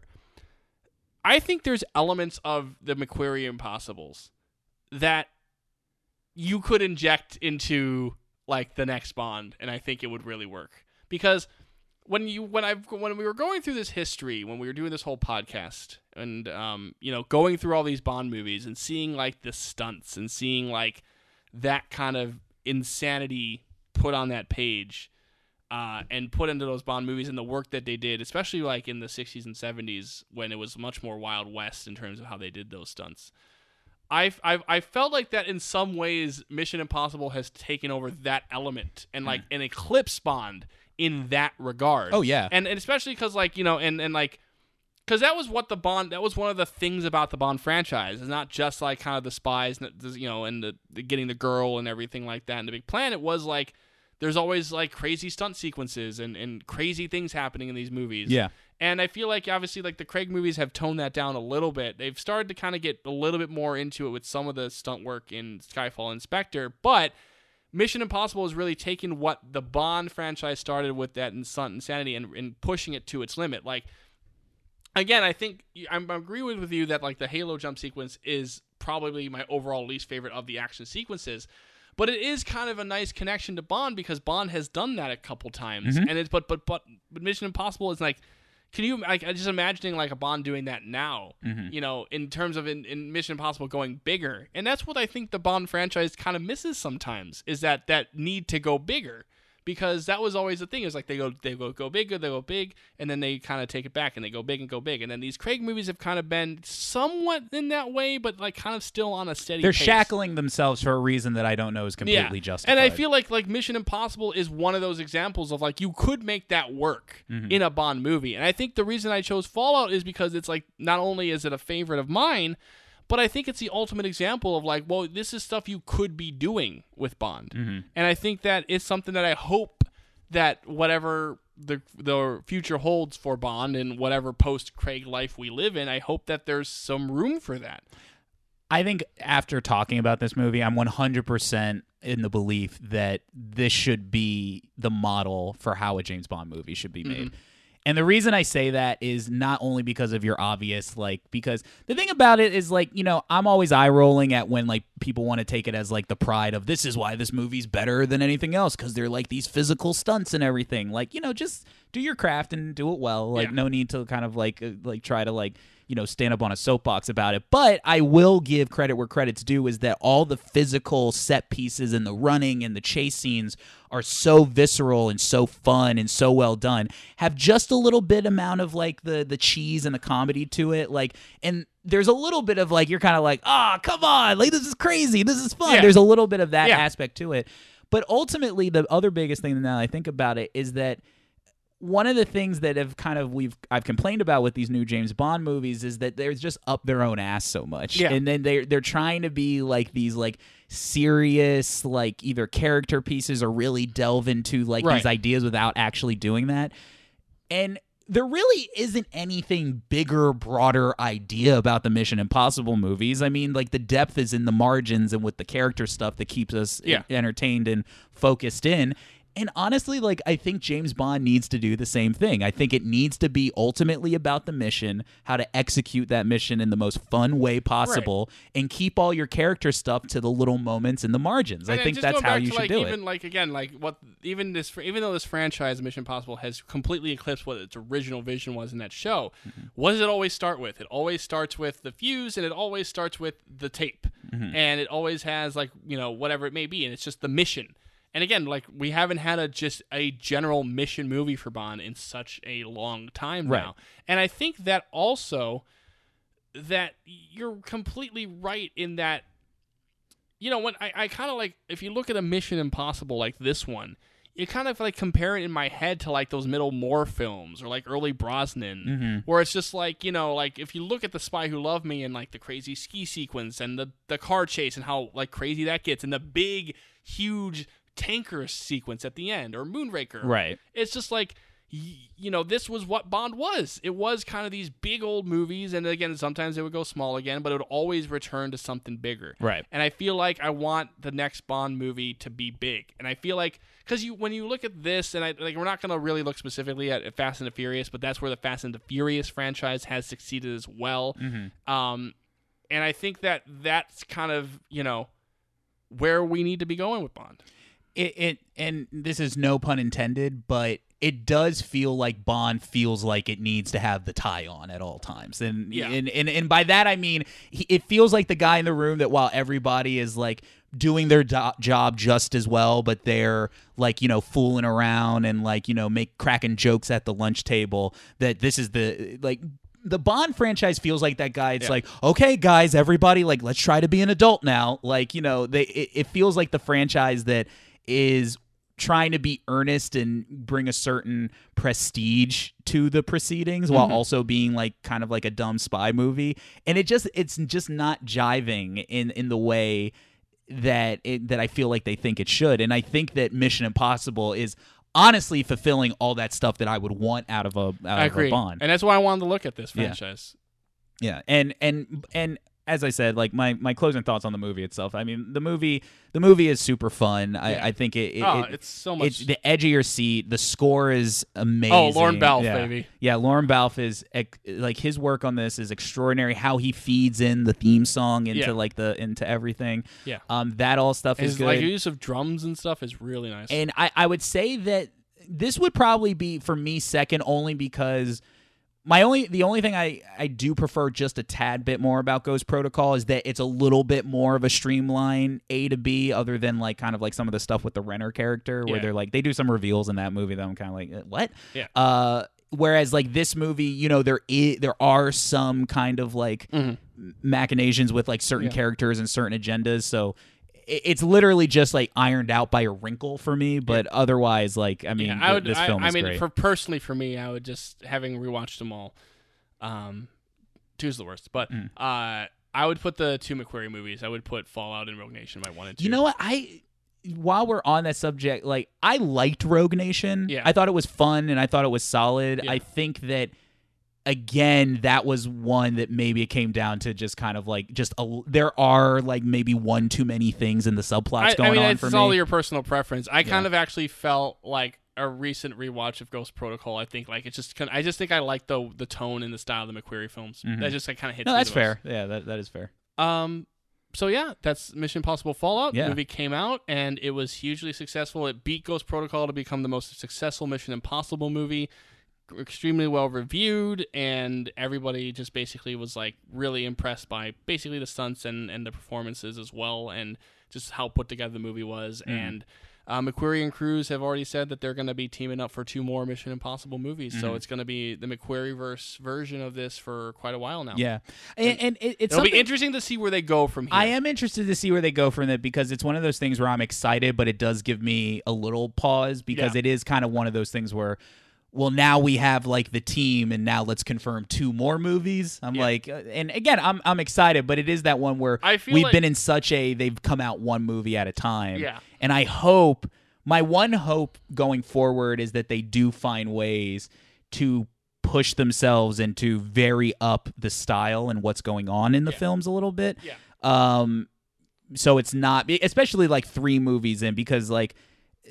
I think there's elements of the McQuarrie Impossibles that you could inject into like the next Bond, and I think it would really work because when you when I when we were going through this history when we were doing this whole podcast and um you know going through all these Bond movies and seeing like the stunts and seeing like that kind of insanity put on that page uh, and put into those Bond movies and the work that they did, especially like in the 60s and 70s when it was much more Wild West in terms of how they did those stunts. I I I felt like that in some ways Mission Impossible has taken over that element and like mm. an eclipse Bond in that regard. Oh, yeah. and and especially because like you know and and like because that was what the Bond that was one of the things about the Bond franchise. It's not just like kind of the spies, and you know, and the, the getting the girl and everything like that. And the big plan, it was like there's always like crazy stunt sequences and and crazy things happening in these movies. Yeah. And I feel like obviously like the Craig movies have toned that down a little bit. They've started to kind of get a little bit more into it with some of the stunt work in Skyfall and Spectre, but Mission Impossible has really taken what the Bond franchise started with that in Stunt Insanity and, and pushing it to its limit. Like again, I think I'm, I agree with, with you that like the Halo jump sequence is probably my overall least favorite of the action sequences. But it is kind of a nice connection to Bond because Bond has done that a couple times, mm-hmm. and it's but but but but Mission Impossible is like, can you like I just imagining like a Bond doing that now, mm-hmm. you know, in terms of in, in Mission Impossible going bigger, and that's what I think the Bond franchise kind of misses sometimes is that that need to go bigger because that was always the thing is like they go they go go big they go big and then they kind of take it back and they go big and go big and then these Craig movies have kind of been somewhat in that way but like kind of still on a steady They're pace. shackling themselves for a reason that I don't know is completely justified. And I feel like like Mission Impossible is one of those examples of like you could make that work Mm-hmm. in a Bond movie. And I think the reason I chose Fallout is because it's like not only is it a favorite of mine, but I think it's the ultimate example of like, well, this is stuff you could be doing with Bond. Mm-hmm. And I think that is something that I hope that whatever the the future holds for Bond and whatever post Craig life we live in, I hope that there's some room for that. I think after talking about this movie, I'm 100% in the belief that this should be the model for how a James Bond movie should be made. And the reason I say that is not only because of your obvious, like, because the thing about it is, like, you know, I'm always eye rolling at when, like, people want to take it as, like, the pride of this is why this movie's better than anything else because they're, like, these physical stunts and everything. Like, you know, just do your craft and do it well. Like, Yeah. no need to kind of, like, uh, like, try to, like, you know, stand up on a soapbox about it. But I will give credit where credit's due is that all the physical set pieces and the running and the chase scenes are so visceral and so fun and so well done. Have just a little bit amount of like the the cheese and the comedy to it. Like and there's a little bit of like you're kind of like, ah, come on, like this is crazy, this is fun. Yeah. There's a little bit of that Yeah. aspect to it. But ultimately, the other biggest thing now I think about it is that one of the things that have kind of we've I've complained about with these new James Bond movies is that they're just up their own ass so much. Yeah. And then they're they're trying to be like these like serious like either character pieces or really delve into like Right. these ideas without actually doing that. And there really isn't anything bigger, broader idea about the Mission Impossible movies. I mean, like the depth is in the margins and with the character stuff that keeps us Yeah. entertained and focused in. And honestly, like I think James Bond needs to do the same thing. I think it needs to be ultimately about the mission, how to execute that mission in the most fun way possible, and keep all your character stuff to the little moments in the margins. I And then think that's how you should like, do even it. like again, like what even this even though this franchise Mission Impossible has completely eclipsed what its original vision was in that show. Mm-hmm. What does it always start with? It always starts with the fuse, and it always starts with the tape. and it always has like you know whatever it may be, and it's just the mission. And again, like we haven't had a just a general mission movie for Bond in such a long time Right. now, and I think that also that you're completely right in that you know when I, I kind of like if you look at a Mission Impossible like this one, you kind of like compare it in my head to like those middle Moore films or like early Brosnan, mm-hmm. where it's just like you know like if you look at the Spy Who Loved Me and like the crazy ski sequence and the the car chase and how like crazy that gets and the big huge tanker sequence at the end or Moonraker, Right. it's just like you know this was what bond was. It was kind of these big old movies and again sometimes it would go small again but it would always return to something bigger. Right. and i feel like i want the next bond movie to be big. And i feel like because you when you look at this and i like we're not going to really look specifically at fast and the furious but that's where the fast and the furious franchise has succeeded as well. Um and i think that that's kind of you know where we need to be going with bond it, it and this is no pun intended, but it does feel like Bond feels like it needs to have the tie on at all times, and Yeah. and, and and by that I mean he, it feels like the guy in the room that while everybody is like doing their do- job just as well, but they're like you know fooling around and like you know make cracking jokes at the lunch table. That this is the like the Bond franchise feels like that guy. It's Yeah. like, okay, guys, everybody, like, let's try to be an adult now. Like, you know, they it, it feels like the franchise that is trying to be earnest and bring a certain prestige to the proceedings while mm-hmm. also being like kind of like a dumb spy movie. And it just it's just not jiving in in the way that it, that I feel like they think it should. And I think that Mission Impossible is honestly fulfilling all that stuff that I would want out of a out i of agree a Bond. and that's why i wanted to look at this Yeah. franchise Yeah, and and and as I said, like my my closing thoughts on the movie itself. I mean, the movie the movie is super fun. I, Yeah. I think it, it, oh it- it's so much it's the edge of your seat. The score is amazing. Oh, Lorne Balfe, yeah. baby. Yeah, Lorne Balfe is like his work on this is extraordinary. How he feeds in the theme song into Yeah. like the into everything. Yeah. um, that all stuff is His good. like use of drums and stuff is really nice. And I, I would say that this would probably be for me second only because my only the only thing I, I do prefer just a tad bit more about Ghost Protocol is that it's a little bit more of a streamline A to B other than like kind of like some of the stuff with the Renner character where Yeah. they're like they do some reveals in that movie that I'm kind of like uh, what Yeah. uh whereas like this movie you know there is there are some kind of like machinations with like certain Mm-hmm. Yeah. characters and certain agendas so it's literally just like ironed out by a wrinkle for me but otherwise like i mean yeah, I would. this film I is mean, great for personally for me, I would just having rewatched them all. Um, two's the worst, but Mm. uh, I would put the two McQuarrie movies. I would put Fallout and Rogue Nation. If I wanted to. you know what i while we're on that subject like i liked rogue nation Yeah. i thought it was fun and i thought it was solid Yeah. i think that again that was one that maybe it came down to just kind of like just a, there are like maybe one too many things in the subplots I, going I mean, on it's for me It's all your personal preference. I kind of actually felt like a recent rewatch of Ghost Protocol. I think like it's just kind. I just think I like the the tone and the style of the McQuarrie films. That just like, kind of hits. no that's fair yeah that, that is fair Um, so yeah, that's Mission Impossible Fallout. Yeah. The movie came out and it was hugely successful. It beat Ghost Protocol to become the most successful Mission Impossible movie. Extremely well reviewed, and everybody just basically was like really impressed by basically the stunts and, and the performances as well, and just how put together the movie was. Mm. And uh, McQuarrie and Cruise have already said that they're going to be teaming up for two more Mission Impossible movies. Mm. So it's going to be the McQuarrie verse version of this for quite a while now. yeah and, and it, it's It'll be interesting to see where they go from here. I am interested to see where they go from it because it's one of those things where I'm excited, but it does give me a little pause because Yeah. it is kind of one of those things where, well, now we have like the team, and now let's confirm two more movies. I'm Yeah. like, uh, and again, I'm I'm excited, but it is that one where we've like- been in such a they've come out one movie at a time. Yeah. and I hope my one hope going forward is that they do find ways to push themselves and to vary up the style and what's going on in the Yeah. films a little bit Yeah. um so it's not especially like three movies in because like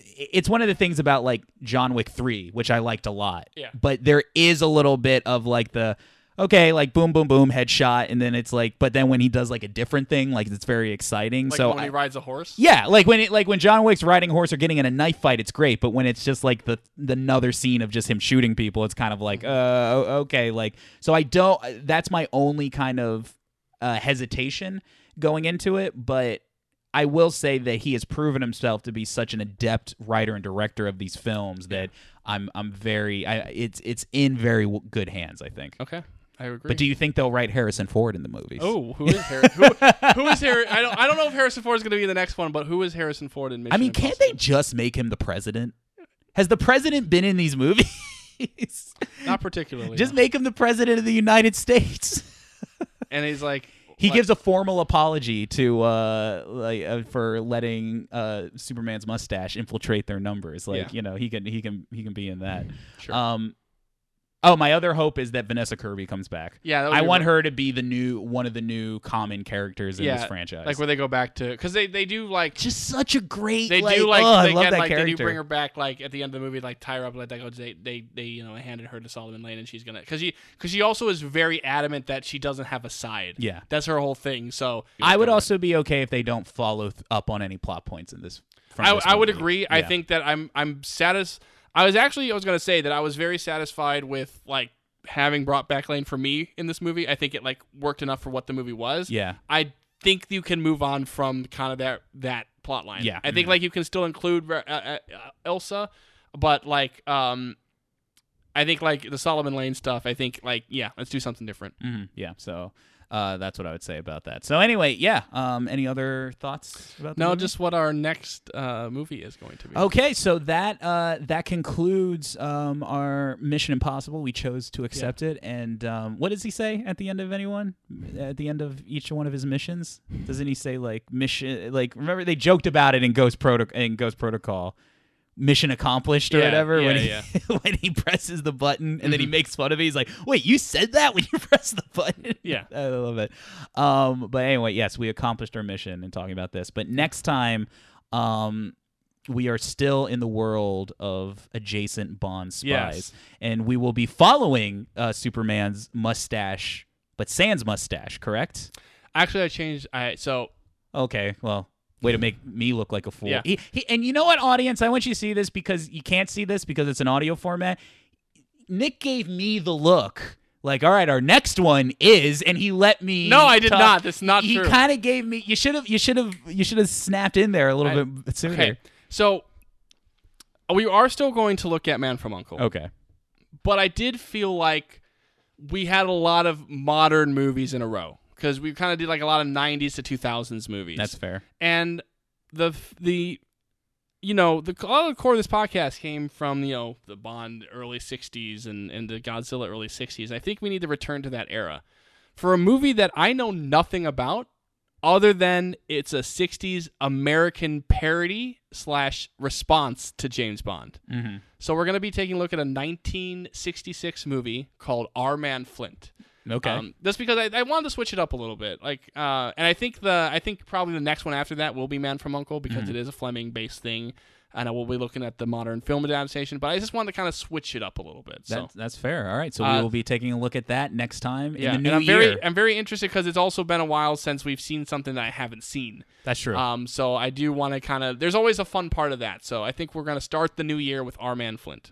it's one of the things about like John Wick 3 which I liked a lot Yeah. but there is a little bit of like the okay like boom boom boom headshot and then it's like but then when he does like a different thing like it's very exciting Like so when I- he rides a horse. yeah, like when it like when John Wick's riding a horse or getting in a knife fight, it's great. But when it's just like the the another scene of just him shooting people, it's kind of like, uh, o- okay, like so I don't. That's my only kind of uh, hesitation going into it, but I will say that he has proven himself to be such an adept writer and director of these films that I'm I'm very I, it's it's in very w- good hands. I think. Okay, I agree. But do you think they'll write Harrison Ford in the movies? Oh, who is Harrison? who, who is Harry? I don't. I don't know if Harrison Ford is going to be in the next one, but who is Harrison Ford in Mission I mean, can't they just make him the president? Has the president been in these movies? Not particularly. just no. make him the president of the United States. and he's like He like- gives a formal apology to uh, like uh, for letting uh, Superman's mustache infiltrate their numbers. Like Yeah. you know, he can he can he can be in that. Sure. Um, oh, my other hope is that Vanessa Kirby comes back. Yeah, that would I want her to be the new one of the new common characters in yeah, this franchise. like where they go back to because they they do like just such a great. they like, do like oh, they I love get, that like character. they do bring her back like at the end of the movie like tie her up like that goes they they they you know handed her to Solomon Lane and she's gonna because she because she also is very adamant that she doesn't have a side Yeah. that's her whole thing so I would also be okay if they don't follow th- up on any plot points in this. I, I would agree. I think that I'm I'm satis. I was actually I was gonna say that I was very satisfied with like having brought back Lane for me in this movie. I think it like worked enough for what the movie was. Yeah. I think you can move on from kind of that that plot line. Yeah. I think like you can still include uh, uh, uh, Elsa, but like um, I think like the Solomon Lane stuff. I think like yeah, let's do something different. Mhm, Yeah. So uh, that's what I would say about that. So anyway, yeah. Um, any other thoughts about the No, movie? just what our next uh, movie is going to be. Okay, so that uh, that concludes um, our Mission Impossible. We chose to accept it, and um, what does he say at the end of anyone? At the end of each one of his missions, doesn't he say like mission? Like remember they joked about it in Ghost Protocol. In Ghost Protocol, mission accomplished or Yeah, whatever. when yeah, he when he presses the button and then he Mhm. makes fun of it. He's like, "Wait, you said that when you press the button?" Yeah. I love it. Um, but anyway, yes, we accomplished our mission in talking about this. But next time, um, we are still in the world of adjacent Bond spies, Yes. and we will be following uh, Superman's mustache, but Sans mustache, correct? Actually, I changed. I so Okay, well. Way to make me look like a fool. Yeah. He, he, and you know what, audience? I want you to see this because you can't see this because it's an audio format. Nick gave me the look. Like, all right, our next one is, and he let me. No, I did talk. not. That's not he true. kind of gave me. You should have. You should have. You should have snapped in there a little I- bit sooner. Okay, so we are still going to look at Man from Uncle. Okay. but I did feel like we had a lot of modern movies in a row because we kind of did like a lot of 90s to 2000s movies. That's fair. and the the you know the a lot of the core of this podcast came from you know the Bond early 60s and and the Godzilla early 60s. I think we need to return to that era for a movie that I know nothing about other than it's a 60s American parody slash response to James Bond. Mm-hmm. So we're going to be taking a look at a 1966 movie called Our Man Flint. Okay. Um, just because I, I wanted to switch it up a little bit, like, uh, and I think the I think probably the next one after that will be Man from Uncle because Mm-hmm. it is a Fleming based thing, and I will be looking at the modern film adaptation. But I just wanted to kind of switch it up a little bit. So that's that's fair. All right. So Uh, we will be taking a look at that next time yeah, in the and new I'm year. very I'm very interested because it's also been a while since we've seen something that I haven't seen. that's true. Um, so I do want to kind of there's always a fun part of that. So I think we're gonna start the new year with Our Man Flint.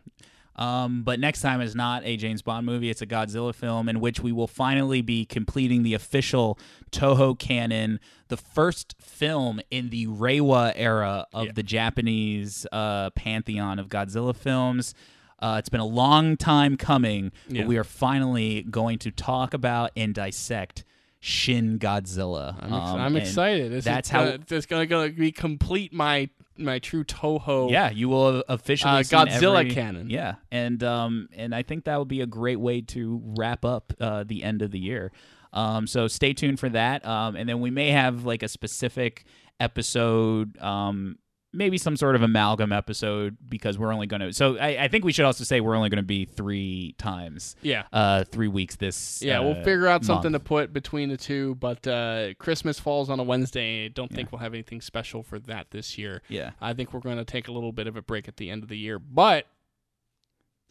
Um, but next time is not a James Bond movie. It's a Godzilla film in which we will finally be completing the official Toho canon, the first film in the Reiwa era of Yeah. the Japanese uh, pantheon of Godzilla films. Uh, it's been a long time coming, Yeah. but we are finally going to talk about and dissect Shin Godzilla. I'm, ex- Um, I'm excited. This that's is how- it's gonna, gonna be complete my my true Toho. Yeah, you will officially Uh, Godzilla every- canon. Yeah, and um, and I think that would be a great way to wrap up uh, the end of the year. Um, so stay tuned for that. Um, and then we may have like a specific episode. Um, maybe some sort of amalgam episode because we're only going to. So I, I think we should also say we're only going to be three times. Yeah. Uh, three weeks this. Yeah, we'll uh, figure out something month. to put between the two, but uh, Christmas falls on a Wednesday. I don't think we'll have anything special for that this year. Yeah. I think we're going to take a little bit of a break at the end of the year. But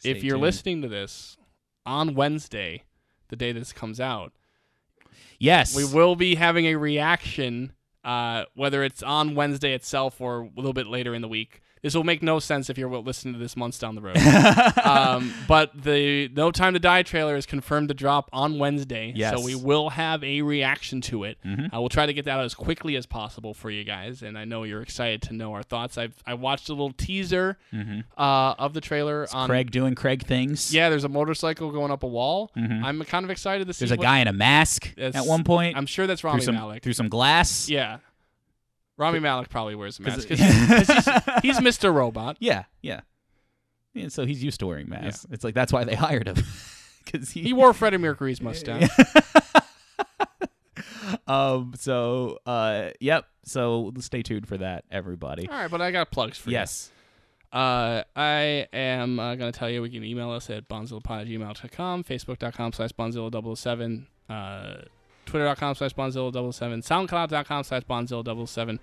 if you're tuned. listening to this on Wednesday, the day this comes out, yes, we will be having a reaction, uh, whether it's on Wednesday itself or a little bit later in the week. This will make no sense if you're listening to this months down the road. um, but the No Time to Die trailer is confirmed to drop on Wednesday. Yes. So we will have a reaction to it. Mhm. I will try to get that out as quickly as possible for you guys. And I know you're excited to know our thoughts. I've I watched a little teaser uh, of the trailer on Craig doing Craig things. Yeah, there's a motorcycle going up a wall. I'm kind of excited to see. There's a guy in a mask It's- at one point. I'm sure that's through some Malek. through some glass. Yeah. Rami Malek probably wears a mask. Cause he's, 'cause he's, Mr. Robot. Yeah, yeah. And so he's used to wearing masks. It's like that's why they hired him because he, He wore Freddie Mercury's mustache. um. So uh. Yep. So stay tuned for that, everybody. All right, but I got plugs for Yes. you. Uh, I am uh, going to tell you we can email us at bondzillapod at gmail.com, facebook.com slash bondzilla007, uh, twitter.com slash bondzilla007, soundcloud.com slash bondzilla007.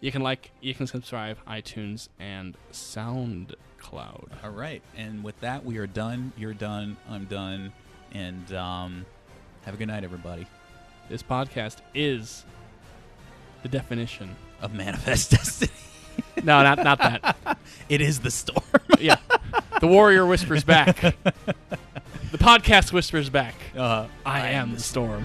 You can like, you can subscribe, iTunes, and SoundCloud. All right. And with that, we are done. You're done. I'm done. And um, have a good night, everybody. This podcast is the definition. Of manifest destiny. No, not not that. it is the storm. yeah. The warrior whispers back. The podcast whispers back. Uh, I am the storm.